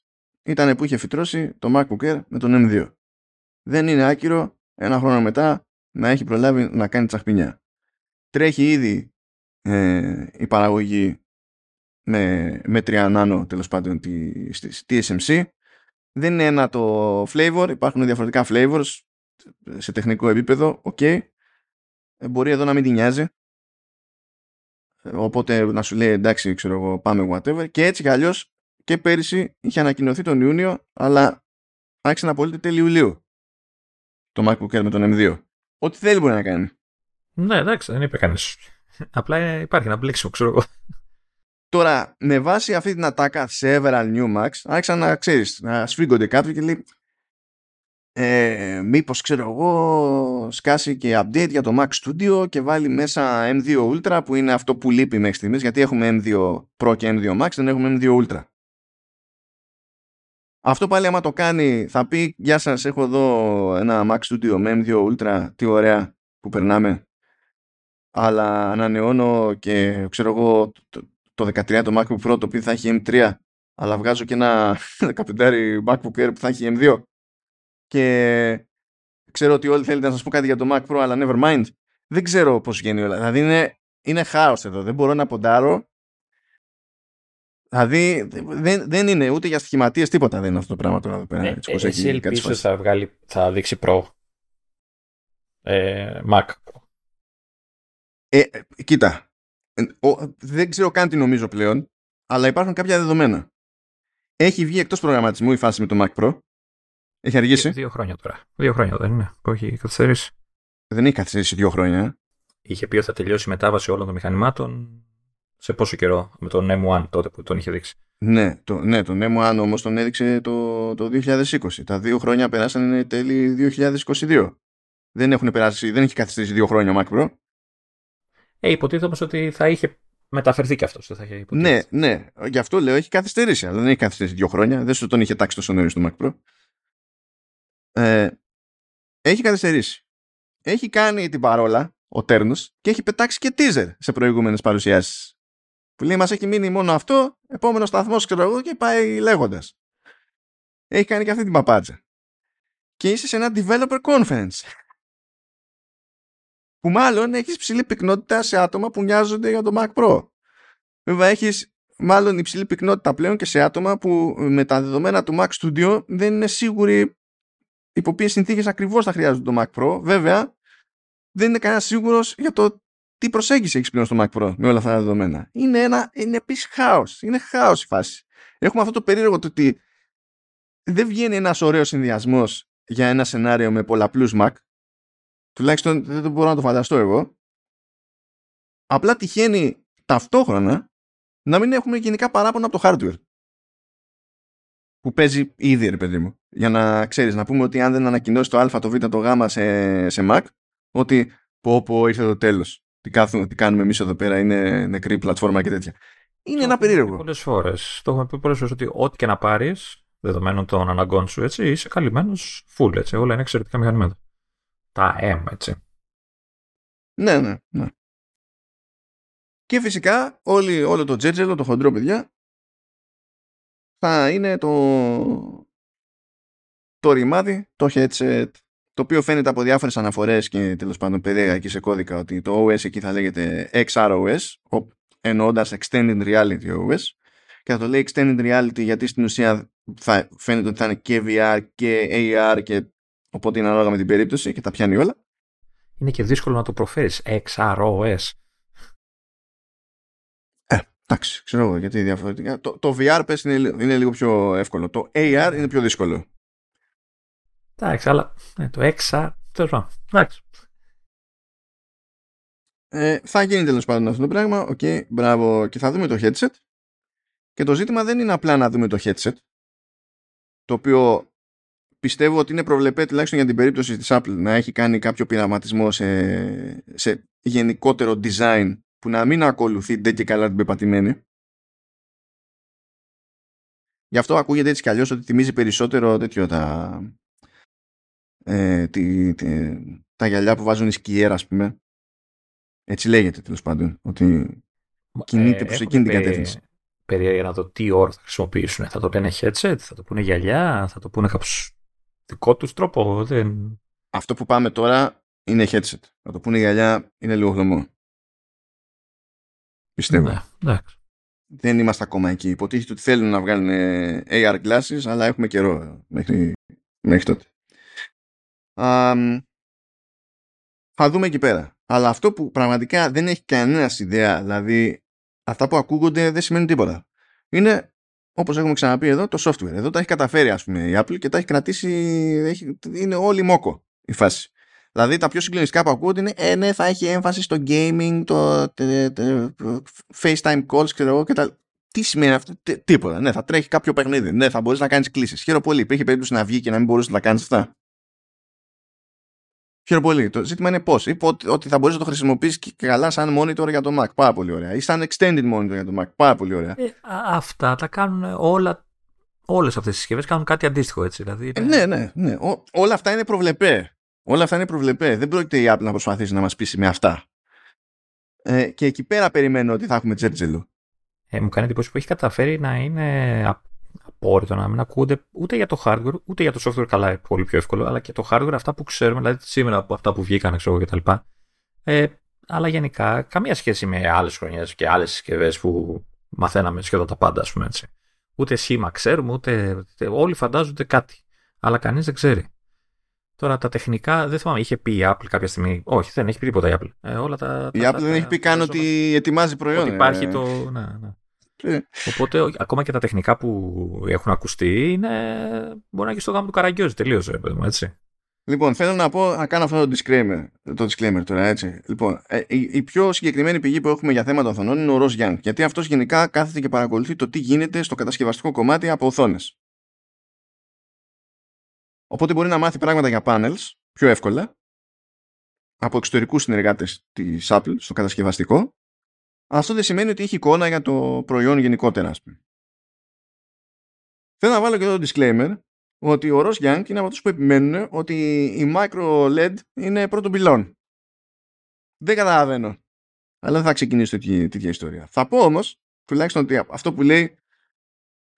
ήταν που είχε φυτρώσει το MacBook Air με τον M2. Δεν είναι άκυρο ένα χρόνο μετά να έχει προλάβει να κάνει τσαχπινιά. Τρέχει ήδη ε, η παραγωγή με, με 3 νάνο τέλος πάντων τη, TSMC. Δεν είναι ένα το flavor, υπάρχουν διαφορετικά flavors σε τεχνικό επίπεδο, OK. Okay. Ε, μπορεί εδώ να μην την νοιάζει. Οπότε να σου λέει εντάξει, ξέρω εγώ, πάμε whatever. Και έτσι κι αλλιώς και πέρυσι είχε ανακοινωθεί τον Ιούνιο, αλλά άρχισε να απολύτω τέλη Ιουλίου το MacBook Air με τον M2. Ό,τι θέλει μπορεί να κάνει. Ναι, εντάξει, δεν είπε κανείς. Απλά υπάρχει ένα μπλέξιμο, ξέρω εγώ. Τώρα, με βάση αυτή την ατάκα several new Macs, άρχισαν να ξέρεις, να σφίγγονται κάποιοι και λέει ε, μήπως ξέρω εγώ σκάσει και update για το Mac Studio και βάλει μέσα M2 Ultra που είναι αυτό που λείπει μέχρι στιγμής γιατί έχουμε M2 Pro και M2 Max δεν έχουμε M2 Ultra αυτό πάλι άμα το κάνει θα πει γεια σας έχω εδώ ένα Mac Studio με M2 Ultra τι ωραία που περνάμε αλλά ανανεώνω και ξέρω εγώ το, το 13 το MacBook Pro το οποίο θα έχει M3 αλλά βγάζω και ένα 15 MacBook Air που θα έχει M2 και ξέρω ότι όλοι θέλετε να σας πω κάτι για το Mac Pro αλλά never mind δεν ξέρω πώς γίνει όλα δηλαδή είναι, είναι χάος εδώ δεν μπορώ να ποντάρω Δηλαδή δεν, δεν είναι ούτε για σχηματίε τίποτα δεν είναι αυτό το πράγμα τώρα εδώ πέρα. Ε, έτσι, εσύ ελπίζω θα, βγάλει, θα δείξει Pro. Ε, Mac. Ε, κοίτα. Ε, δεν ξέρω καν τι νομίζω πλέον, αλλά υπάρχουν κάποια δεδομένα. Έχει βγει εκτός προγραμματισμού η φάση με το Mac Pro. Έχει αργήσει. Δύο, χρόνια τώρα. Δύο χρόνια δεν είναι. Που έχει καθυστερήσει. Δεν έχει καθυστερήσει δύο χρόνια. Είχε πει ότι θα τελειώσει η μετάβαση όλων των μηχανημάτων σε πόσο καιρό με τον M1 τότε που τον είχε δείξει. Ναι, το, ναι, τον M1 όμως τον έδειξε το, το 2020. Τα δύο χρόνια περάσαν τέλη 2022. Δεν έχουν περάσει, δεν έχει καθυστερήσει δύο χρόνια ο Mac Pro. Ε, υποτίθεται όμως ότι θα είχε μεταφερθεί και αυτός. Θα είχε ναι, ναι. Γι' αυτό λέω έχει καθυστερήσει. Αλλά δεν έχει καθυστερήσει δύο χρόνια. Δεν σου τον είχε τάξει τόσο νωρίς του Mac Pro. Ε, έχει καθυστερήσει. Έχει κάνει την παρόλα ο Τέρνος και έχει πετάξει και teaser σε προηγούμενες παρουσιάσεις που λέει μας έχει μείνει μόνο αυτό, επόμενος σταθμός ξέρω εγώ και πάει λέγοντας. Έχει κάνει και αυτή την παπάτσα. Και είσαι σε ένα developer conference. Που μάλλον έχεις ψηλή πυκνότητα σε άτομα που νοιάζονται για το Mac Pro. Βέβαια έχεις μάλλον υψηλή πυκνότητα πλέον και σε άτομα που με τα δεδομένα του Mac Studio δεν είναι σίγουροι υπό ποιες συνθήκες ακριβώς θα χρειάζονται το Mac Pro. Βέβαια δεν είναι κανένας σίγουρος για το τι προσέγγιση έχεις πλέον στο Mac Pro με όλα αυτά τα δεδομένα. Είναι, ένα, είναι επίσης χάος. Είναι χάος η φάση. Έχουμε αυτό το περίεργο το ότι δεν βγαίνει ένας ωραίος συνδυασμός για ένα σενάριο με πολλαπλούς Mac. Τουλάχιστον δεν το μπορώ να το φανταστώ εγώ. Απλά τυχαίνει ταυτόχρονα να μην έχουμε γενικά παράπονα από το hardware. Που παίζει ήδη, ρε παιδί μου. Για να ξέρεις, να πούμε ότι αν δεν ανακοινώσει το Α, το Β, το Γ σε, σε Mac, ότι πω πω ήρθε το τέλος. Τι, τι κάνουμε εμείς εδώ πέρα, είναι νεκρή πλατφόρμα και τέτοια. Είναι το ένα περίεργο. Πολλές φορές. Το έχουμε πει πολλές φορές ότι ό,τι και να πάρεις, δεδομένων των αναγκών σου, έτσι, είσαι καλυμμένος full. Έτσι, όλα είναι εξαιρετικά μηχανήματα. Α M, έτσι. Ναι, ναι. ναι. Και φυσικά όλο το τζέτζελο, το χοντρό παιδιά, θα είναι το, το ρημάδι, το headset, το οποίο φαίνεται από διάφορες αναφορές και τέλος πάντων περίεργα εκεί σε κώδικα ότι το OS εκεί θα λέγεται XROS, εννοώντας Extended Reality OS και θα το λέει Extended Reality γιατί στην ουσία θα φαίνεται ότι θα είναι και VR και AR και οπότε είναι ανάλογα με την περίπτωση και τα πιάνει όλα. Είναι και δύσκολο να το προφέρεις XROS. Ε, εντάξει, ξέρω εγώ γιατί διαφορετικά. Το, το VR πες είναι, είναι λίγο πιο εύκολο. Το AR είναι πιο δύσκολο. Εντάξει, αλλά ναι, το XR, τέλος πάντων. Εντάξει. Ε, θα γίνει τέλος πάντων αυτό το πράγμα. OK, okay, μπράβο. Και θα δούμε το headset. Και το ζήτημα δεν είναι απλά να δούμε το headset. Το οποίο πιστεύω ότι είναι προβλεπέ τουλάχιστον για την περίπτωση της Apple να έχει κάνει κάποιο πειραματισμό σε, σε γενικότερο design που να μην ακολουθεί ντε και καλά την πεπατημένη. Γι' αυτό ακούγεται έτσι κι αλλιώς ότι θυμίζει περισσότερο τέτοιο τα, ε, τη, τη, τα γυαλιά που βάζουν οι σκιέρα ας πούμε. Έτσι λέγεται τέλος πάντων ότι κινείται ε, προς εκείνη την κατεύθυνση. Περίεργα να δω τι ώρα θα χρησιμοποιήσουν. Θα το λένε headset, θα το πούνε γυαλιά, θα το πούνε κάποιο δικό τους τρόπο. Δεν... Αυτό που πάμε τώρα είναι headset. Θα το πούνε γυαλιά είναι λίγο χλωμό. Πιστεύω. Ναι, εντάξει. Δεν είμαστε ακόμα εκεί. Υποτίθεται ότι θέλουν να βγάλουν AR glasses, αλλά έχουμε καιρό μέχρι, μέχρι τότε. Um, θα δούμε εκεί πέρα. Αλλά αυτό που πραγματικά δεν έχει κανένας ιδέα, δηλαδή αυτά που ακούγονται δεν σημαίνουν τίποτα. Είναι, όπως έχουμε ξαναπεί εδώ, το software. Εδώ τα έχει καταφέρει ας πούμε η Apple και τα έχει κρατήσει, έχει, είναι όλη μόκο η φάση. Δηλαδή τα πιο συγκλονιστικά που ακούγονται είναι ε, ναι, θα έχει έμφαση στο gaming, το, FaceTime calls και εγώ και τα... Τι σημαίνει αυτό, τίποτα. Ναι, θα τρέχει κάποιο παιχνίδι. Ναι, θα μπορείς να κάνεις κλήσεις. Χαίρομαι πολύ. Υπήρχε περίπτωση να βγει και να μην μπορούσες να τα κάνεις αυτά. Χαίρομαι πολύ. Το ζήτημα είναι πώς. Είπε ότι θα μπορείς να το χρησιμοποιήσει και καλά σαν monitor για το Mac. Πάρα πολύ ωραία. Ή σαν extended monitor για το Mac. Πάρα πολύ ωραία. Ε, αυτά τα κάνουν όλα. Όλες αυτές τις συσκευές κάνουν κάτι αντίστοιχο έτσι. Δηλαδή, ε, ναι, ναι. ναι. Ό, όλα αυτά είναι προβλεπέ. Όλα αυτά είναι προβλεπέ. Δεν πρόκειται η Apple να προσπαθήσει να μας πείσει με αυτά. Ε, και εκεί πέρα περιμένω ότι θα έχουμε τζέρτζελο. Ε, μου κάνει εντύπωση που έχει καταφέρει να είναι απόρριτο να μην ακούγονται ούτε για το hardware, ούτε για το software καλά, πολύ πιο εύκολο, αλλά και το hardware αυτά που ξέρουμε, δηλαδή σήμερα από αυτά που βγήκαν, ξέρω κτλ. Ε, αλλά γενικά καμία σχέση με άλλες χρονιές και άλλες συσκευές που μαθαίναμε σχεδόν τα πάντα, ας πούμε έτσι. Ούτε σχήμα ξέρουμε, ούτε. Όλοι φαντάζονται κάτι. Αλλά κανείς δεν ξέρει. Τώρα τα τεχνικά, δεν θυμάμαι, είχε πει η Apple κάποια στιγμή. Όχι, δεν έχει πει τίποτα η Apple. Ε, όλα τα, η Apple δεν έχει πει καν ότι ετοιμάζει προϊόν. Ότι υπάρχει το. Ναι, ναι. Οπότε ακόμα και τα τεχνικά που έχουν ακουστεί είναι, μπορεί να έχεις στο γάμο του Καραγκιόζη τελείωσε, έτσι. Λοιπόν, θέλω να πω, να κάνω αυτό το disclaimer, το disclaimer τώρα, έτσι. Λοιπόν, ε, η, η, πιο συγκεκριμένη πηγή που έχουμε για θέματα οθονών είναι ο Ροζ Γιάνγκ, γιατί αυτός γενικά κάθεται και παρακολουθεί το τι γίνεται στο κατασκευαστικό κομμάτι από οθόνες. Οπότε μπορεί να μάθει πράγματα για panels πιο εύκολα από εξωτερικούς συνεργάτες της Apple στο κατασκευαστικό αυτό δεν σημαίνει ότι έχει εικόνα για το προϊόν γενικότερα, ας πούμε. Θέλω να βάλω και εδώ το disclaimer ότι ο Ross Young είναι από αυτούς που επιμένουν ότι η micro LED είναι πρώτο πυλόν. Δεν καταλαβαίνω. Αλλά δεν θα ξεκινήσω τέτοια, τέτοια ιστορία. Θα πω όμως, τουλάχιστον ότι αυτό που λέει,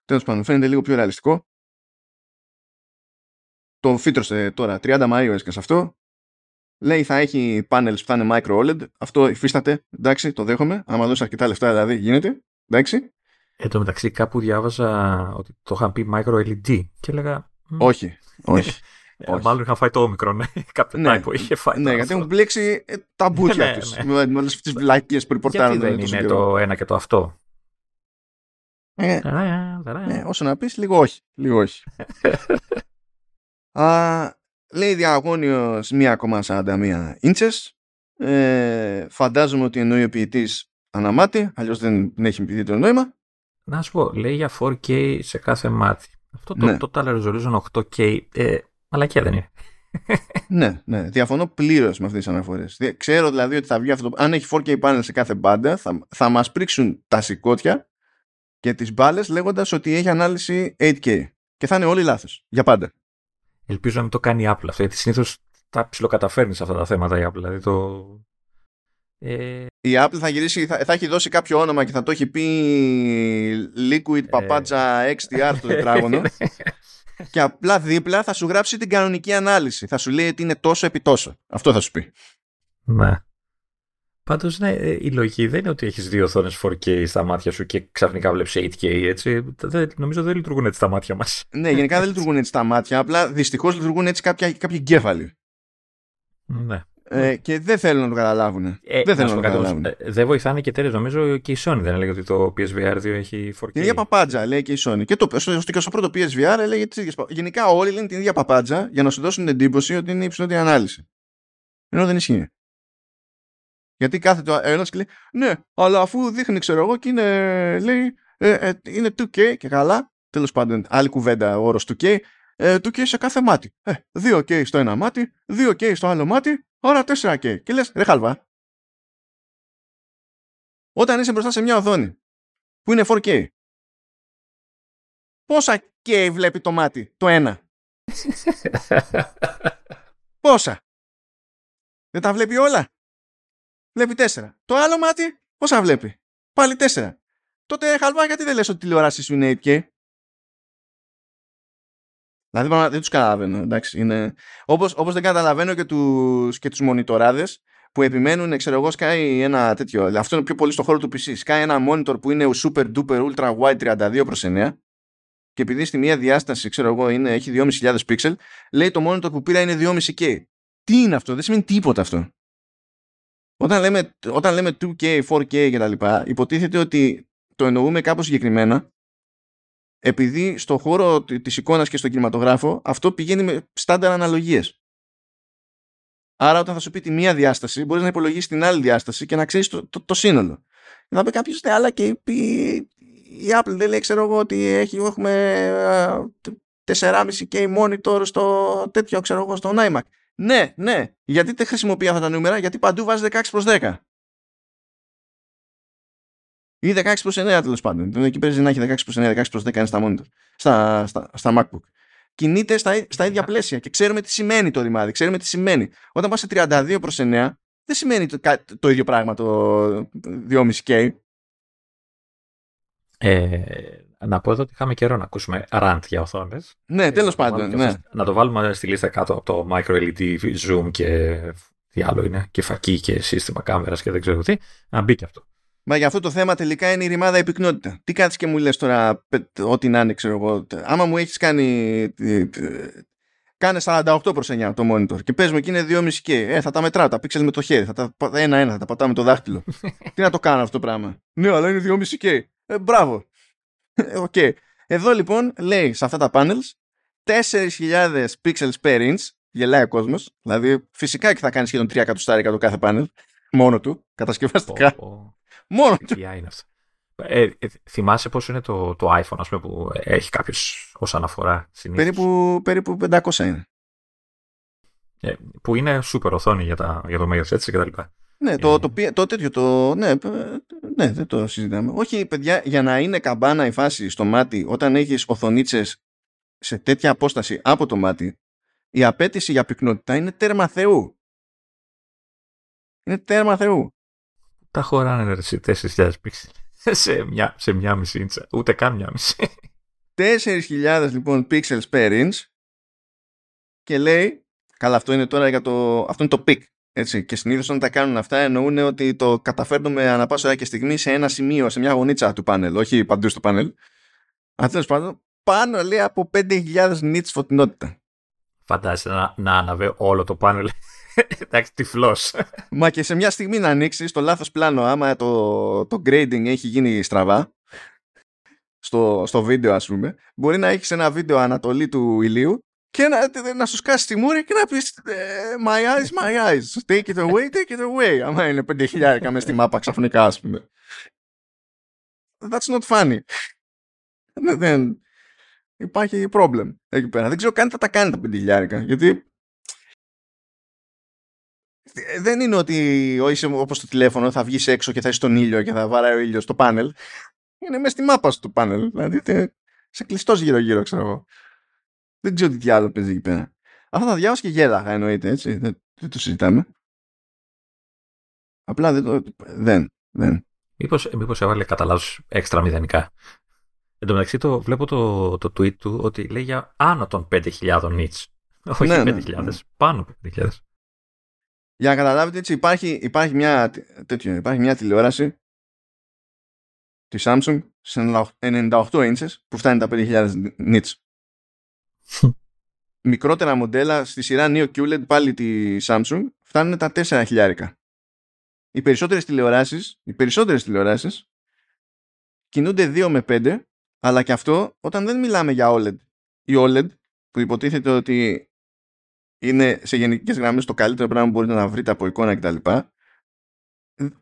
τέλος πάντων, φαίνεται λίγο πιο ρεαλιστικό. Το φύτρωσε τώρα, 30 Μαΐου έσκασε αυτό. Λέει θα έχει panels που θα είναι micro OLED. Αυτό υφίσταται. Εντάξει, το δέχομαι. Άμα δώσει αρκετά λεφτά, δηλαδή γίνεται. Εντάξει. Εν τω μεταξύ, κάπου διάβαζα ότι το είχαν πει micro LED και έλεγα. Όχι, όχι. Ε, μάλλον είχαν φάει το όμικρο, ναι. Κάποιο ναι, typo είχε φάει. Ναι, γιατί έχουν μπλέξει ε, τα μπούτια ναι, τους. Ναι. Με όλες αυτέ τις βλάκίε που ρηπορτάρουν. Γιατί δεν είναι το ένα και το αυτό; Ε, ε, όσο να πεις, λίγο όχι. Λίγο όχι. Α, Λέει διαγώνιος 1,41 ίντσες. Ε, φαντάζομαι ότι εννοεί ο ποιητής αναμάτι, αλλιώς δεν έχει επειδή το νόημα. Να σου πω, λέει για 4K σε κάθε μάτι. Αυτό το ναι. total resolution 8K, ε, μαλακία δεν είναι. ναι, ναι. Διαφωνώ πλήρως με αυτές τις αναφορές. Ξέρω δηλαδή ότι θα βγει αυτό. Αν έχει 4K panel σε κάθε μπάντα, θα, θα μας πρίξουν τα σηκώτια και τις μπάλες λέγοντας ότι έχει ανάλυση 8K. Και θα είναι όλοι λάθος. Για πάντα. Ελπίζω να μην το κάνει η Apple αυτό, γιατί συνήθως τα ψιλοκαταφέρνει σε αυτά τα θέματα η Apple. Δηλαδή το... Ε... Η Apple θα γυρίσει, θα, θα, έχει δώσει κάποιο όνομα και θα το έχει πει Liquid Papaja XDR στο τετράγωνο ναι. και απλά δίπλα θα σου γράψει την κανονική ανάλυση. Θα σου λέει ότι είναι τόσο επί τόσο. Αυτό θα σου πει. Ναι. Πάντως, ναι, ε, η λογική δεν είναι ότι έχεις δύο οθόνες 4K στα μάτια σου και ξαφνικά βλέπεις 8K, έτσι. Δεν, νομίζω δεν λειτουργούν έτσι τα μάτια μας. Ναι, γενικά δεν λειτουργούν έτσι τα μάτια. Απλά δυστυχώς λειτουργούν έτσι κάποιοι εγκέφαλοι. Ναι. Ε, και δεν θέλουν να το καταλάβουν. Ε, δεν θέλουν να, το καταλάβουν. Ε, δεν βοηθάνε και τέλο, νομίζω και η Sony δεν έλεγε ότι το PSVR 2 έχει 4K. Την ίδια παπάντζα λέει και η Sony. Και, το, στο, στο, στο πρώτο PSVR έλεγε τις ίδιες Γενικά όλοι λένε την ίδια παπάντζα για να σου δώσουν την εντύπωση ότι είναι υψηλότερη ανάλυση. Ενώ δεν ισχύει. Γιατί κάθεται ένας και λέει, Ναι, αλλά αφού δείχνει, ξέρω εγώ, και είναι, λέει, ε, ε, είναι 2K και καλά. Τέλος πάντων, άλλη κουβέντα ο όρος 2K. Ε, 2K σε κάθε μάτι. Ε, 2K στο ένα μάτι, 2K στο άλλο μάτι, ώρα 4K. Και λες, ρε χαλβά. Όταν είσαι μπροστά σε μια οθόνη που είναι 4K, πόσα K βλέπει το μάτι, το ένα; πόσα; Δεν τα βλέπει όλα; Βλέπει 4. Το άλλο μάτι πόσα βλέπει; Πάλι 4. Τότε χαλβά γιατί δεν λες ότι τηλεοράσει σου είναι 8K. Δηλαδή δεν τους καταλαβαίνω. Εντάξει, είναι... όπως, όπως δεν καταλαβαίνω και τους, και τους μονιτοράδες που επιμένουν, ξέρω εγώ, σκάει ένα τέτοιο. Αυτό είναι πιο πολύ στο χώρο του PC. Σκάει ένα monitor που είναι super duper ultra wide 32 προς 9 και επειδή στη μία διάσταση, ξέρω εγώ, είναι, έχει 2.500 pixel, λέει το monitor που πήρα είναι 2.5K. Τι είναι αυτό, δεν σημαίνει τίποτα αυτό. Όταν λέμε, όταν λέμε 2K, 4K και τα λοιπά, υποτίθεται ότι το εννοούμε κάπως συγκεκριμένα επειδή στο χώρο της εικόνας και στον κινηματογράφο αυτό πηγαίνει με στάνταρ αναλογίες. Άρα όταν θα σου πει τη μία διάσταση μπορείς να υπολογίσεις την άλλη διάσταση και να ξέρεις το, το, το σύνολο. Θα πει κάποιος ναι αλλά και η Apple δεν λέει ξέρω εγώ ότι έχει, έχουμε 4,5K monitor στο τέτοιο ξέρω εγώ στο iMac. Ναι, ναι. Γιατί δεν χρησιμοποιεί αυτά τα νούμερα, γιατί παντού βάζει 16 προς 10. Ή 16 προς 9 τέλος πάντων. Εκεί παίζει να έχει 16 προς 9, 16 προς 10 είναι στα monitor. Στα, στα, στα MacBook. Κινείται στα, στα ίδια πλαίσια και ξέρουμε τι σημαίνει το ρημάδι. Ξέρουμε τι σημαίνει. Όταν πας σε 32 προς 9, δεν σημαίνει το, το ίδιο πράγμα το 2,5K. Ε, να πω εδώ ότι είχαμε καιρό να ακούσουμε rant για οθόνες. Ναι, τέλος ε, πάντων. Ναι. Να το βάλουμε στη λίστα κάτω από το micro LED zoom και τι άλλο είναι, και φακή και σύστημα κάμερας και δεν ξέρω τι. Να μπει και αυτό. Μα για αυτό το θέμα τελικά είναι η ρημάδα η πυκνότητα. Τι κάτσει και μου λες τώρα, ό,τι να είναι, ξέρω εγώ. Άμα μου έχεις κάνει. Κάνε 48 προς 9 το monitor και πες μου εκεί είναι 2,5K. Ε, θα τα μετράω τα pixel με το χέρι. Θα τα ένα-ένα, θα τα πατάω με το δάχτυλο. Τι να το κάνω αυτό το πράγμα; Ναι, αλλά είναι 2,5K. Ε, μπράβο. Okay. Εδώ λοιπόν λέει σε αυτά τα panels 4.000 pixels per inch γελάει ο κόσμος. Δηλαδή φυσικά και θα κάνεις σχεδόν 3 εκατοστάρικα το κάθε panel. Μόνο του, κατασκευαστικά. Μόνο του. είναι αυτό. Ε, ε, θυμάσαι πόσο είναι το, το iPhone ας πούμε, που έχει κάποιος ως αναφορά συνήθως; Περίπου, περίπου 500 είναι. Ε, που είναι super οθόνη για, τα, για το μέγεθος έτσι και τα λοιπά. Ναι, το, το, το, το τέτοιο, το, ναι, ναι, δεν το συζητάμε. Όχι, παιδιά, για να είναι καμπάνα η φάση στο μάτι, όταν έχεις οθονίτσες σε τέτοια απόσταση από το μάτι, η απέτηση για πυκνότητα είναι τέρμα Θεού. Είναι τέρμα Θεού. Τα χωράνε ρε, σε 4.000 πίξελ. σε, μια, σε μια μισή ίντσα. Ούτε καν μια μισή. 4.000 λοιπόν pixels per inch και λέει, καλά αυτό είναι τώρα για το, αυτό είναι το peak έτσι, και συνήθως όταν τα κάνουν αυτά εννοούν ότι το καταφέρνουμε ανά πάσα ώρα και στιγμή σε ένα σημείο, σε μια γωνίτσα του πάνελ, όχι παντού στο πάνελ. Αν τέλος πάντων, πάνω λέει από 5.000 νίτ φωτεινότητα. Φαντάζεσαι να, να αναβέ όλο το πάνελ. Εντάξει, τυφλός. Μα και σε μια στιγμή να ανοίξεις το λάθος πλάνο, άμα το, το grading έχει γίνει στραβά, στο, στο βίντεο, ας πούμε, μπορεί να έχεις ένα βίντεο ανατολή του ηλίου και να, να σου σκάσει τη μούρη και να πεις ε, My eyes, my eyes. Take it away, take it away. Άμα είναι πέντε χιλιάρικα μέσα στη μάπα ξαφνικά, ας πούμε. That's not funny. Δεν, υπάρχει problem εκεί πέρα. Δεν ξέρω καν θα τα κάνει τα πέντε χιλιάρικα. Γιατί δεν είναι ότι είσαι όπως το τηλέφωνο θα βγεις έξω και θα είσαι στον ήλιο και θα βάράει ο ήλιος στο πάνελ. είναι μέσα στη μάπα στο πάνελ. Δηλαδή σε κλειστός γύρω-γύρω, ξέρω εγώ. Δεν ξέρω τι άλλο παίζει εκεί πέρα. Αυτά τα διάβασα και γέλαγα εννοείται, έτσι. Δεν, δεν το συζητάμε. Απλά δεν το. Δεν. δεν. Μήπως, μήπως έβαλε κατά λάθος έξτρα μηδενικά. Εν τω μεταξύ το, βλέπω το, το tweet του ότι λέει για άνω των 5.000 nits. Όχι ναι, 5.000, ναι, ναι. πάνω από 5.000. Για να καταλάβετε έτσι υπάρχει, υπάρχει, μια, τέτοιο, υπάρχει μια τηλεόραση της Samsung σε 98 inches που φτάνει τα 5.000 nits. Μικρότερα μοντέλα στη σειρά Neo QLED πάλι τη Samsung φτάνουν τα 4 χιλιάρικα. Οι περισσότερες τηλεοράσεις, οι περισσότερες τηλεοράσεις κινούνται 2 με 5 αλλά και αυτό όταν δεν μιλάμε για OLED. Η OLED που υποτίθεται ότι είναι σε γενικές γραμμές το καλύτερο πράγμα που μπορείτε να βρείτε από εικόνα κτλ.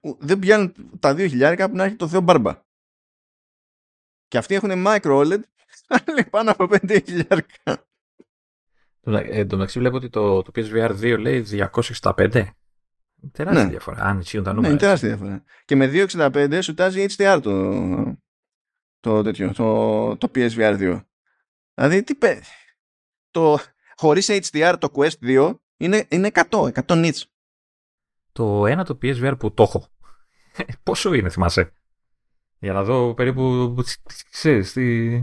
Δεν πιάνουν τα 2 χιλιάρικα που να έχει το Θεό Μπάρμπα. Και αυτοί έχουν micro OLED πάνω από 5 χιλιάρικα. Εν τω μεταξύ βλέπω ότι το, το PSVR 2 λέει 265. Τεράστια ναι. διαφορά. Αν ισχύουν τα νούμερα. Ναι, τεράστια διαφορά. Και με 265 σου τάζει HDR το, το, τέτοιο, το, το PSVR 2. Δηλαδή, τι πέ... Το, χωρίς HDR το Quest 2 είναι, είναι 100, 100 nits. Το ένα το PSVR που το έχω. Πόσο είναι, θυμάσαι; Για να δω περίπου, ξέρεις, τι...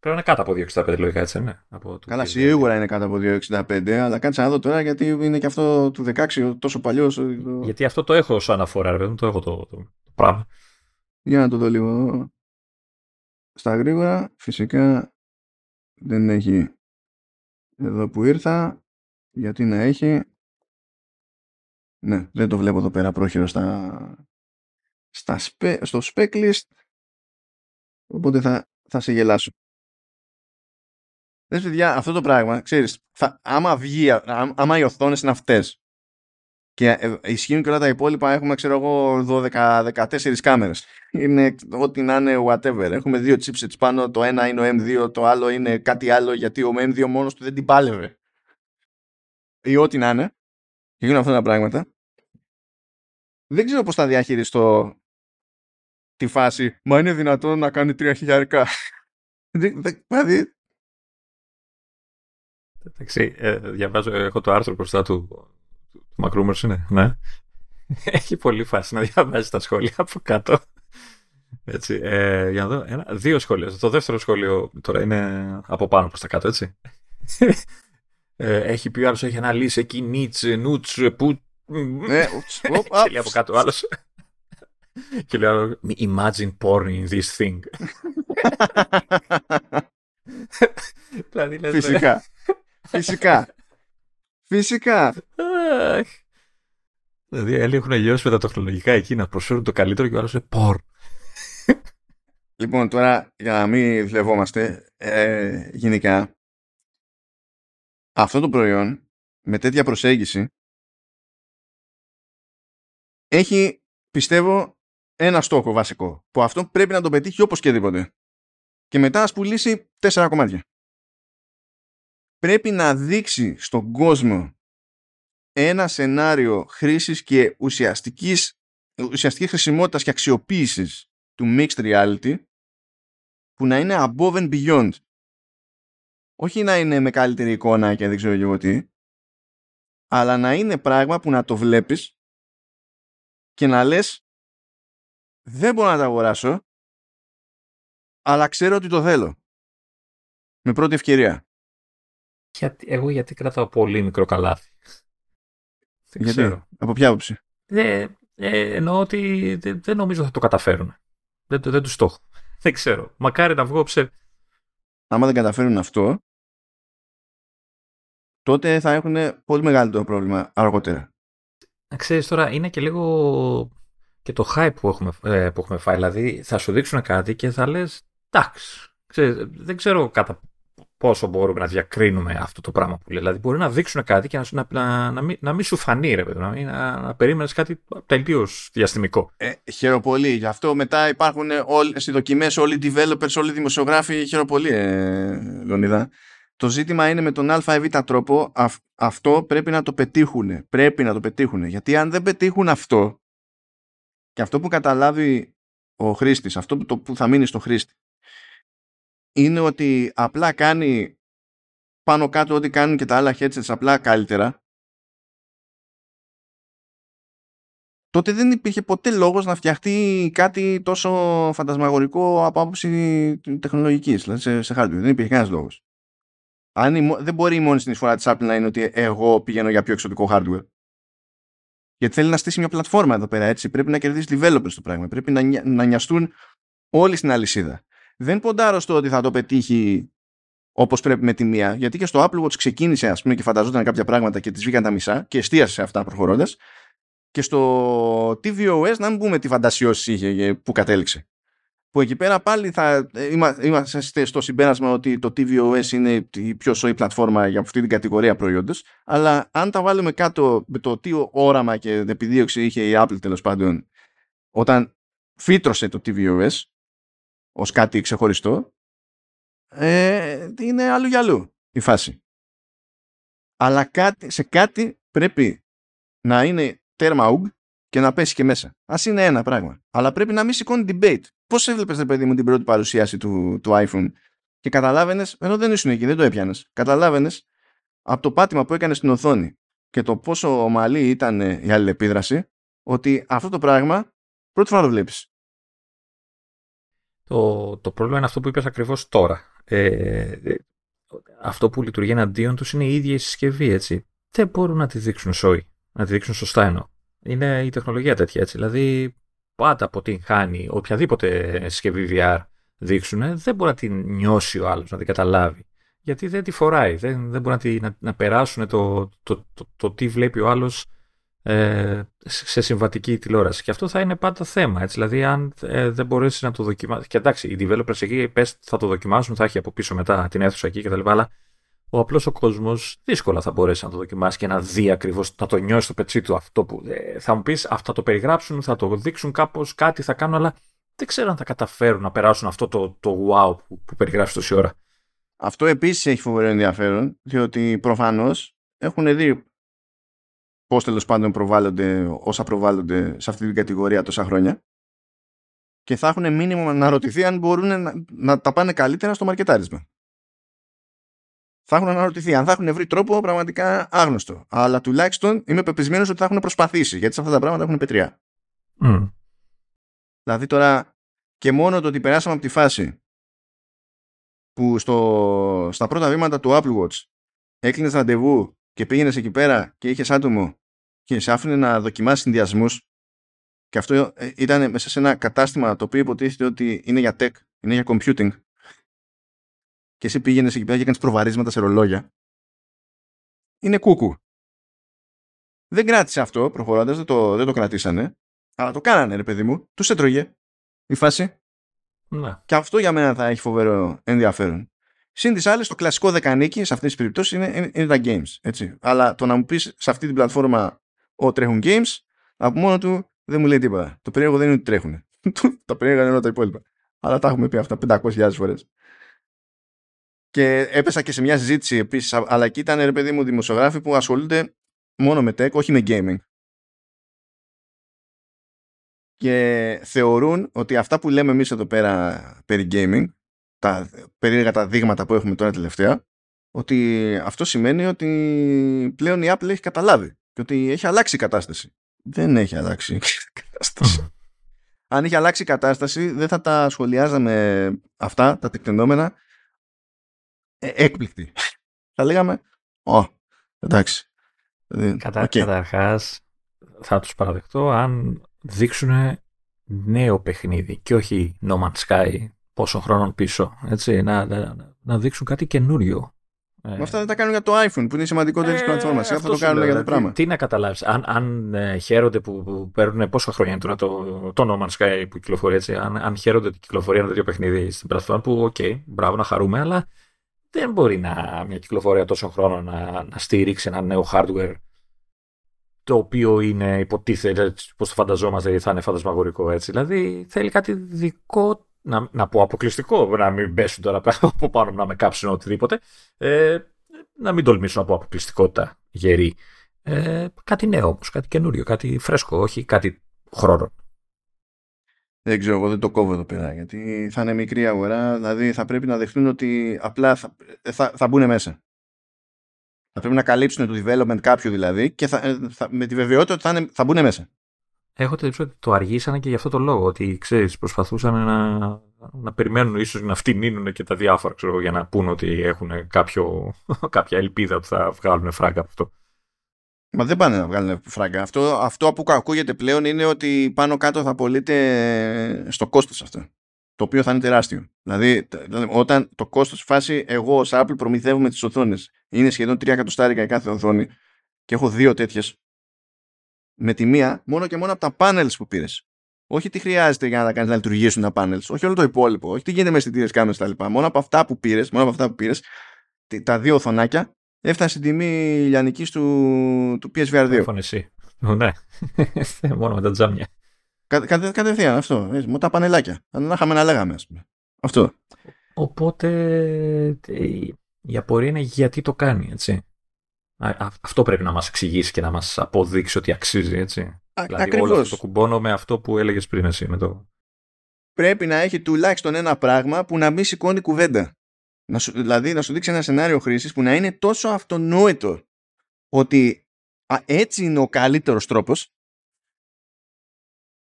Πρέπει να είναι κάτω από 2,65 λογικά, έτσι, ναι. Από το Καλά, σίγουρα είναι κάτω από 2,65, αλλά κάτσε να δω τώρα γιατί είναι και αυτό του 16 τόσο παλιός. Το... Γιατί αυτό το έχω σαν αναφορά, ρε, το έχω το, το, το πράγμα. Για να το δω λίγο. Στα γρήγορα, φυσικά δεν έχει εδώ που ήρθα, γιατί να έχει; Ναι, δεν το βλέπω εδώ πέρα πρόχειρο στα, στα στο spec list, οπότε θα, θα σε γελάσω. Δες παιδιά, αυτό το πράγμα, ξέρεις, θα, άμα βγει, άμα οι οθόνες είναι αυτές και ε, ισχύουν και όλα τα υπόλοιπα, έχουμε, ξέρω εγώ, 12-14 κάμερες. Είναι ό,τι να είναι whatever. Έχουμε δύο chipsets πάνω, το ένα είναι ο M2, το άλλο είναι κάτι άλλο, γιατί ο M2 μόνος του δεν την πάλευε. Ή ό,τι να είναι. Και γίνουν αυτά τα πράγματα. Δεν ξέρω πώς θα διαχειριστώ τη φάση, μα είναι δυνατόν να κάνει τρία χιλιάρικα. Δηλαδή, Εντάξει, ε, διαβάζω, έχω το άρθρο μπροστά του, του Μακρούμερς είναι, ναι. Έχει πολύ φάση να διαβάζει τα σχόλια από κάτω. Έτσι, ε, για να δω, ένα, δύο σχόλια. Το δεύτερο σχόλιο τώρα είναι από πάνω προς τα κάτω, έτσι. Ε, έχει πει ο άλλος, έχει αναλύσει εκεί Νίτσε, Νούτσε, που... Ναι, και λέει από κάτω ο άλλος. και λέει imagine porn in this thing. δηλαδή, Φυσικά. Φυσικά. Φυσικά. δηλαδή οι έχουν λιώσει με τα τεχνολογικά εκεί να προσφέρουν το καλύτερο και ο άλλος είναι πορ. Λοιπόν, τώρα για να μην βλεβόμαστε, ε, γενικά, αυτό το προϊόν με τέτοια προσέγγιση έχει, πιστεύω, ένα στόχο βασικό, που αυτό πρέπει να το πετύχει όπως και δίποτε. Και μετά ας πουλήσει τέσσερα κομμάτια πρέπει να δείξει στον κόσμο ένα σενάριο χρήσης και ουσιαστικής, ουσιαστικής χρησιμότητας και αξιοποίησης του mixed reality που να είναι above and beyond. Όχι να είναι με καλύτερη εικόνα και δεν ξέρω εγώ τι, αλλά να είναι πράγμα που να το βλέπεις και να λες δεν μπορώ να το αγοράσω, αλλά ξέρω ότι το θέλω. Με πρώτη ευκαιρία. Γιατί, εγώ γιατί κρατάω πολύ μικρό καλάθι. Δεν γιατί, ξέρω. από ποια άποψη; Ε, ε, εννοώ ότι δεν, δεν νομίζω θα το καταφέρουν. Δεν, δεν τους στόχο. Δεν ξέρω. Μακάρι να βγω ψε... Άμα δεν καταφέρουν αυτό, τότε θα έχουν πολύ μεγαλύτερο πρόβλημα αργότερα. Να ξέρεις τώρα, είναι και λίγο και το hype που έχουμε, ε, που έχουμε φάει. Δηλαδή θα σου δείξουν κάτι και θα λες εντάξει. δεν ξέρω κατά πόσο μπορούμε να διακρίνουμε αυτό το πράγμα που λέει. Δηλαδή, μπορεί να δείξουν κάτι και να, να, να, μην, να μην σου φανεί, ρε παιδί, να, να, να περίμενες κάτι τελείως διαστημικό. Ε, χαίρομαι Γι' αυτό μετά υπάρχουν όλοι, στις δοκιμές όλοι οι developers, όλοι οι δημοσιογράφοι. Χαίρομαι πολύ, ε, Λονίδα. Το ζήτημα είναι με τον α ή β τρόπο αυτό πρέπει να το πετύχουν. Πρέπει να το πετύχουν. Γιατί αν δεν πετύχουν αυτό και αυτό που καταλάβει ο χρήστης, αυτό που, το, που θα μείνει στο χρήστη, είναι ότι απλά κάνει πάνω κάτω ό,τι κάνουν και τα άλλα headsets απλά καλύτερα, τότε δεν υπήρχε ποτέ λόγος να φτιαχτεί κάτι τόσο φαντασμαγορικό από άποψη τεχνολογικής, δηλαδή σε, σε hardware. Δεν υπήρχε κανένας λόγος. Αν δεν μπορεί η μόνη συνεισφορά της Apple να είναι ότι εγώ πηγαίνω για πιο εξωτικό hardware. Γιατί θέλει να στήσει μια πλατφόρμα εδώ πέρα, έτσι. Πρέπει να κερδίσει developers το πράγμα. Πρέπει να, να νοιαστούν όλοι στην αλυσίδα. Δεν ποντάρω στο ότι θα το πετύχει όπως πρέπει με τη μία, γιατί και στο Apple Watch ξεκίνησε, ας πούμε, και φανταζόταν κάποια πράγματα και τη βγήκαν τα μισά και εστίασε σε αυτά προχωρώντας. Και στο tvOS να μην πούμε τι φαντασιώσεις είχε που κατέληξε. Που εκεί πέρα πάλι θα είμαστε στο συμπέρασμα ότι το tvOS είναι η πιο σοή πλατφόρμα για αυτή την κατηγορία προϊόντος αλλά αν τα βάλουμε κάτω με το τι όραμα και επιδίωξη είχε η Apple τέλος πάντων όταν φύτρωσε το tvOS ως κάτι ξεχωριστό ε, είναι αλλού για αλλού η φάση. Αλλά κάτι, σε κάτι πρέπει να είναι τέρμα ουγ και να πέσει και μέσα. Α είναι ένα πράγμα. Αλλά πρέπει να μην σηκώνει debate. Πώς έβλεπες, ρε παιδί μου, την πρώτη παρουσίαση του, του iPhone και καταλάβαινες, ενώ δεν ήσουν εκεί, δεν το έπιανες, καταλάβαινες από το πάτημα που έκανες στην οθόνη και το πόσο ομαλή ήταν η αλληλεπίδραση, ότι αυτό το πράγμα πρώτη φορά το βλέπεις. Το, το πρόβλημα είναι αυτό που είπες ακριβώς τώρα. Ε, αυτό που λειτουργεί εναντίον τους είναι η ίδια η συσκευή, έτσι. Δεν μπορούν να τη δείξουν σόι, να τη δείξουν σωστά εννοώ. Είναι η τεχνολογία τέτοια, έτσι. Δηλαδή, πάντα αποτυγχάνει οποιαδήποτε συσκευή VR δείξουν, δεν μπορεί να την νιώσει ο άλλος, να την καταλάβει. Γιατί δεν τη φοράει, δεν, δεν μπορεί να, να, να περάσουν το, το, το, το, τι βλέπει ο άλλος ε, σε συμβατική τηλεόραση. Και αυτό θα είναι πάντα θέμα. Έτσι. Δηλαδή, αν ε, δεν μπορέσεις να το δοκιμάσει. Και εντάξει, οι developers εκεί πες, θα το δοκιμάσουν, θα έχει από πίσω μετά την αίθουσα εκεί κτλ. Αλλά ο απλός ο κόσμος δύσκολα θα μπορέσει να το δοκιμάσει και να δει ακριβώς, να το νιώσει στο πετσί του αυτό που. Ε, θα μου πεις, θα το περιγράψουν, θα το δείξουν κάπως, κάτι θα κάνουν, αλλά δεν ξέρω αν θα καταφέρουν να περάσουν αυτό το, το wow που, που περιγράφεις τόση ώρα. Αυτό επίσης έχει φοβερό ενδιαφέρον, διότι προφανώς έχουν δει πώς τέλος πάντων προβάλλονται όσα προβάλλονται σε αυτή την κατηγορία τόσα χρόνια και θα έχουν μήνυμα να ρωτηθεί αν μπορούν να, να τα πάνε καλύτερα στο μαρκετάρισμα. Θα έχουν αναρωτηθεί. Αν θα έχουν βρει τρόπο, πραγματικά άγνωστο. Αλλά τουλάχιστον είμαι πεπισμένος ότι θα έχουν προσπαθήσει. Γιατί σε αυτά τα πράγματα έχουν πετριά. Mm. Δηλαδή τώρα και μόνο το ότι περάσαμε από τη φάση που στο, στα πρώτα βήματα του Apple Watch έκλεινες ραντεβού και πήγαινες εκεί πέρα και είχες άτομο και σε άφηνε να δοκιμάσει συνδυασμούς. Και αυτό ε, ήταν μέσα σε ένα κατάστημα το οποίο υποτίθεται ότι είναι για tech, είναι για computing και εσύ πήγαινες εκεί πέρα και έκανες προβαρίσματα σε ρολόγια. Είναι κούκου. Δεν κράτησε αυτό προχωρώντας, δεν το, δεν το κρατήσανε. Αλλά το κάνανε, ρε παιδί μου. Τους έτρωγε η φάση. Να. Και αυτό για μένα θα έχει φοβερό ενδιαφέρον. Συν τις άλλες, το κλασικό δεκανίκι σε αυτές τις περιπτώσεις είναι, είναι, είναι, τα games. Έτσι. Αλλά το να μου πεις σε αυτή την πλατφόρμα ο τρέχουν games, από μόνο του δεν μου λέει τίποτα. Το περίεργο δεν είναι ότι τρέχουν. τα περίεργα είναι όλα τα υπόλοιπα. Αλλά τα έχουμε πει αυτά 500.000 φορές. Και έπεσα και σε μια συζήτηση επίσης, αλλά εκεί ήταν ρε παιδί μου δημοσιογράφοι που ασχολούνται μόνο με tech, όχι με gaming. Και θεωρούν ότι αυτά που λέμε εμείς εδώ πέρα περί gaming, τα περίεργα τα δείγματα που έχουμε τώρα τελευταία, ότι αυτό σημαίνει ότι πλέον η Apple έχει καταλάβει και ότι έχει αλλάξει η κατάσταση. Δεν έχει αλλάξει η κατάσταση. Αν είχε αλλάξει η κατάσταση, δεν θα τα σχολιάζαμε αυτά, τα τεκτενόμενα, ε, έκπληκτη. θα λέγαμε, Ω, εντάξει. Ε, Κατα, okay. Καταρχάς, θα τους παραδεχτώ αν δείξουν νέο παιχνίδι και όχι No Man's Sky πόσο χρόνο πίσω. Έτσι, να, να, να δείξουν κάτι καινούριο. Ε, Με αυτά δεν τα κάνουν για το iPhone που είναι σημαντικότερη ε, πλατφόρμας. Θα το κάνουν για το πράγμα. Τι να καταλάβεις. Αν, αν ε, χαίρονται που, που παίρνουν πόσα χρόνια τώρα το, το No Man's Sky που κυκλοφορεί έτσι. Αν, αν χαίρονται ότι κυκλοφορεί ένα τέτοιο παιχνίδι στην πλατφόρμα που, OK, okay, μπράβο να χαρούμε, αλλά δεν μπορεί να, μια κυκλοφορία τόσο χρόνο να, να στηρίξει ένα νέο hardware το οποίο είναι υποτίθεται πώ το φανταζόμαστε θα είναι φαντασμαγορικό έτσι. Δηλαδή θέλει κάτι δικό, να, να πω αποκλειστικό, να μην πέσουν τώρα από πάνω να με κάψουν οτιδήποτε. Ε, να μην τολμήσουν από αποκλειστικότητα γερή. Ε, κάτι νέο όμως, κάτι καινούριο, κάτι φρέσκο, όχι κάτι χρόνο. Δεν ξέρω, εγώ δεν το κόβω εδώ πέρα γιατί θα είναι μικρή αγορά. Δηλαδή θα πρέπει να δεχτούν ότι απλά θα, θα, θα μπουν μέσα. Θα πρέπει να καλύψουν το development κάποιου δηλαδή και θα, θα, με τη βεβαιότητα ότι θα, είναι, θα μπουν μέσα. Έχω την ότι το αργήσανε και γι' αυτό το λόγο. Ότι ξέρεις, προσπαθούσαν να, να περιμένουν ίσως να φτηνίνουν και τα διάφορα ξέρω, για να πούν ότι έχουν κάποιο, κάποια ελπίδα που θα βγάλουν φράγκα από αυτό. Μα δεν πάνε να βγάλουν φράγκα. Αυτό, αυτό που ακούγεται πλέον είναι ότι πάνω κάτω θα πωλείται στο κόστος αυτό. Το οποίο θα είναι τεράστιο. Δηλαδή, δηλαδή όταν το κόστος φάση, εγώ ως Apple προμηθεύουμε τις οθόνες. Είναι σχεδόν 3 εκατοστάρικα η κάθε οθόνη και έχω δύο τέτοιες. Με τη μία, μόνο και μόνο από τα panels που πήρες. Όχι τι χρειάζεται για να τα κάνεις να λειτουργήσουν τα panels. Όχι όλο το υπόλοιπο. Όχι τι γίνεται με αισθητήρες κάμερες κτλ. Μόνο από αυτά που πήρες, μόνο από αυτά που πήρες, τα δύο οθονάκια έφτασε στην τιμή λιανική του, του PSVR 2. Έφωνε εσύ. Ναι. Μόνο με τα τζάμια. Κα, κα, κατευθείαν αυτό. Με τα πανελάκια. Αν να είχαμε να λέγαμε, ας πούμε. Αυτό. Οπότε η απορία είναι γιατί το κάνει, έτσι. Αυτό πρέπει να μας εξηγήσει και να μας αποδείξει ότι αξίζει, έτσι. Α, δηλαδή ακριβώς. όλο αυτό το κουμπώνω με αυτό που έλεγες πριν εσύ. Με το... Πρέπει να έχει τουλάχιστον ένα πράγμα που να μην σηκώνει κουβέντα. Να σου, δηλαδή να σου δείξει ένα σενάριο χρήσης που να είναι τόσο αυτονόητο ότι α, έτσι είναι ο καλύτερος τρόπος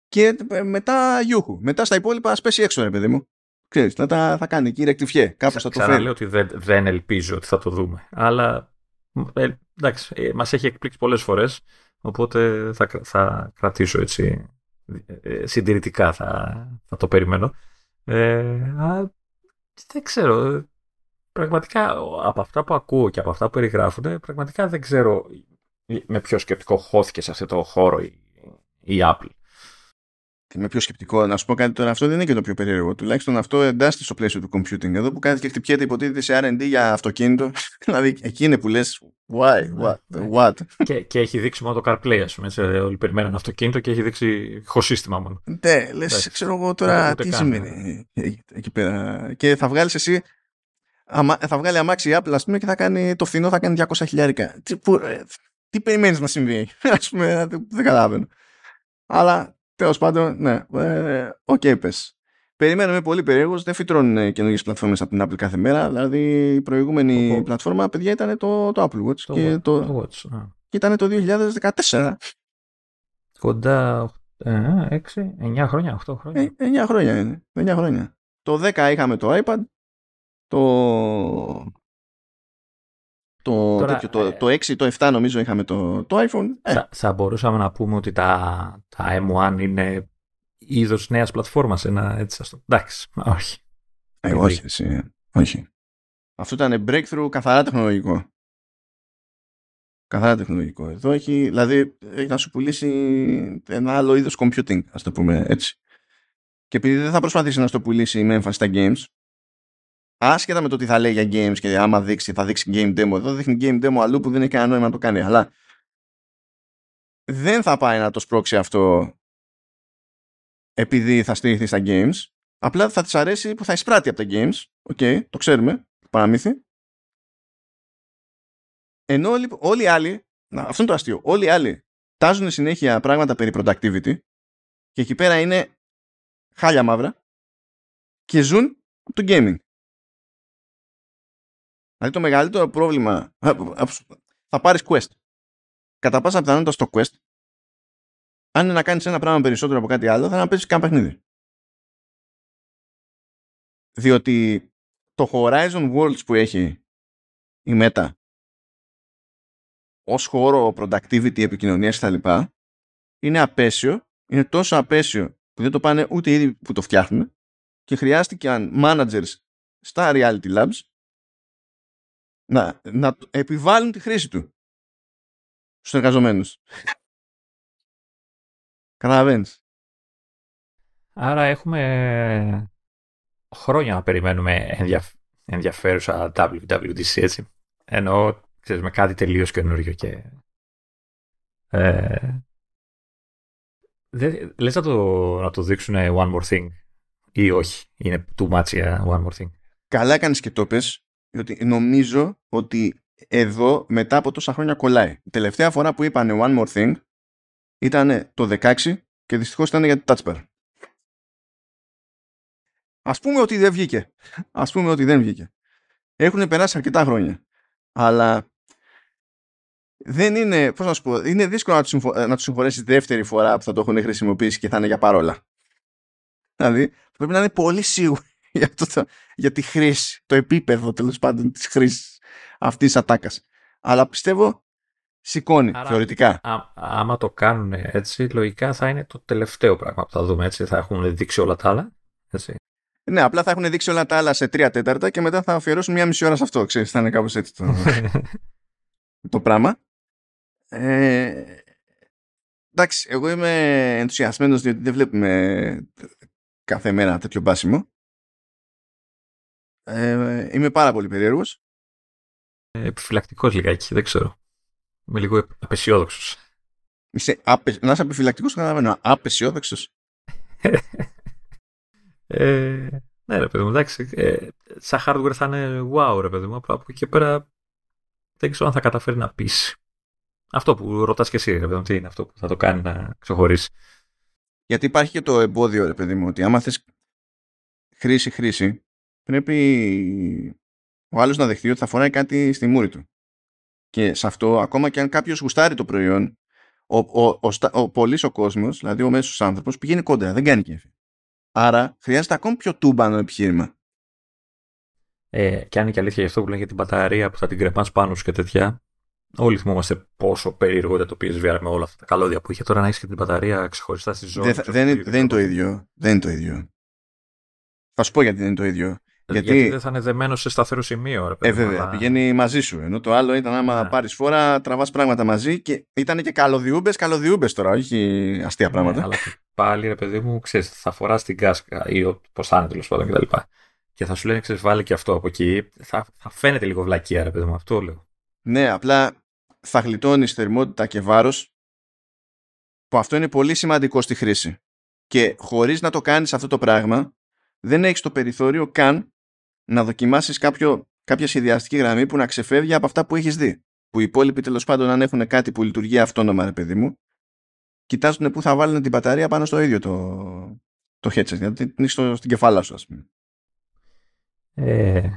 και μετά γιούχου. Μετά στα υπόλοιπα ας πέσει έξω ρε παιδί μου. Ξέρεις, θα, τα, θα κάνει εκεί ρεκτιφιέ. Κάπως θα το φέρει. λέω ότι δεν, δεν ελπίζω ότι θα το δούμε. Αλλά ε, εντάξει, ε, μας έχει εκπλήξει πολλές φορές. Οπότε θα, θα κρατήσω έτσι ε, συντηρητικά θα, θα το περιμένω. Ε, α, δεν ξέρω. Πραγματικά από αυτά που ακούω και από αυτά που περιγράφουν, πραγματικά δεν ξέρω με ποιο σκεπτικό χώθηκε σε αυτό το χώρο η, η Apple. Με πιο σκεπτικό. Να σου πω κάτι τώρα, αυτό δεν είναι και το πιο περίεργο. Τουλάχιστον αυτό εντάσσεται στο πλαίσιο του computing. Εδώ που κάθεται και χτυπιέται υποτίθεται σε RD για αυτοκίνητο. δηλαδή εκεί είναι που λες. Why, what, what; και, και έχει δείξει μόνο το CarPlay, ας πούμε. Έτσι, όλοι περιμένουν αυτοκίνητο και έχει δείξει σύστημα μόνο. Ναι, λες, ξέρω εγώ τώρα τι σημαίνει εκεί πέρα. Και θα βγάλεις εσύ. Θα βγάλει αμάξι Apple, ας πούμε, και θα κάνει το φθηνό θα κάνει 200 χιλιάρικα. Τι, τι περιμένεις να συμβεί, ας πούμε, δεν καταλαβαίνω. Αλλά Τέλος πάντων, ναι. Ε, OK, okay, πες. Περιμένουμε πολύ περίεργο. Δεν φυτρώνουν καινούργιες πλατφόρμες από την Apple κάθε μέρα. Δηλαδή, η προηγούμενη το... πλατφόρμα, παιδιά, ήταν το, το Apple Watch. Το, και το, το Watch, ναι. και ήταν το 2014. Κοντά 6, 9 χρόνια, 8 χρόνια. 9 ε, χρόνια είναι. 9 χρόνια. Το 10 είχαμε το iPad. Το, το, Τώρα, τέτοιο, το, ε, το 6 το 7 νομίζω είχαμε το, το iPhone. Ε. Θα, θα, μπορούσαμε να πούμε ότι τα, τα M1 είναι είδος νέας πλατφόρμας. Ένα έτσι αυτό. Εντάξει, όχι. Ε, όχι, εσύ, όχι. Αυτό ήταν breakthrough καθαρά τεχνολογικό. Καθαρά τεχνολογικό. Εδώ έχει, δηλαδή, έχει να σου πουλήσει ένα άλλο είδος computing, ας το πούμε έτσι. Και επειδή δεν θα προσπαθήσει να στο πουλήσει με έμφαση στα games, άσχετα με το τι θα λέει για games και άμα δείξει, θα δείξει game demo. Εδώ δείχνει game demo αλλού που δεν έχει κανένα νόημα να το κάνει. Αλλά δεν θα πάει να το σπρώξει αυτό επειδή θα στηριχθεί στα games. Απλά θα της αρέσει που θα εισπράττει από τα games. OK, okay, το ξέρουμε. Παραμύθι. Ενώ όλοι, όλοι οι άλλοι, να, αυτό είναι το αστείο, όλοι οι άλλοι τάζουν συνέχεια πράγματα περί productivity και εκεί πέρα είναι χάλια μαύρα και ζουν από το gaming. Δηλαδή το μεγαλύτερο πρόβλημα θα πάρεις Quest. Κατά πάσα πιθανότητα στο quest αν είναι να κάνεις ένα πράγμα περισσότερο από κάτι άλλο θα είναι να παίζεις κάνα παιχνίδι. Διότι το Horizon Worlds που έχει η Meta ως χώρο productivity, επικοινωνίας κτλ. είναι απέσιο, είναι τόσο απέσιο που δεν το πάνε ούτε ήδη που το φτιάχνουν και χρειάστηκαν managers στα reality labs να, να επιβάλλουν τη χρήση του στους εργαζομένους. Καταλαβαίνεις. Άρα έχουμε χρόνια να περιμένουμε ενδιαφ... ενδιαφέρουσα WWDC, έτσι. Ενώ, ξέρεις, με κάτι τελείως καινούριο και... Ε... Δε, λες να το, να το δείξουν One More Thing ή όχι. Είναι too much για One More Thing. Καλά έκανες και το πες, διότι νομίζω ότι εδώ μετά από τόσα χρόνια κολλάει. Η τελευταία φορά που είπανε One More Thing ήταν το 16 και δυστυχώς ήταν για το Touch Bar. Ας πούμε ότι δεν βγήκε. Ας πούμε ότι δεν βγήκε. Έχουν περάσει αρκετά χρόνια. Αλλά δεν είναι, πώς να σου πω, είναι δύσκολο να τους, να τους συγχωρέσει δεύτερη φορά που θα το έχουν χρησιμοποιήσει και θα είναι για παρόλα. Δηλαδή, πρέπει να είναι πολύ σίγουροι για, το, για τη χρήση, το επίπεδο τέλος πάντων της χρήσης αυτής της ατάκας. Αλλά πιστεύω σηκώνει Άρα, θεωρητικά. Α, άμα το κάνουν έτσι, λογικά θα είναι το τελευταίο πράγμα που θα δούμε έτσι. Θα έχουν δείξει όλα τα άλλα. Έτσι. Ναι, απλά θα έχουν δείξει όλα τα άλλα σε τρία τέταρτα και μετά θα αφιερώσουν μία μισή ώρα σε αυτό. Ξέρεις, θα είναι κάπως έτσι το, το πράγμα. Ε, εντάξει, εγώ είμαι ενθουσιασμένος διότι δεν βλέπουμε κάθε μέρα τέτοιο μπάσιμο. Ε, είμαι πάρα πολύ περίεργος. Ε, επιφυλακτικός λιγάκι, δεν ξέρω. Είμαι λίγο απεσιόδοξος. Είσαι απε... Να είσαι επιφυλακτικός, καταλαβαίνω. Απεσιόδοξος. ε, ναι, ρε παιδί μου, εντάξει. Ε, σαν hardware θα είναι wow, ρε παιδί μου. Από εκεί και πέρα δεν ξέρω αν θα καταφέρει να πείσει. Αυτό που ρωτάς και εσύ, ρε παιδί μου, τι είναι αυτό που θα το κάνει να ξεχωρίσει. Γιατί υπάρχει και το εμπόδιο, ρε παιδί μου, ότι άμα θες χρήση-χρήση, πρέπει ο άλλος να δεχτεί ότι θα φοράει κάτι στη μούρη του. Και σε αυτό, ακόμα και αν κάποιος γουστάρει το προϊόν, ο, ο, ο, ο πολύς ο κόσμος, δηλαδή ο μέσος άνθρωπος, πηγαίνει κόντρα, δεν κάνει κέφι. Άρα χρειάζεται ακόμη πιο τούμπανο επιχείρημα. Ε, και αν είναι και αλήθεια για αυτό που λένε για την μπαταρία που θα την κρεμάς πάνω σου και τέτοια, όλοι θυμόμαστε πόσο περίεργο ήταν το PSVR με όλα αυτά τα καλώδια που είχε. Τώρα να έχεις και την μπαταρία ξεχωριστά στη ζώνη. Δεν, δεν, δεν είναι το ίδιο. Δεν είναι το ίδιο. Θα σου πω γιατί δεν είναι το ίδιο. Γιατί, γιατί δεν θα είναι δεμένο σε σταθερό σημείο. Ρε, παιδί, ε, βέβαια, αλλά... πηγαίνει μαζί σου. Ενώ το άλλο ήταν άμα ναι. πάρεις φορά, τραβάς πράγματα μαζί και ήταν και καλωδιούμπες, καλωδιούμπες τώρα, όχι αστεία ναι, πράγματα. αλλά πάλι, ρε παιδί μου, ξέρεις, θα φοράς την κάσκα ή πώς θα είναι τέλος πάντων κτλ. Και, και θα σου λένε, ξέρεις, βάλει και αυτό από εκεί. Θα, θα φαίνεται λίγο βλακία, ρε παιδί μου, αυτό λέω. Ναι, απλά θα γλιτώνεις θερμότητα και βάρος που αυτό είναι πολύ σημαντικό στη χρήση. Και χωρίς να το κάνεις αυτό το πράγμα, δεν έχεις το περιθώριο καν να δοκιμάσεις κάποιο, κάποια σχεδιαστική γραμμή που να ξεφεύγει από αυτά που έχεις δει. Που οι υπόλοιποι τέλος πάντων αν έχουν κάτι που λειτουργεί αυτόνομα ρε παιδί μου κοιτάζουν πού θα βάλουν την μπαταρία πάνω στο ίδιο το, το headset. Δηλαδή την στο, στην κεφάλα σου ας πούμε. Ε,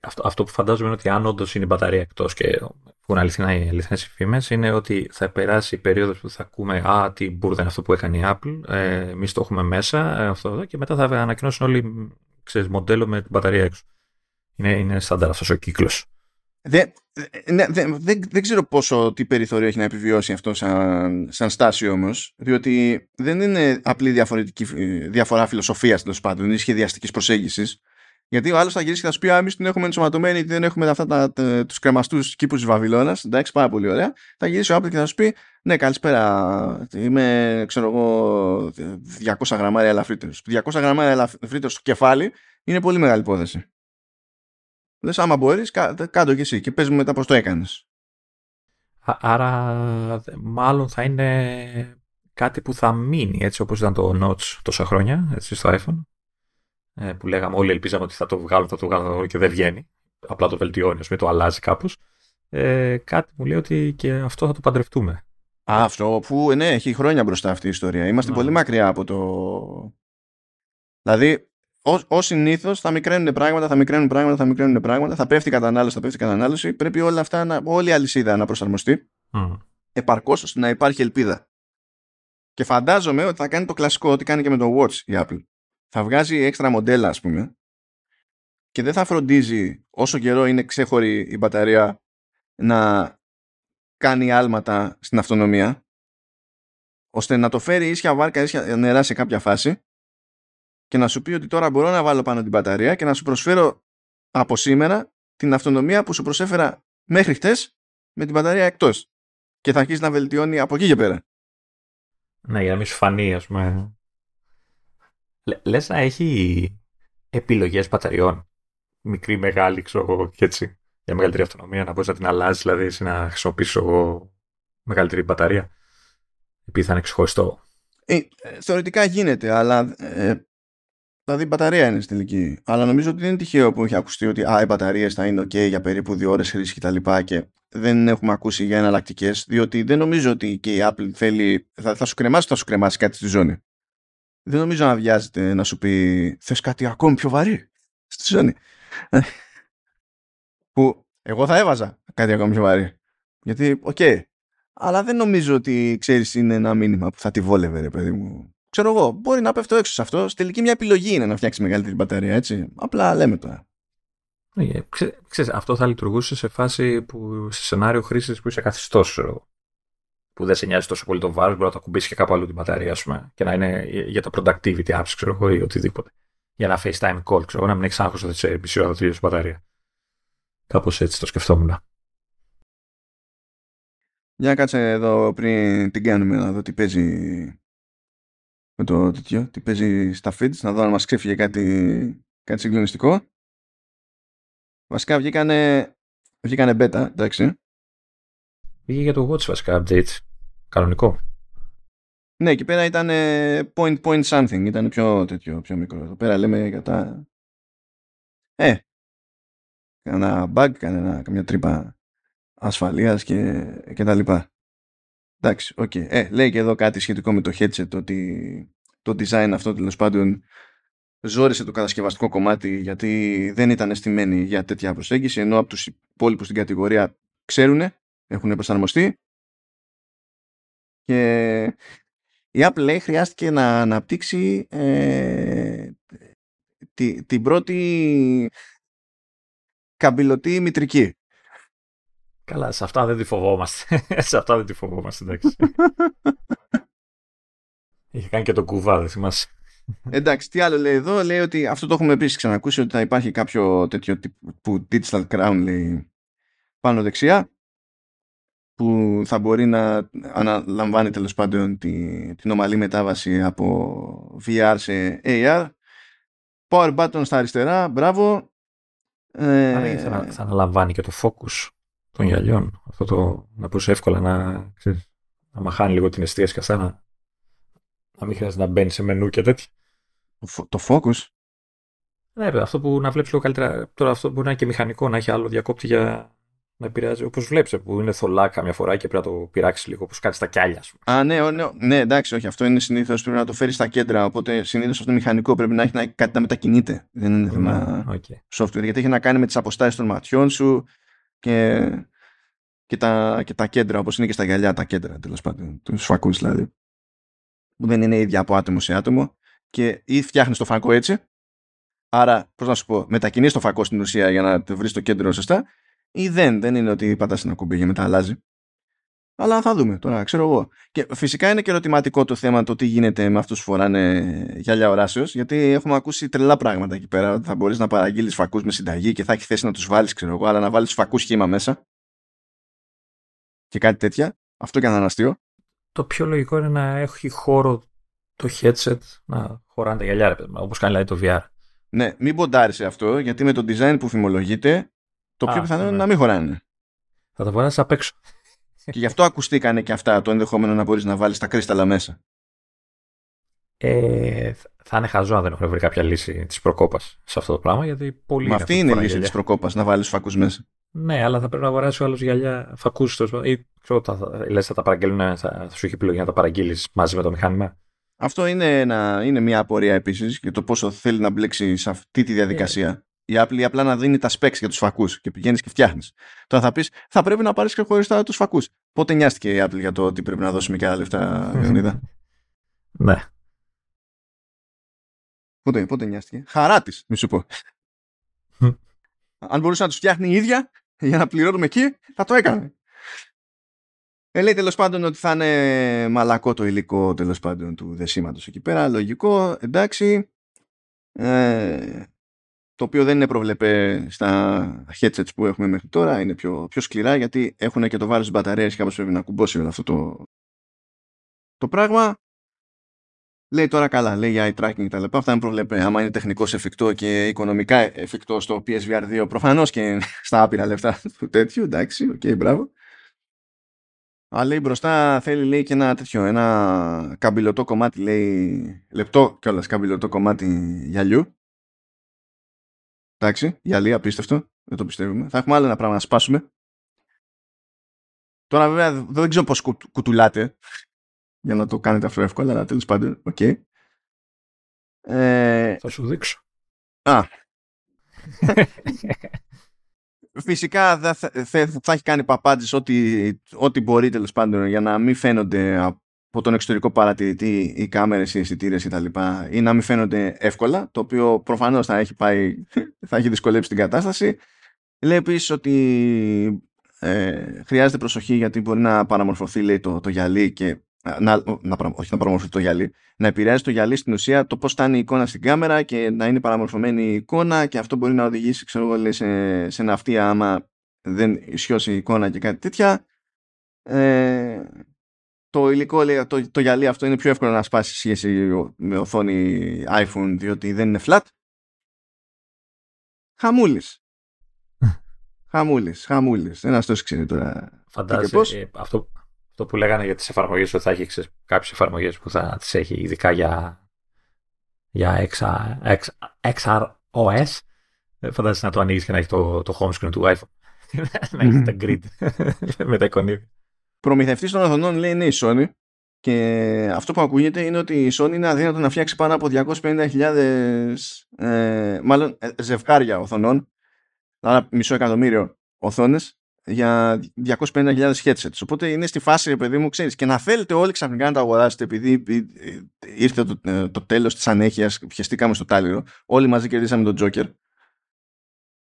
αυτό, αυτό που φαντάζομαι είναι ότι αν όντως είναι η μπαταρία εκτός και βγουν αληθινά οι αληθινές φήμες, είναι ότι θα περάσει η περίοδος που θα ακούμε Α, τι μπουρδα είναι αυτό που έκανε η Apple. Ε, Εμείς το έχουμε μέσα ε, αυτό εδώ και μετά θα ανακοινώσουν όλοι ξέρεις, μοντέλο με την μπαταρία έξω. Είναι, είναι στάνταρ αυτός ο κύκλος. Δεν, ναι, δεν, δεν, δεν ξέρω πόσο τι περιθώριο έχει να επιβιώσει αυτό σαν, σαν στάση όμως, διότι δεν είναι απλή διαφορετική, διαφορά φιλοσοφίας τέλος πάντων ή σχεδιαστικής προσέγγισης. Γιατί ο άλλος θα γυρίσει και θα σου πει: εμείς την έχουμε ενσωματωμένη, δεν έχουμε αυτά τα, τους κρεμαστούς κήπους της Βαβυλώνας. Εντάξει, πάρα πολύ ωραία. Θα γυρίσει ο Apple και θα σου πει: Ναι, καλησπέρα. Είμαι, ξέρω εγώ, 200 γραμμάρια ελαφρύτερος. 200 γραμμάρια ελαφρύτερος στο κεφάλι είναι πολύ μεγάλη υπόθεση. Λες, άμα μπορείς, κάτω κι εσύ και πες μου μετά πώς το έκανες. Άρα, μάλλον θα είναι κάτι που θα μείνει έτσι όπως ήταν το Notch τόσα χρόνια έτσι, στο iPhone ε, που λέγαμε όλοι ελπίζαμε ότι θα το βγάλουν, θα το βγάλουν και δεν βγαίνει. Απλά το βελτιώνει, ας το αλλάζει κάπως. Ε, κάτι μου λέει ότι και αυτό θα το παντρευτούμε. Α, αυτό που ναι, έχει χρόνια μπροστά αυτή η ιστορία. Είμαστε ναι. πολύ μακριά από το. Δηλαδή, ως συνήθως θα μικραίνουν πράγματα, θα μικραίνουν πράγματα, θα μικραίνουν πράγματα, θα πέφτει η κατανάλωση, θα πέφτει η κατανάλωση. Πρέπει όλα αυτά, να, όλη η αλυσίδα να προσαρμοστεί mm. επαρκώς ώστε να υπάρχει ελπίδα. Και φαντάζομαι ότι θα κάνει το κλασικό ότι κάνει και με το Watch η Apple θα βγάζει έξτρα μοντέλα ας πούμε και δεν θα φροντίζει όσο καιρό είναι ξέχωρη η μπαταρία να κάνει άλματα στην αυτονομία ώστε να το φέρει ίσια βάρκα, ίσια νερά σε κάποια φάση και να σου πει ότι τώρα μπορώ να βάλω πάνω την μπαταρία και να σου προσφέρω από σήμερα την αυτονομία που σου προσέφερα μέχρι χτες με την μπαταρία εκτός και θα αρχίσει να βελτιώνει από εκεί και πέρα. Ναι, για να μην σου φανεί, ας πούμε, Λε να έχει επιλογές μπαταριών. Μικρή, μεγάλη, ξέρω εγώ και έτσι. Για μεγαλύτερη αυτονομία, να μπορείς να την αλλάζεις, δηλαδή να χρησιμοποιήσω εγώ μεγαλύτερη μπαταρία. Επειδή θα είναι ξεχωριστό. Ε, θεωρητικά γίνεται, αλλά. Ε, δηλαδή η μπαταρία είναι στην τελική. Αλλά νομίζω ότι δεν είναι τυχαίο που έχει ακουστεί ότι α, οι μπαταρίες θα είναι OK για περίπου δύο ώρες χρήση κτλ. Και, και δεν έχουμε ακούσει για εναλλακτικές, διότι δεν νομίζω ότι και η Apple θέλει. Θα, θα σου κρεμάσει, θα σου κρεμάσει κάτι στη ζώνη. Δεν νομίζω να βιάζεται να σου πει θες κάτι ακόμη πιο βαρύ στη ζώνη. Που εγώ θα έβαζα κάτι ακόμη πιο βαρύ. Γιατί, οκ, αλλά δεν νομίζω ότι ξέρεις είναι ένα μήνυμα που θα τη βόλευε ρε παιδί μου. Ξέρω εγώ, μπορεί να πέφτω έξω σε αυτό. Στη τελική μια επιλογή είναι να φτιάξει μεγαλύτερη μπαταρία, έτσι. Απλά λέμε τώρα. Ναι, ξέρεις, αυτό θα λειτουργούσε σε φάση που, σε σενάριο χρήσης που είσαι καθιστός, που δεν σε νοιάζει τόσο πολύ το βάρος, μπορεί να το ακουμπήσει και κάπου αλλού την μπαταρία, ας πούμε, και να είναι για τα productivity apps, ξέρω εγώ, ή οτιδήποτε. Για ένα FaceTime call, ξέρω εγώ, να μην έχει άγχος ότι σε μισή ώρα θα τελειώσει η μπαταρία. Κάπως έτσι το σκεφτόμουν. Για κάτσε εδώ πριν την κάνουμε να δω τι παίζει με το τέτοιο, τι παίζει στα feeds, να δω αν μας ξέφυγε κάτι, κάτι συγκλονιστικό. Βασικά βγήκανε, βγήκανε beta, εντάξει. Βγήκε για το Watch βασικά update. Κανονικό. Ναι, εκεί πέρα ήταν point point something, ήταν πιο τέτοιο, πιο μικρό. Εδώ πέρα λέμε για τα... Ε, κανένα bug, κανένα, καμιά τρύπα ασφαλείας και, και τα λοιπά. Εντάξει, OK. Okay. Ε, λέει και εδώ κάτι σχετικό με το headset, ότι το design αυτό τέλος πάντων ζόρισε το κατασκευαστικό κομμάτι γιατί δεν ήταν στημένοι για τέτοια προσέγγιση, ενώ από τους υπόλοιπους στην κατηγορία ξέρουν, έχουν προσαρμοστεί. Και η Apple λέει χρειάστηκε να αναπτύξει ε, τη, την πρώτη καμπυλωτή μητρική. Καλά, σε αυτά δεν τη φοβόμαστε. σε αυτά δεν τη φοβόμαστε, εντάξει. Είχε κάνει και το κουβά, δεν θυμάσαι. Εντάξει, τι άλλο λέει εδώ. Λέει ότι αυτό το έχουμε επίσης ξανακούσει ότι θα υπάρχει κάποιο τέτοιο τύπου digital crown λέει πάνω δεξιά που θα μπορεί να αναλαμβάνει τέλος πάντων την ομαλή μετάβαση από VR σε AR. Power button στα αριστερά, μπράβο. Ε, θα, θα αναλαμβάνει και το focus των γυαλιών. Αυτό το να μπορούσε εύκολα να, ξέρεις, να μαχάνει λίγο την εστίαση και αυτά να, να μην χρειάζεται να μπαίνει σε μενού και τέτοια. Το focus; Ναι, αυτό που να βλέπεις λίγο καλύτερα. Τώρα αυτό μπορεί να είναι και μηχανικό, να έχει άλλο διακόπτη για να επηρεάζει. Όπως βλέπεις, που είναι θολά καμιά φορά και πρέπει να το πειράξεις λίγο, όπως κάτι στα κιάλια. Α, ναι, ναι, ναι, εντάξει, όχι. Αυτό είναι συνήθως πρέπει να το φέρεις στα κέντρα. Οπότε συνήθως αυτό μηχανικό πρέπει να έχει να, κάτι να μετακινείται. Δεν είναι θέμα okay. software. Γιατί έχει να κάνει με τις αποστάσεις των ματιών σου και, και, τα, και τα κέντρα, όπως είναι και στα γυαλιά τα κέντρα τέλος πάντων. Τους φακούς δηλαδή. Που δεν είναι ίδια από άτομο σε άτομο και ή φτιάχνεις το φακό έτσι. Άρα, πώς να σου πω, μετακινείς το φακό στην ουσία για να βρεις το κέντρο σωστά, ή δεν. Δεν είναι ότι πατάς ένα κουμπί και μετά αλλάζει. Αλλά θα δούμε τώρα, ξέρω εγώ. Και φυσικά είναι και ερωτηματικό το θέμα το τι γίνεται με αυτούς που φοράνε γυαλιά οράσεως, γιατί έχουμε ακούσει τρελά πράγματα εκεί πέρα. Ότι θα μπορείς να παραγγείλεις φακούς με συνταγή και θα έχει θέση να τους βάλεις, ξέρω εγώ, αλλά να βάλεις φακούς σχήμα μέσα. Και κάτι τέτοια. Αυτό και να είναι Το πιο λογικό είναι να έχει χώρο το headset να χωράνε τα γυαλιά, ρε όπως κάνει δηλαδή το VR. Ναι, μην ποντάρεις αυτό, γιατί με το design που φημολογείται, το πιο πιθανό είναι ναι. να μην χωράνε. Θα τα φοράσει απ' έξω. Και γι' αυτό ακουστήκανε και αυτά το ενδεχόμενο να μπορείς να βάλεις τα κρύσταλλα μέσα. Ε, θα είναι χαζό αν δεν έχουν βρει κάποια λύση της προκόπας σε αυτό το πράγμα. Γιατί πολύ Μα αυτή είναι η λύση της προκόπας, να βάλεις φακούς μέσα. Ναι, αλλά θα πρέπει να αγοράσει ο άλλος γυαλιά φακούς. Ή ξέρω, θα, λες, θα τα παραγγέλνουν, θα, θα σου έχει επιλογή να τα παραγγείλεις μαζί με το μηχάνημα. Αυτό είναι, ένα, είναι μια απορία επίσης για το πόσο θέλει να μπλέξει σε αυτή τη διαδικασία. Yeah. Η Apple απλά να δίνει τα specs για τους φακούς και πηγαίνεις και φτιάχνεις. Τώρα θα πεις, θα πρέπει να πάρεις ξεχωριστά τους φακούς. Πότε νοιάστηκε η Apple για το ότι πρέπει να δώσουμε και άλλα λεφτά, Λεωνίδα; ναι. Πότε, πότε νοιάστηκε; Χαρά της, μη σου πω. Αν μπορούσε να τους φτιάχνει η ίδια για να πληρώνουμε εκεί, θα το έκανε. Ε, λέει τέλος πάντων ότι θα είναι μαλακό το υλικό τέλος πάντων του δεσίματος εκεί πέρα. Λογικό, εντάξει. Ε, το οποίο δεν είναι προβλεπέ στα headsets που έχουμε μέχρι τώρα. Είναι πιο, πιο σκληρά γιατί έχουν και το βάρος της μπαταρίας και κάπως πρέπει να κουμπώσει όλο αυτό το, το πράγμα. Λέει τώρα καλά, λέει για eye tracking και τα λοιπά. Αυτά είναι προβλεπέ. Άμα είναι τεχνικώς εφικτό και οικονομικά εφικτό στο PSVR 2, προφανώς και στα άπειρα λεφτά του τέτοιου. Εντάξει, OK, okay, μπράβο. Αλλά λέει μπροστά θέλει λέει και ένα τέτοιο, ένα καμπυλωτό κομμάτι, λέει, λεπτό κιόλας καμπυλωτό κομμάτι γυαλιού. Εντάξει, γυαλί, απίστευτο, δεν το πιστεύουμε. Θα έχουμε άλλο ένα πράγμα να σπάσουμε. Τώρα βέβαια δεν ξέρω πώς κουτουλάτε για να το κάνετε αυτό εύκολα, αλλά τέλος πάντων, OK. Okay. Ε, Θα σου δείξω. Α. Φυσικά θα, θα, θα έχει κάνει παπάντζης ό,τι, ό,τι μπορεί τέλος πάντων για να μην φαίνονται από τον εξωτερικό παρατηρητή οι κάμερες, οι αισθητήρες κτλ. ή να μην φαίνονται εύκολα, το οποίο προφανώς θα έχει, πάει, θα έχει δυσκολέψει την κατάσταση. Λέει επίσης ότι ε, χρειάζεται προσοχή γιατί μπορεί να παραμορφωθεί λέει, το, το γυαλί και να, να, όχι να παραμορφωθεί το γυαλί, να επηρεάζει το γυαλί στην ουσία το πώς στάνει η εικόνα στην κάμερα και να είναι παραμορφωμένη η εικόνα και αυτό μπορεί να οδηγήσει ξέρω, λέει, σε, σε ναυτία άμα δεν ισιώσει η εικόνα και κάτι τέτοια. Ε, το υλικό, λέει, το, το γυαλί αυτό είναι πιο εύκολο να σπάσει σχέση με οθόνη iPhone διότι δεν είναι flat. Χαμούλης. χαμούλης, χαμούλης. Ένας τόσος ξέρει τώρα. Φαντάζεσαι, ε, αυτό, αυτό που λέγανε για τις εφαρμογές ότι θα έχει ξέρεις, κάποιες εφαρμογές που θα τις έχει ειδικά για, για XROS. Ε, φαντάζεσαι να το ανοίγεις και να έχει το, το home screen του iPhone. να έχει τα grid με τα εικονίδια. Προμηθευτής των οθονών λέει είναι η Sony και αυτό που ακούγεται είναι ότι η Sony είναι αδύνατο να φτιάξει πάνω από 250.000 ε, μάλλον ε, ζευγάρια οθονών άρα μισό εκατομμύριο οθόνες για 250.000 headsets. Οπότε είναι στη φάση, παιδί μου, ξέρεις, και να θέλετε όλοι ξαφνικά να τα αγοράσετε επειδή ήρθε το, ε, το τέλος της ανέχειας, πιεστήκαμε στο τάλιρο, όλοι μαζί κερδίσαμε τον Joker,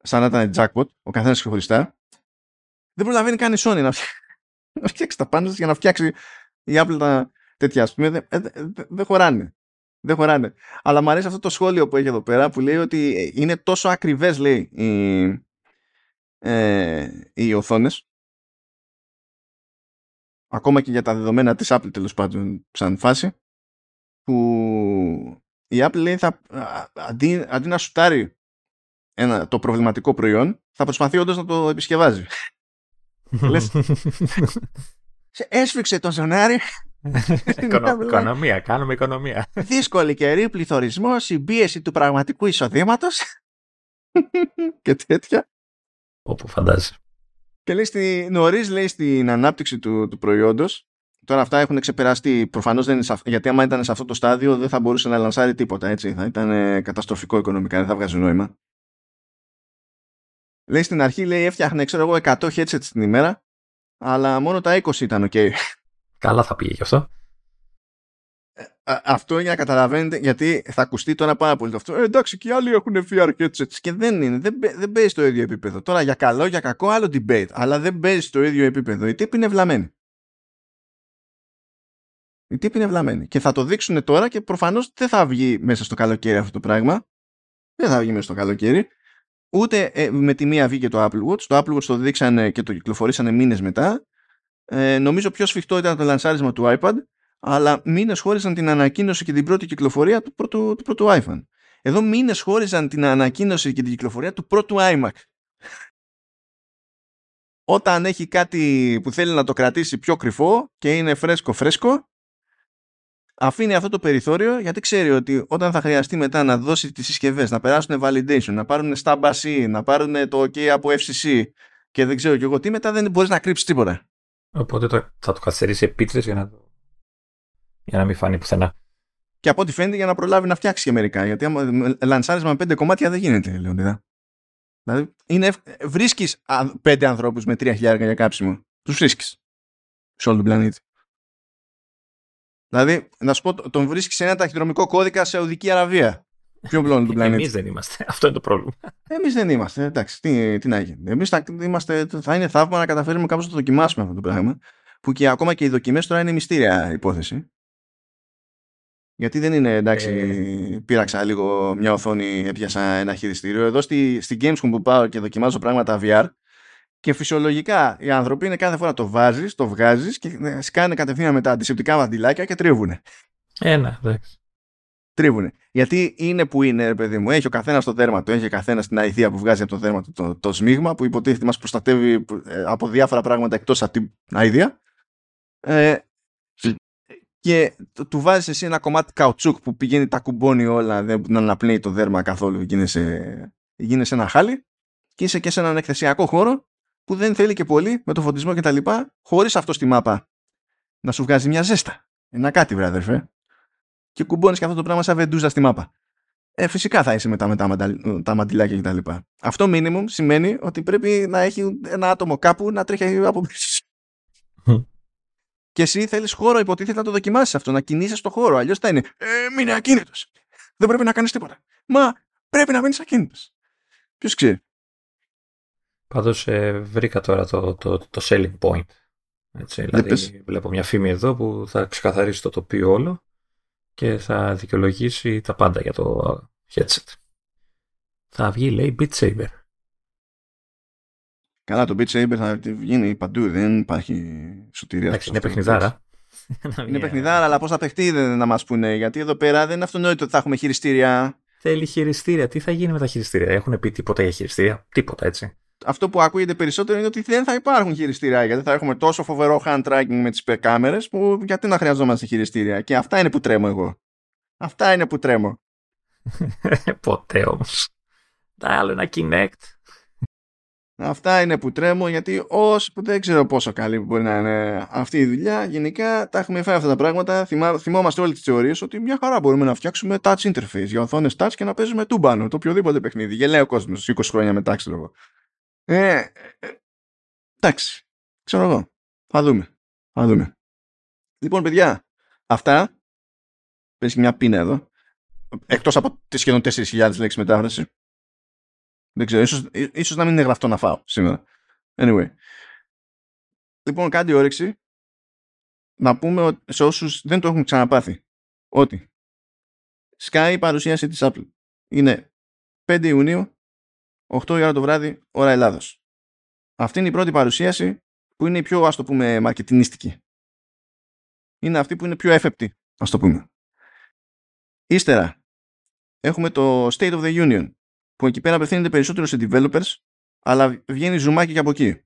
σαν να ήταν jackpot, ο καθένας ξεχωριστά. Δεν προλαβαίνει καν η Sony να, φτιάξει τα πάντα για να φτιάξει η Apple τα τέτοια, ας πούμε, δεν δε, δε χωράνε. Δεν χωράνε. Αλλά μου αρέσει αυτό το σχόλιο που έχει εδώ πέρα που λέει ότι είναι τόσο ακριβές, λέει, η, ε, οι οθόνες. Ακόμα και για τα δεδομένα της Apple τέλος πάντων σαν φάση που η Apple λέει θα, αντί, αντί να σουτάρει ένα, το προβληματικό προϊόν θα προσπαθεί όντως να το επισκευάζει. Λες, έσφιξε τον ζωνάρι Οικονομία, κάνουμε οικονομία. Δύσκολη καιρή, πληθωρισμός, συμπίεση του πραγματικού εισοδήματος και τέτοια. Όπου φαντάζει. Και λέει στη, νωρίς λέει στην ανάπτυξη του, του προϊόντος Τώρα αυτά έχουν ξεπεραστεί. Προφανώς δεν είναι γιατί άμα ήταν σε αυτό το στάδιο δεν θα μπορούσε να λανσάρει τίποτα. Έτσι. Θα ήταν ε, καταστροφικό οικονομικά, δεν θα βγάζει νόημα. Λέει στην αρχή, λέει, έφτιαχνε ξέρω εγώ 100 headsets την ημέρα, αλλά μόνο τα 20 ήταν ok. Καλά θα πήγε γι' αυτό αυτό για να καταλαβαίνετε, γιατί θα ακουστεί τώρα πάρα πολύ αυτό. Ε, εντάξει, και οι άλλοι έχουν VR headsets και δεν είναι. Δεν, δεν παίζει στο ίδιο επίπεδο. Τώρα για καλό, για κακό, άλλο debate. Αλλά δεν παίζει στο ίδιο επίπεδο. Οι τύποι είναι βλαμμένοι. Οι τύποι είναι βλαμμένοι. Και θα το δείξουν τώρα και προφανώς δεν θα βγει μέσα στο καλοκαίρι αυτό το πράγμα. Δεν θα βγει μέσα στο καλοκαίρι. Ούτε ε, με τη μία βγήκε το Apple Watch. Το Apple Watch το δείξανε και το κυκλοφορήσανε μήνες μετά. Ε, νομίζω πιο σφιχτό ήταν το λανσάρισμα του iPad αλλά μήνες χώριζαν την ανακοίνωση και την πρώτη κυκλοφορία του πρώτου, του πρώτου iPhone. Εδώ μήνες χώριζαν την ανακοίνωση και την κυκλοφορία του πρώτου iMac. Όταν έχει κάτι που θέλει να το κρατήσει πιο κρυφό και είναι φρέσκο φρέσκο, αφήνει αυτό το περιθώριο γιατί ξέρει ότι όταν θα χρειαστεί μετά να δώσει τις συσκευές, να περάσουν validation, να πάρουν stamp AC, να πάρουν το OK από FCC και δεν ξέρω και εγώ τι, μετά δεν μπορείς να κρύψεις τίποτα. Οπότε θα το καθυστερήσει επίτρες για να το για να μην φανεί πουθενά. Και από ό,τι φαίνεται για να προλάβει να φτιάξει και μερικά. Γιατί άμα λανσάρισμα με πέντε κομμάτια δεν γίνεται, Λεωνίδα. Δηλαδή, είναι, βρίσκεις πέντε ανθρώπους με τρία χιλιάρικα για κάψιμο. Τους βρίσκεις. Σε όλο τον πλανήτη. Δηλαδή, να σου πω, τον βρίσκεις σε ένα ταχυδρομικό κώδικα σε Οδική Αραβία. Πιο πλόνο του πλανήτη; Εμείς δεν είμαστε. Αυτό είναι το πρόβλημα. Εμείς δεν είμαστε. Εντάξει, τι, τι να γίνει. Εμείς θα, είμαστε, θα είναι θαύμα να καταφέρουμε κάπως να το δοκιμάσουμε αυτό το πράγμα. Που και ακόμα και οι δοκιμές τώρα είναι μυστήρια υπόθεση. Γιατί δεν είναι εντάξει, ε... πήραξα λίγο μια οθόνη, έπιασα ένα χειριστήριο. Εδώ στη, στη Gamescom που πάω και δοκιμάζω πράγματα VR και φυσιολογικά οι άνθρωποι είναι κάθε φορά το βάζεις, το βγάζεις και ε, σκάνε κατευθείαν με τα αντισηπτικά βαντιλάκια και τρίβουνε. Ένα, εντάξει. Τρίβουνε. Γιατί είναι που είναι, ρε παιδί μου. Έχει ο καθένας το δέρμα του, έχει ο καθένας την αηδία που βγάζει από το δέρμα του το, το, σμίγμα που υποτίθεται μας προστατεύει ε, από διάφορα πράγματα εκτός από την αηδία. Ε, και του βάζεις εσύ ένα κομμάτι καουτσούκ που πηγαίνει τα κουμπώνει όλα, δεν αναπνέει το δέρμα καθόλου, γίνεσαι, γίνεσαι ένα χάλι και είσαι και σε έναν εκθεσιακό χώρο που δεν θέλει και πολύ με το φωτισμό και τα λοιπά, χωρίς αυτό στη μάπα να σου βγάζει μια ζέστα. Ένα κάτι βρε αδερφέ. Και κουμπώνεις και αυτό το πράγμα σαν βεντούζα στη μάπα. ε, φυσικά θα είσαι μετά με τα, τα, τα μαντιλάκια κτλ. Αυτό minimum σημαίνει ότι πρέπει να έχει ένα άτομο κάπου να τρέχει από πίσω. και εσύ θέλεις χώρο, υποτίθεται να το δοκιμάσεις αυτό, να κινείσαι στο χώρο. Αλλιώς θα είναι ε, μείνε ακίνητος. Δεν πρέπει να κάνεις τίποτα. Μα πρέπει να μείνεις ακίνητος. Ποιος ξέρει. Πάντως ε, βρήκα τώρα το, το, το selling point. Έτσι, δηλαδή, βλέπω μια φήμη εδώ που θα ξεκαθαρίσει το τοπίο όλο και θα δικαιολογήσει τα πάντα για το headset. Θα βγει, λέει, Beat Saber. Καλά, το Beat Saber θα γίνει παντού, δεν υπάρχει σωτηρία. Εντάξει, είναι παιχνιδάρα. είναι παιχνιδάρα, αλλά πώς θα παιχτεί δεν να μας πούνε. Γιατί εδώ πέρα δεν είναι αυτονόητο ότι θα έχουμε χειριστήρια. Θέλει χειριστήρια. Τι θα γίνει με τα χειριστήρια; Έχουν πει τίποτα για χειριστήρια; Τίποτα έτσι. Αυτό που ακούγεται περισσότερο είναι ότι δεν θα υπάρχουν χειριστήρια γιατί θα έχουμε τόσο φοβερό hand tracking με τις κάμερες που γιατί να χρειαζόμαστε χειριστήρια. Και αυτά είναι που τρέμω εγώ. Αυτά είναι που τρέμω. Ποτέ όμως. Τα άλλο ένα Kinect. Αυτά είναι που τρέμω γιατί όσο που δεν ξέρω πόσο καλή μπορεί να είναι αυτή η δουλειά γενικά τα έχουμε φάει αυτά τα πράγματα Θυμά, θυμόμαστε όλες τις θεωρίες ότι μια χαρά μπορούμε να φτιάξουμε touch interface για οθόνες touch και να παίζουμε τούμπανο το οποιοδήποτε παιχνίδι γελάει ο κόσμος 20 χρόνια μετά ξέρω εγώ ε, ε, εντάξει ξέρω εγώ θα δούμε θα δούμε λοιπόν παιδιά αυτά πες μια πίνα εδώ εκτός από τις σχεδόν 4.000 λέξεις μετάφραση δεν ξέρω, ίσως, ίσως να μην είναι γραφτό να φάω σήμερα. Anyway. Λοιπόν, κάτι όρεξη. Να πούμε σε όσους δεν το έχουν ξαναπάθει ότι σκάει η παρουσίαση της Apple. Είναι 5 Ιουνίου, 8 η ώρα το βράδυ, ώρα Ελλάδος. Αυτή είναι η πρώτη παρουσίαση που είναι η πιο, ας το πούμε, μαρκετινίστικη. Είναι αυτή που είναι πιο έφεπτη, ας το πούμε. Ύστερα, έχουμε το State of the Union, που εκεί πέρα απευθύνεται περισσότερο σε developers, αλλά βγαίνει ζουμάκι και από εκεί.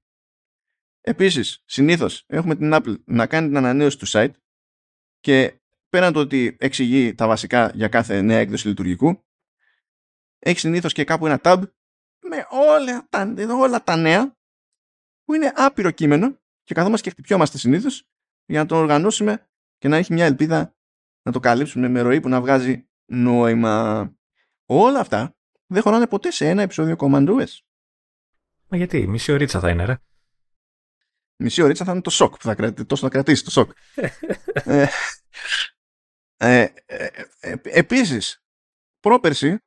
Επίσης, συνήθως έχουμε την Apple να κάνει την ανανέωση του site και πέραν το ότι εξηγεί τα βασικά για κάθε νέα έκδοση λειτουργικού, έχει συνήθως και κάπου ένα tab με όλα τα, όλα τα νέα που είναι άπειρο κείμενο και καθόμαστε και χτυπιόμαστε συνήθως για να το οργανώσουμε και να έχει μια ελπίδα να το καλύψουμε με ροή που να βγάζει νόημα. Όλα αυτά δεν χωράνε ποτέ σε ένα επεισόδιο Command OS. Μα γιατί, μισή ωρίτσα θα είναι, ρε. Μισή ωρίτσα θα είναι το σοκ που θα κρατήσει, τόσο θα κρατήσει το σοκ. ε, ε, ε, ε, επίσης, πρόπερση,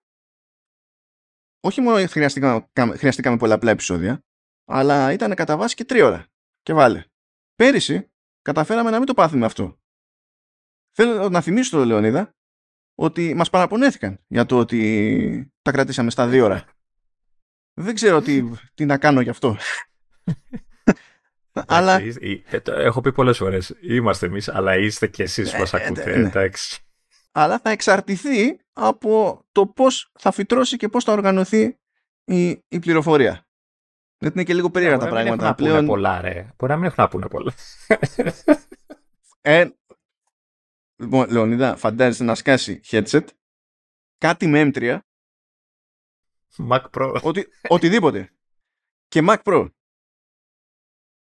όχι μόνο χρειαστήκαμε, χρειαστήκαμε πολλαπλά επεισόδια, αλλά ήταν κατά βάση και τρία ώρα. Και βάλε. Πέρυσι καταφέραμε να μην το πάθουμε αυτό. Θέλω να θυμίσω τον Λεωνίδα ότι μας παραπονέθηκαν για το ότι τα κρατήσαμε στα δύο ώρα. Δεν ξέρω τι, τι να κάνω γι' αυτό. αλλά... Ε, έχω πει πολλές φορές, είμαστε εμείς, αλλά είστε κι εσείς που μας ε, ε, ακούτε, ναι. εντάξει. Αλλά θα εξαρτηθεί από το πώς θα φυτρώσει και πώς θα οργανωθεί η, η πληροφορία. Γιατί είναι και λίγο περίεργα τα πράγματα. Μπορεί να πούνε πολλά, ρε. Μπορεί να μην έχουν να πούνε πολλά. Ε, Λοιπόν, Λεωνίδα, φαντάζεσαι να σκάσει headset, κάτι με M3. Mac Pro. Οτι, οτιδήποτε. Και Mac Pro.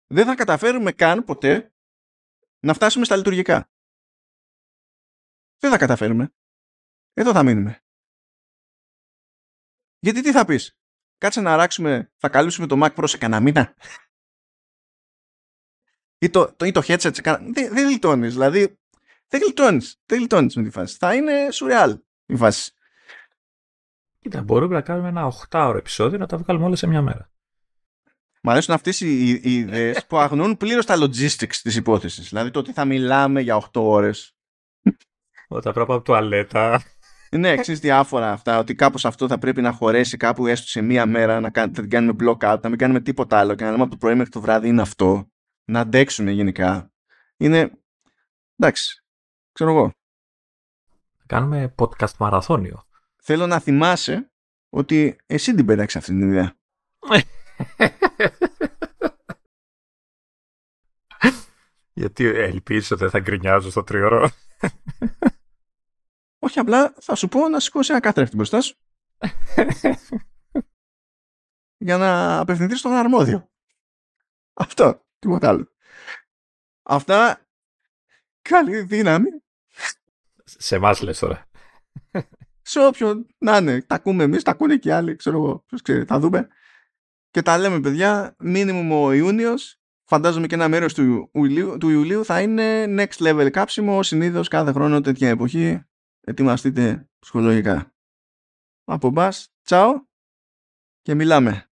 Δεν θα καταφέρουμε καν ποτέ να φτάσουμε στα λειτουργικά. Δεν θα καταφέρουμε. Εδώ θα μείνουμε. Γιατί τι θα πεις; Κάτσε να αράξουμε, θα καλύψουμε το Mac Pro σε κανένα μήνα; Ή το, το, ή το headset σε κανένα... Δεν, δεν λιτώνεις. Δηλαδή, δεν γλιτώνεις. Δεν γλιτώνεις με τη φάση. Θα είναι σουρεάλ η φάση. Κοίτα, μπορούμε να κάνουμε ένα 8ωρο επεισόδιο να τα βγάλουμε όλα σε μια μέρα. Μ' αρέσουν αυτές οι, οι ιδέες που αγνούν πλήρως τα logistics της υπόθεσης. Δηλαδή το ότι θα μιλάμε για 8 ώρες. Όταν πρέπει από τουαλέτα. Ναι, εξή διάφορα αυτά. Ότι κάπως αυτό θα πρέπει να χωρέσει κάπου έστω σε μία μέρα, να θα την κάνουμε block out, να μην κάνουμε τίποτα άλλο και να λέμε από το πρωί μέχρι το βράδυ είναι αυτό. Να αντέξουμε γενικά. Είναι. Εντάξει ξέρω εγώ. Κάνουμε podcast μαραθώνιο. Θέλω να θυμάσαι ότι εσύ την πέταξες αυτή την ιδέα. Γιατί ελπίζεις ότι δεν θα γκρινιάζω στο τριώρο; Όχι απλά θα σου πω να σηκώσει ένα καθρέφτη μπροστά σου. για να απευθυνθείς στον αρμόδιο. Αυτό, τίποτα άλλο. Αυτά, καλή δύναμη σε εμάς λες τώρα. σε όποιον να είναι. Τα ακούμε εμείς, τα ακούνε και οι άλλοι, ξέρω εγώ. Ποιος ξέρει, θα δούμε. Και τα λέμε, παιδιά, μήνυμο ο Ιούνιος. Φαντάζομαι και ένα μέρος του, Ιουλίου, του Ιουλίου θα είναι next level κάψιμο. Συνήθως κάθε χρόνο τέτοια εποχή. Ετοιμαστείτε ψυχολογικά. Από μπας, τσάω και μιλάμε.